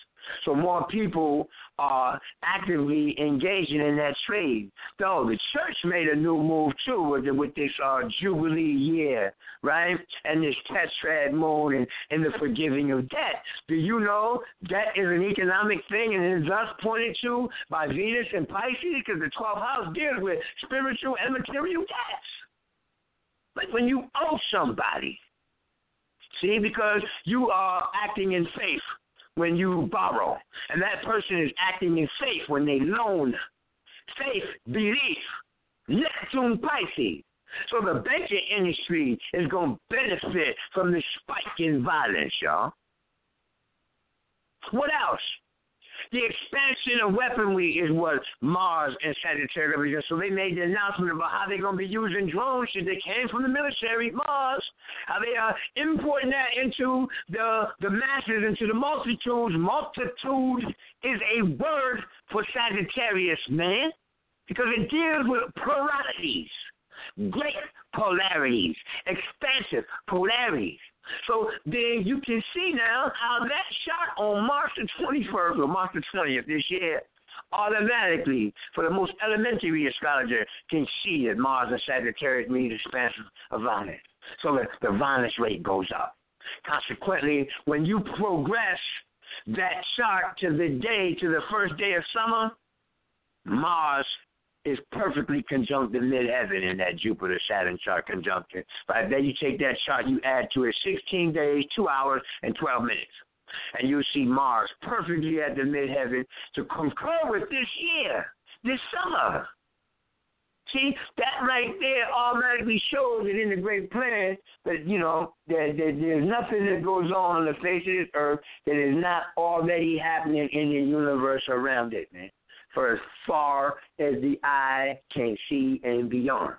So more people are actively engaging in that trade. Though the church made a new move too with, with this uh, Jubilee year, right? And this tetrad moon and, and the forgiving of debt. Do you know debt is an economic thing and is thus pointed to by Venus and Pisces because the 12th house deals with spiritual and material debts. Like when you owe somebody, see, because you are acting in faith when you borrow, and that person is acting in faith when they loan. Faith, belief. Neptune Pisces. So the banking industry is going to benefit from the spike in violence, y'all. What else? The expansion of weaponry is what Mars and Sagittarius represent. So they made the announcement about how they're going to be using drones that came from the military, Mars, how they are importing that into the, the masses, into the multitudes. Multitude is a word for Sagittarius, man, because it deals with pluralities, great polarities, expansive polarities. So then you can see now how that shot on March the 21st or March the 20th this year automatically, for the most elementary astrologer, can see that Mars and Sagittarius means expansion of violence. So the, the violence rate goes up. Consequently, when you progress that chart to the day, to the first day of summer, Mars is perfectly conjunct in midheaven in that Jupiter Saturn chart conjunction. Right then you take that chart, you add to it 16 days, 2 hours, and 12 minutes. And you'll see Mars perfectly at the midheaven to concur with this year, this summer. See, that right there automatically shows that in the great plan that, you know, that, that there's nothing that goes on on the face of this earth that is not already happening in the universe around it, man for as far as the eye can see and beyond.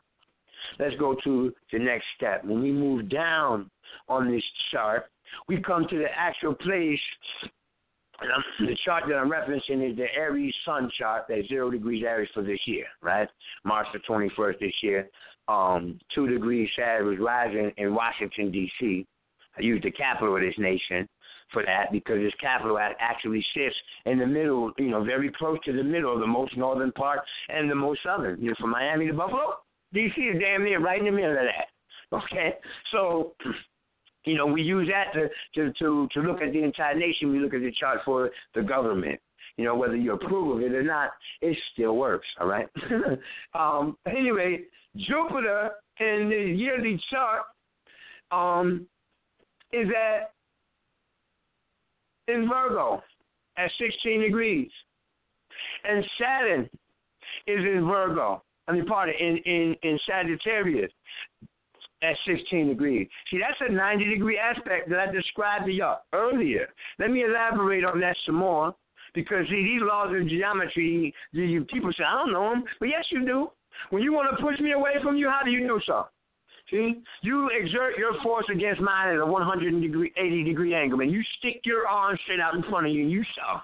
Let's go to the next step. When we move down on this chart, we come to the actual place. the chart that I'm referencing is the Aries Sun chart, that's zero degrees Aries for this year, right? March the 21st this year. Um, two degrees Sagittarius rising in Washington, D.C. I use the capital of this nation for that because its capital actually sits in the middle, you know, very close to the middle, the most northern part and the most southern. You know, from Miami to Buffalo, D.C. is damn near right in the middle of that. Okay, so (clears throat) you know, we use that to, to, to, to look at the entire nation. We look at the chart for the government. You know, whether you approve of it or not, it still works, all right? (laughs) um, anyway, Jupiter in the yearly chart um, is at in Virgo at 16 degrees. And Saturn is in Virgo. I mean, pardon, in, in, in Sagittarius at 16 degrees. See, that's a 90 degree aspect that I described to y'all earlier. Let me elaborate on that some more because see, these laws of geometry, you, people say, I don't know them. But yes, you do. When you want to push me away from you, how do you know so? See, you exert your force against mine at a 180 degree, degree angle, and you stick your arm straight out in front of you, and you saw.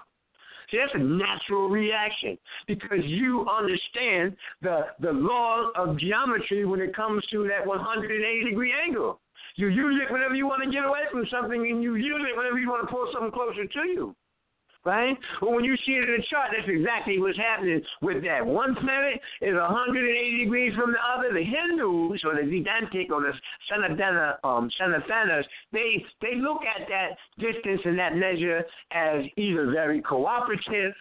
See, that's a natural reaction because you understand the the law of geometry when it comes to that 180 degree angle. You use it whenever you want to get away from something, and you use it whenever you want to pull something closer to you right? Well, when you see it in the chart, that's exactly what's happening with that. One planet is 180 degrees from the other. The Hindus, or the Vedantic, or the Sanatana, um, Sanatanas, they they look at that distance and that measure as either very cooperative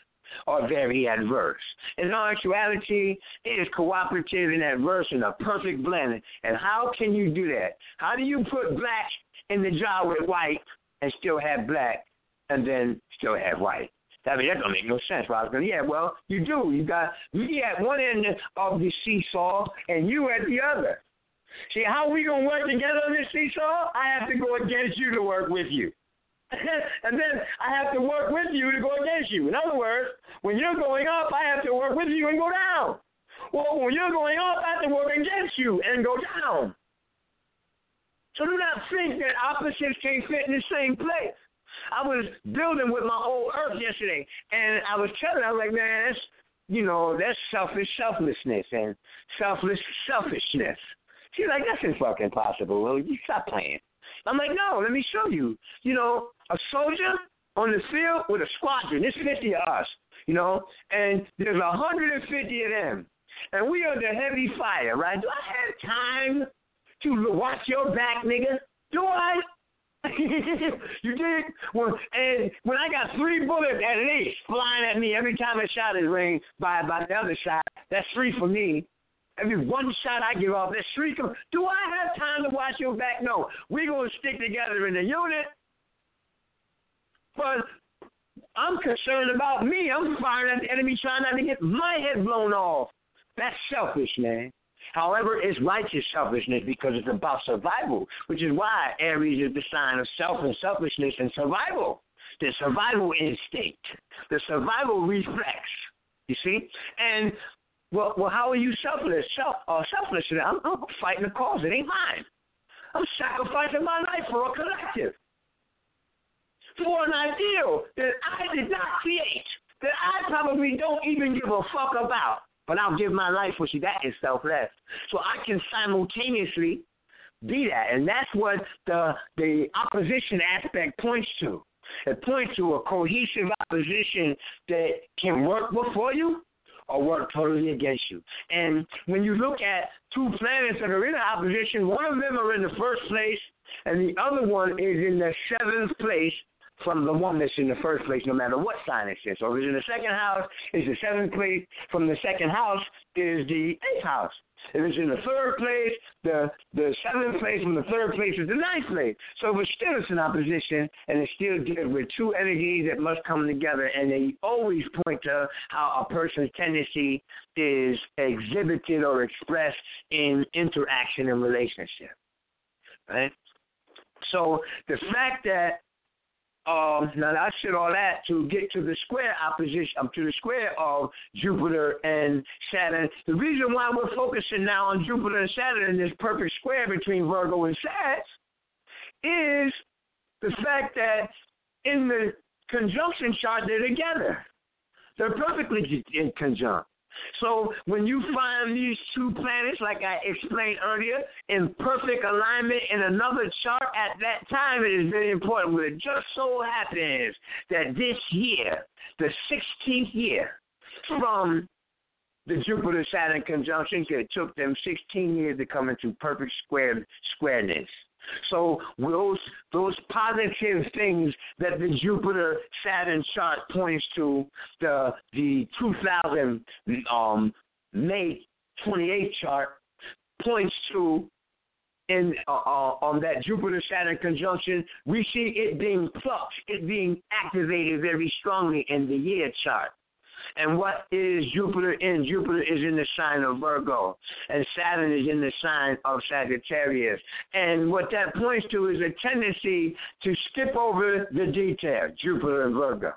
or very adverse. In actuality, it is cooperative and adverse in a perfect blend. And how can you do that? How do you put black in the jar with white and still have black and then still have white. I mean, that don't make no sense. Going, yeah, well, you do. You got me at one end of the seesaw and you at the other. See, how we going to work together on this seesaw? I have to go against you to work with you. (laughs) and then I have to work with you to go against you. In other words, when you're going up, I have to work with you and go down. Well, when you're going up, I have to work against you and go down. So do not think that opposites can't fit in the same place. I was building with my old earth yesterday, and I was telling, I was like, man, that's you know, that's selfish selflessness and selfless selfishness. She's like, that's fucking impossible. Well, you stop playing. I'm like, no, let me show you. You know, a soldier on the field with a squadron. There's 50 of us, you know, and there's 150 of them. And we under heavy fire, right? Do I have time to watch your back, nigga? Do I? (laughs) you did? Well, and when I got three bullets at least flying at me every time a shot is ring by by the other side, that's three for me. Every one shot I give off, that's three. For, do I have time to watch your back? No. We're going to stick together in a unit. But I'm concerned about me. I'm firing at the enemy trying not to get my head blown off. That's selfish, man. However, it's righteous selfishness because it's about survival, which is why Aries is the sign of self and selfishness and survival. The survival instinct, the survival reflex. You see, and well, well, how are you selfless? Self, uh, selfless? I'm, I'm fighting a cause. It ain't mine. I'm sacrificing my life for a collective, for an ideal that I did not create, that I probably don't even give a fuck about. But I'll give my life for you. That is selfless. So I can simultaneously be that, and that's what the the opposition aspect points to. It points to a cohesive opposition that can work before you or work totally against you. And when you look at two planets that are in opposition, one of them are in the first place, and the other one is in the seventh place from the one that's in the first place, no matter what sign it's in. So if it's in the second house, it's the seventh place. From the second house is the eighth house. If it's in the third place, the the seventh place from the third place is the ninth place. So it's still it's an opposition, and it's still dealing with two energies that must come together, and they always point to how a person's tendency is exhibited or expressed in interaction and relationship. Right? So the fact that um, now I said all that to get to the square opposition, um, to the square of Jupiter and Saturn. The reason why we're focusing now on Jupiter and Saturn in this perfect square between Virgo and Sag is the fact that in the conjunction chart they're together. They're perfectly in conjunct. So when you find these two planets, like I explained earlier, in perfect alignment in another chart at that time, it is very important. But it just so happens that this year, the 16th year from the Jupiter Saturn conjunction, it took them 16 years to come into perfect square squareness. So those those positive things that the Jupiter Saturn chart points to, the the 2000 um, May 28 chart points to in uh, uh, on that Jupiter Saturn conjunction, we see it being plucked, it being activated very strongly in the year chart. And what is Jupiter in? Jupiter is in the sign of Virgo, and Saturn is in the sign of Sagittarius. And what that points to is a tendency to skip over the detail, Jupiter and Virgo,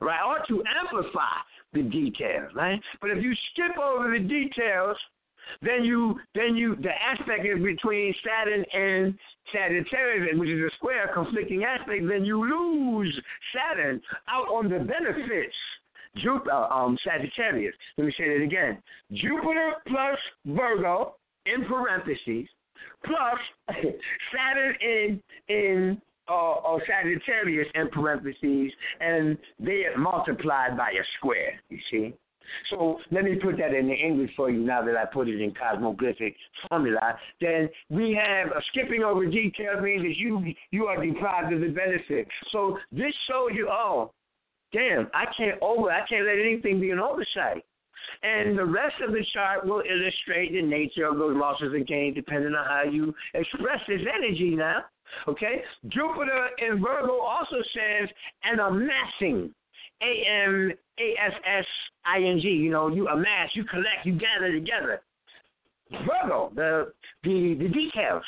right? Or to amplify the details, right? But if you skip over the details, then you then you the aspect is between Saturn and Sagittarius, which is a square conflicting aspect, then you lose Saturn out on the benefits Jupiter, uh, um, Sagittarius. Let me say that again. Jupiter plus Virgo in parentheses plus (laughs) Saturn in in uh, or Sagittarius in parentheses, and they multiplied by a square. You see. So let me put that in the English for you now that I put it in cosmographic formula. Then we have a skipping over details means that you you are deprived of the benefit. So this shows you, oh, damn, I can't over, I can't let anything be an oversight. And the rest of the chart will illustrate the nature of those losses and gains depending on how you express this energy now. Okay? Jupiter in Virgo also says an amassing. A M A S S I N G. You know, you amass, you collect, you gather together. Virgo, the the the details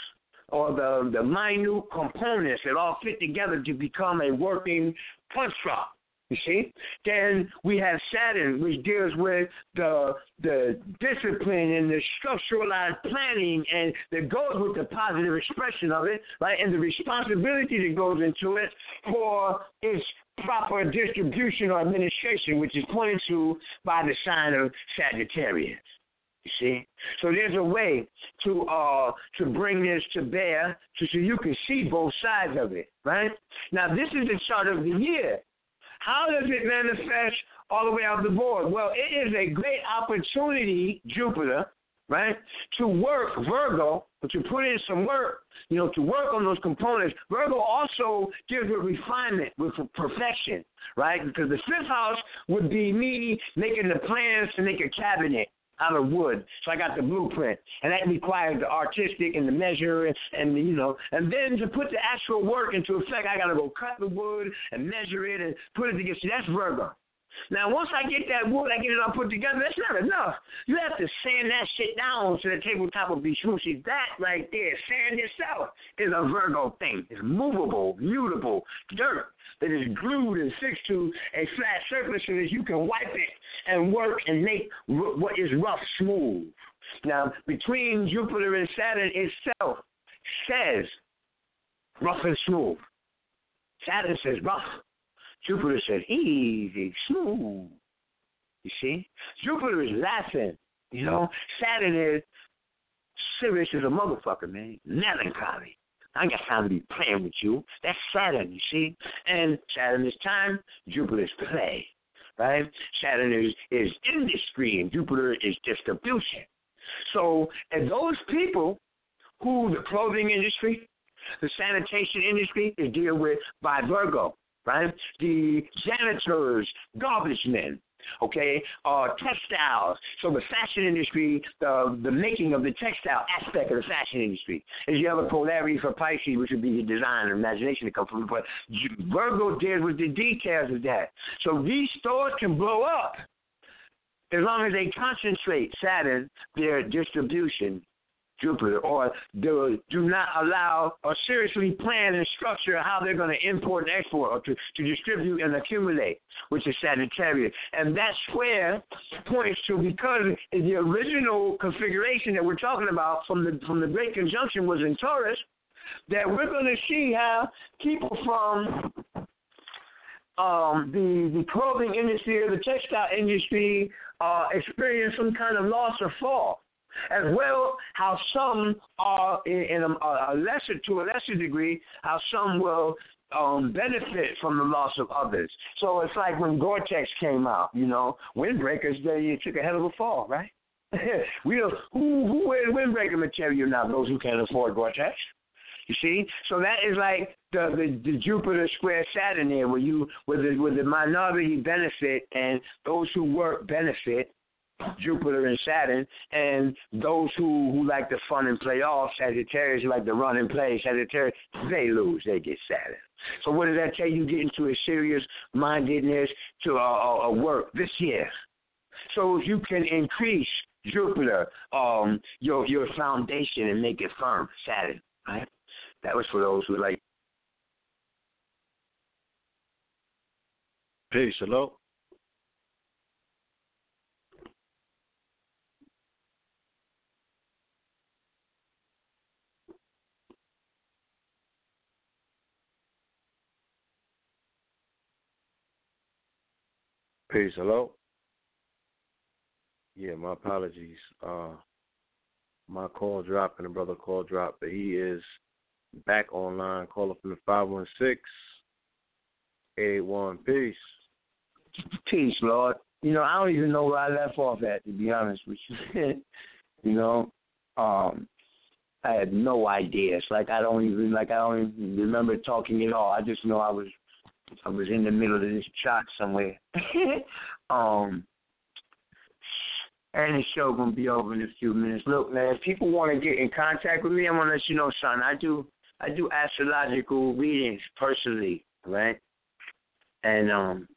or the the minute components that all fit together to become a working construct. You see? Then we have Saturn, which deals with the the discipline and the structuralized planning and that goes with the positive expression of it, right? And the responsibility that goes into it for its proper distribution or administration, which is pointed to by the sign of Sagittarius. You see, so there's a way to uh to bring this to bear, so you can see both sides of it, right? Now this is the chart of the year. How does it manifest all the way out the board? Well, it is a great opportunity, Jupiter, right, to work Virgo, but to put in some work, you know, to work on those components. Virgo also deals with refinement, with perfection, right? Because the fifth house would be me making the plans to make a cabinet out of wood. So I got the blueprint, and that requires the artistic and the measure and, and you know, and then to put the actual work into effect, I got to go cut the wood and measure it and put it together. See, that's Virgo. Now, once I get that wood, I get it all put together. That's not enough. You have to sand that shit down so the tabletop will be smooth. See, that right there, sand itself, is a Virgo thing. It's movable, mutable, dirt that is glued and fixed to a flat surface so that you can wipe it and work and make what is rough smooth. Now, between Jupiter and Saturn itself says rough and smooth. Saturn says rough. Jupiter says easy, smooth. You see? Jupiter is laughing. You know? Saturn is serious as a motherfucker, man. Melancholy. I got time to be playing with you. That's Saturn, you see? And Saturn is time, Jupiter is play. Right? Saturn is, is industry and Jupiter is distribution. So, and those people who the clothing industry, the sanitation industry is deal with by Virgo, right? The janitors, garbage men, okay, uh, textiles. So the fashion industry, the the making of the textile aspect of the fashion industry is you have a polarity for Pisces, which would be the design and imagination that comes from. But Virgo deals with the details of that. So these stores can blow up as long as they concentrate Saturn, their distribution Jupiter, or do, do not allow or seriously plan and structure how they're going to import and export or to, to distribute and accumulate, which is Sagittarius. And that square points to because the original configuration that we're talking about from the from the Great Conjunction was in Taurus, that we're going to see how people from um, the the clothing industry the textile industry uh, experience some kind of loss or fall as well how some are in, in a, a, lesser to a lesser degree how some will um, benefit from the loss of others. So it's like when Gore-Tex came out, you know, windbreakers they took a hell of a fall, right? (laughs) we don't, who who wears windbreaker material now? Those who can afford Gore-Tex. You see, so that is like the the, the Jupiter square Saturn there, where you where the where the minority benefit and those who work benefit, Jupiter and Saturn, and those who who like the fun and play off, Sagittarius like the run and play, Sagittarius, they lose, they get Saturn. So what does that tell you? Get into a serious mindedness to a, a, work this year. So if you can increase Jupiter, um, your your foundation and make it firm, Saturn, right? That was for those who like. Peace. Hello. Peace. Hello. Yeah, my apologies. Uh, my call dropped and the brother call dropped, but he is back online. Call up from the five one six eight one. Peace. Peace, Lord. You know, I don't even know where I left off at, to be honest with you. (laughs) you know, um, I had no idea. It's like I don't even like I don't even remember talking at all. I just know I was I was in the middle of this shot somewhere. (laughs) um, and the show gonna be over in a few minutes. Look, man, if people want to get in contact with me, I'm gonna let you know, son. I do I do astrological readings personally, right? And um,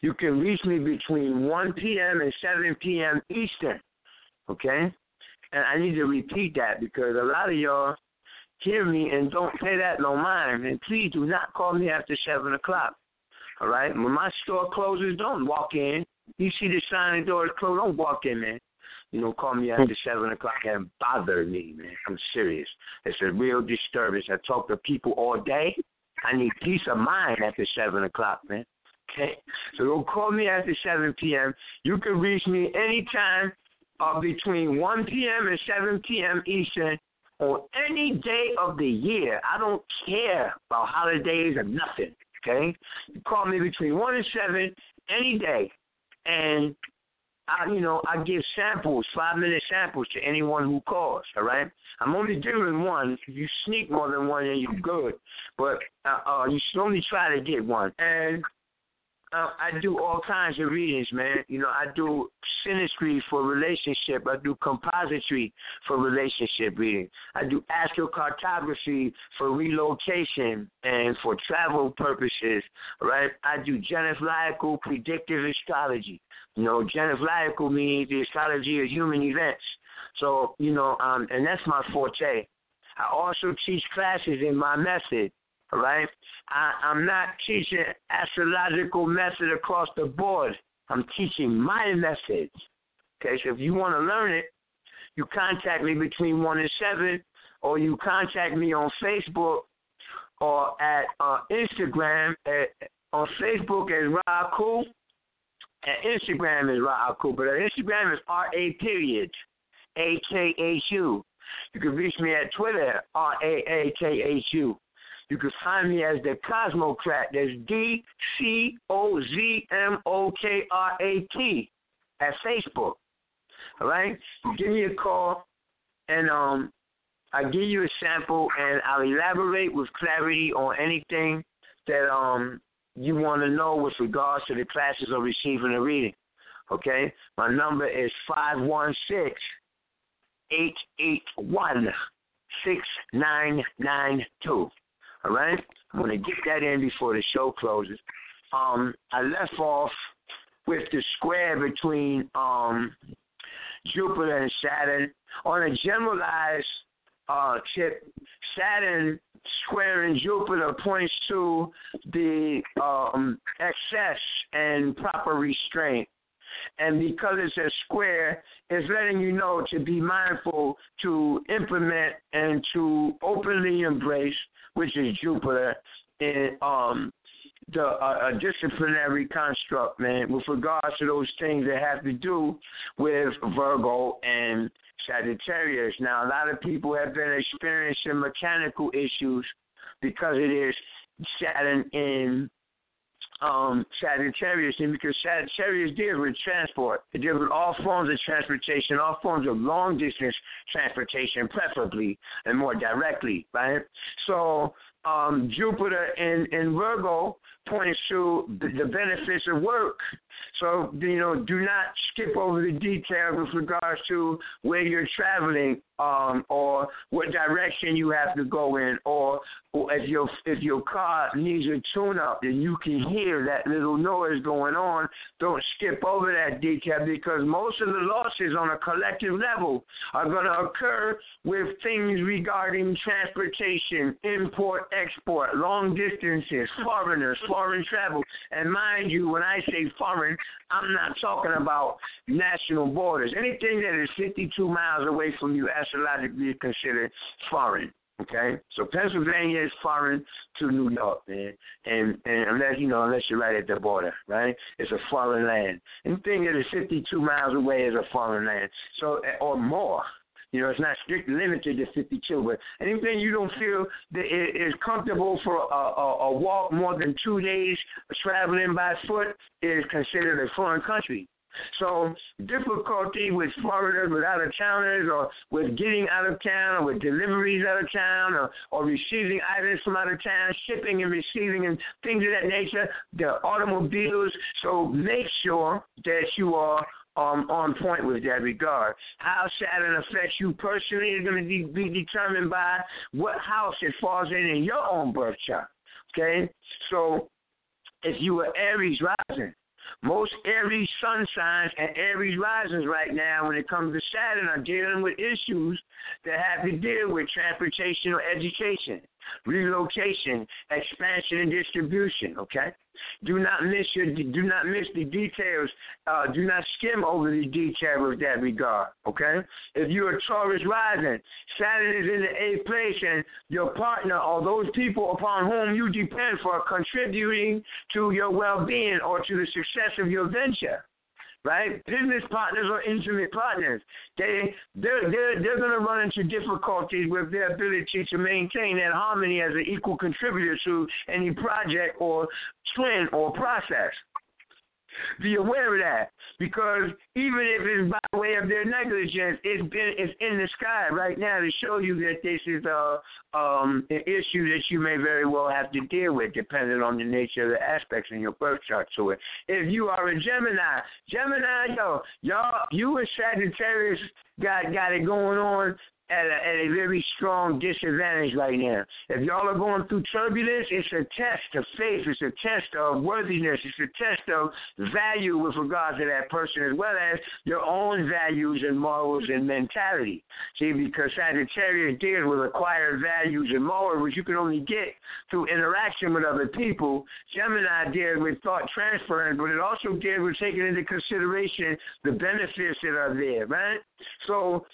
you can reach me between 1 p.m. and 7 p.m. Eastern, okay? And I need to repeat that because a lot of y'all hear me and don't pay that no mind. And please do not call me after 7 o'clock. All right? When my store closes, don't walk in. You see the sign the door is closed, don't walk in, man. You know, call me after 7 o'clock and bother me, man. I'm serious. It's a real disturbance. I talk to people all day. I need peace of mind after 7 o'clock, man. Okay? So don't call me after 7 p.m. You can reach me anytime uh, between 1 p.m. and 7 p.m. Eastern on any day of the year. I don't care about holidays or nothing. Okay, you call me between one and seven any day, and I, you know, I give samples, five minute samples to anyone who calls. All right, I'm only doing one. If you sneak more than one, then you're good. But uh, uh, you should only try to get one. And I do all kinds of readings, man. You know, I do synastry for relationship. I do compository for relationship reading. I do astrocartography for relocation and for travel purposes, right? I do genethliacal predictive astrology. You know, genethliacal means the astrology of human events. So, you know, um, and that's my forte. I also teach classes in my method, right? I, I'm not teaching astrological method across the board. I'm teaching my methods. Okay, so if you want to learn it, you contact me between one and seven, or you contact me on Facebook or at uh, Instagram. At, on Facebook as Ra Akhu, at Instagram is Ra Akhu, but Instagram is R A period A K H U. You can reach me at Twitter R A A K H U. You can find me as the Cozmokrat. That's D C O Z M O K R A T at Facebook. All right? Give me a call and um I'll give you a sample and I'll elaborate with clarity on anything that um you want to know with regards to the classes or receiving a reading. Okay? My number is five one six eight eight one six nine nine two. All right? I'm going to get that in before the show closes. Um, I left off with the square between um, Jupiter and Saturn. On a generalized uh, tip, Saturn squaring Jupiter points to the um, excess and proper restraint. And because it's a square, it's letting you know to be mindful to implement and to openly embrace which is Jupiter, in um, the uh, a disciplinary construct, man, with regards to those things that have to do with Virgo and Sagittarius. Now, a lot of people have been experiencing mechanical issues because it is Saturn in um, Sagittarius, and because Sagittarius deals with transport, it deals with all forms of transportation, all forms of long distance transportation, preferably and more directly, right? So um, Jupiter in, in Virgo points to the benefits of work. So, you know, do not skip over the details with regards to where you're traveling um, or what direction you have to go in or, or if your if your car needs a tune up and you can hear that little noise going on, don't skip over that detail because most of the losses on a collective level are going to occur with things regarding transportation, import, export, long distances, foreigners, foreign travel. And mind you, when I say foreign, I'm not talking about national borders. Anything that is 52 miles away from you astrologically is considered foreign. Okay, so Pennsylvania is foreign to New York, man, and and unless you know, unless you're right at the border, right? It's a foreign land. Anything that is 52 miles away is a foreign land. So eh, or more. You know, it's not strictly limited to 50 children. anything you don't feel that is comfortable for a, a, a walk more than two days traveling by foot is considered a foreign country. So difficulty with foreigners, with out of towners, or with getting out of town, or with deliveries out of town, or, or receiving items from out of town, shipping and receiving, and things of that nature. The automobiles. So make sure that you are um, on point with that regard. How Saturn affects you personally is going to be, be determined by what house it falls in in your own birth chart. Okay, so if you are Aries rising, most Aries sun signs and Aries risings right now, when it comes to Saturn, are dealing with issues that have to deal with transportation or education, relocation, expansion, and distribution. Okay. Do not miss your do not miss the details. Uh, do not skim over the detail with that regard. Okay. If you're a Taurus rising, Saturn is in the eighth place, and your partner or those people upon whom you depend for contributing to your well-being or to the success of your venture right? Business partners or intimate partners. They they're they're, they're going to run into difficulties with their ability to maintain that harmony as an equal contributor to any project or trend or process. Be aware of that because even if it's by way of their negligence, it's been it's in the sky right now to show you that this is a um, an issue that you may very well have to deal with, depending on the nature of the aspects in your birth chart to it. If you are a Gemini, Gemini, yo, y'all, you and Sagittarius got got it going on at a, at a very strong disadvantage right now. If y'all are going through turbulence, it's a test of faith. It's a test of worthiness. It's a test of value with regard to that person, as well as your own values and morals and mentality. See, because Sagittarius deals with acquired values and morals, which you can only get through interaction with other people. Gemini deals with thought transference, but it also deals with taking into consideration the benefits that are there, right? So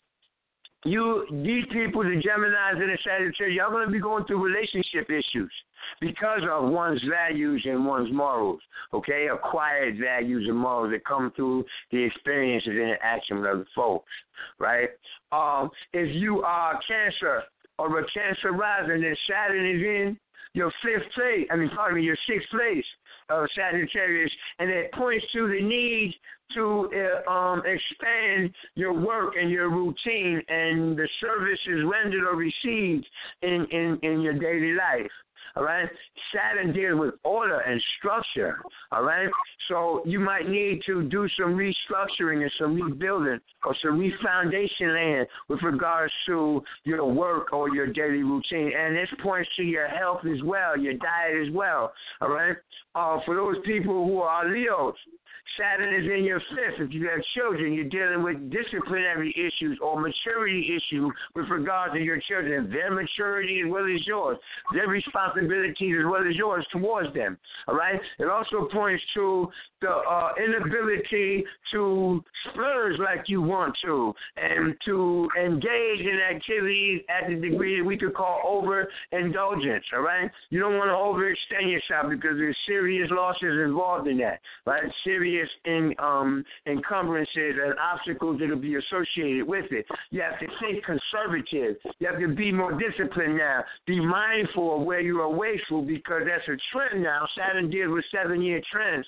you these people, the Geminis and the Sagittarius, y'all gonna be going through relationship issues because of one's values and one's morals. Okay, acquired values and morals that come through the experiences and interaction with other folks. Right. Um, if you are Cancer or a Cancer rising, then Saturn is in your fifth place. I mean, pardon me, your sixth place of Sagittarius, and it points to the need to uh, um, expand your work and your routine and the services rendered or received in, in, in your daily life. All right. Saturn deals with order and structure. All right. So you might need to do some restructuring and some rebuilding or some refoundation land with regards to your work or your daily routine. And this points to your health as well, your diet as well. All right. Uh, for those people who are Leos, Saturn is in your fifth. If you have children, you're dealing with disciplinary issues or maturity issues with regard to your children, their maturity as well as yours, their responsibilities as well as yours towards them. All right. It also points to the uh, inability to splurge like you want to, and to engage in activities at the degree that we could call overindulgence. All right. You don't want to overextend yourself because there's serious losses involved in that. Right. Serious in um, encumbrances and obstacles that will be associated with it. You have to think conservative. You have to be more disciplined now. Be mindful of where you are wasteful because that's a trend now. Saturn deals with seven year trends.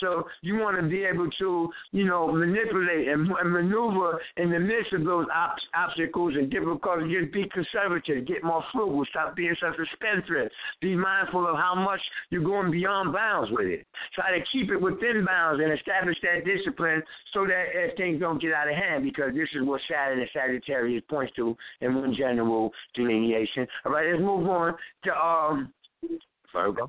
So you want to be able to, you know, manipulate and, and maneuver in the midst of those op- obstacles and difficulties. Just be conservative, get more frugal, stop being such a spendthrift. Be mindful of how much you're going beyond bounds with it. Try to keep it within bounds and establish that discipline so that if things don't get out of hand, because this is what Saturn and Sagittarius points to in one general delineation. All right, let's move on to um Virgo.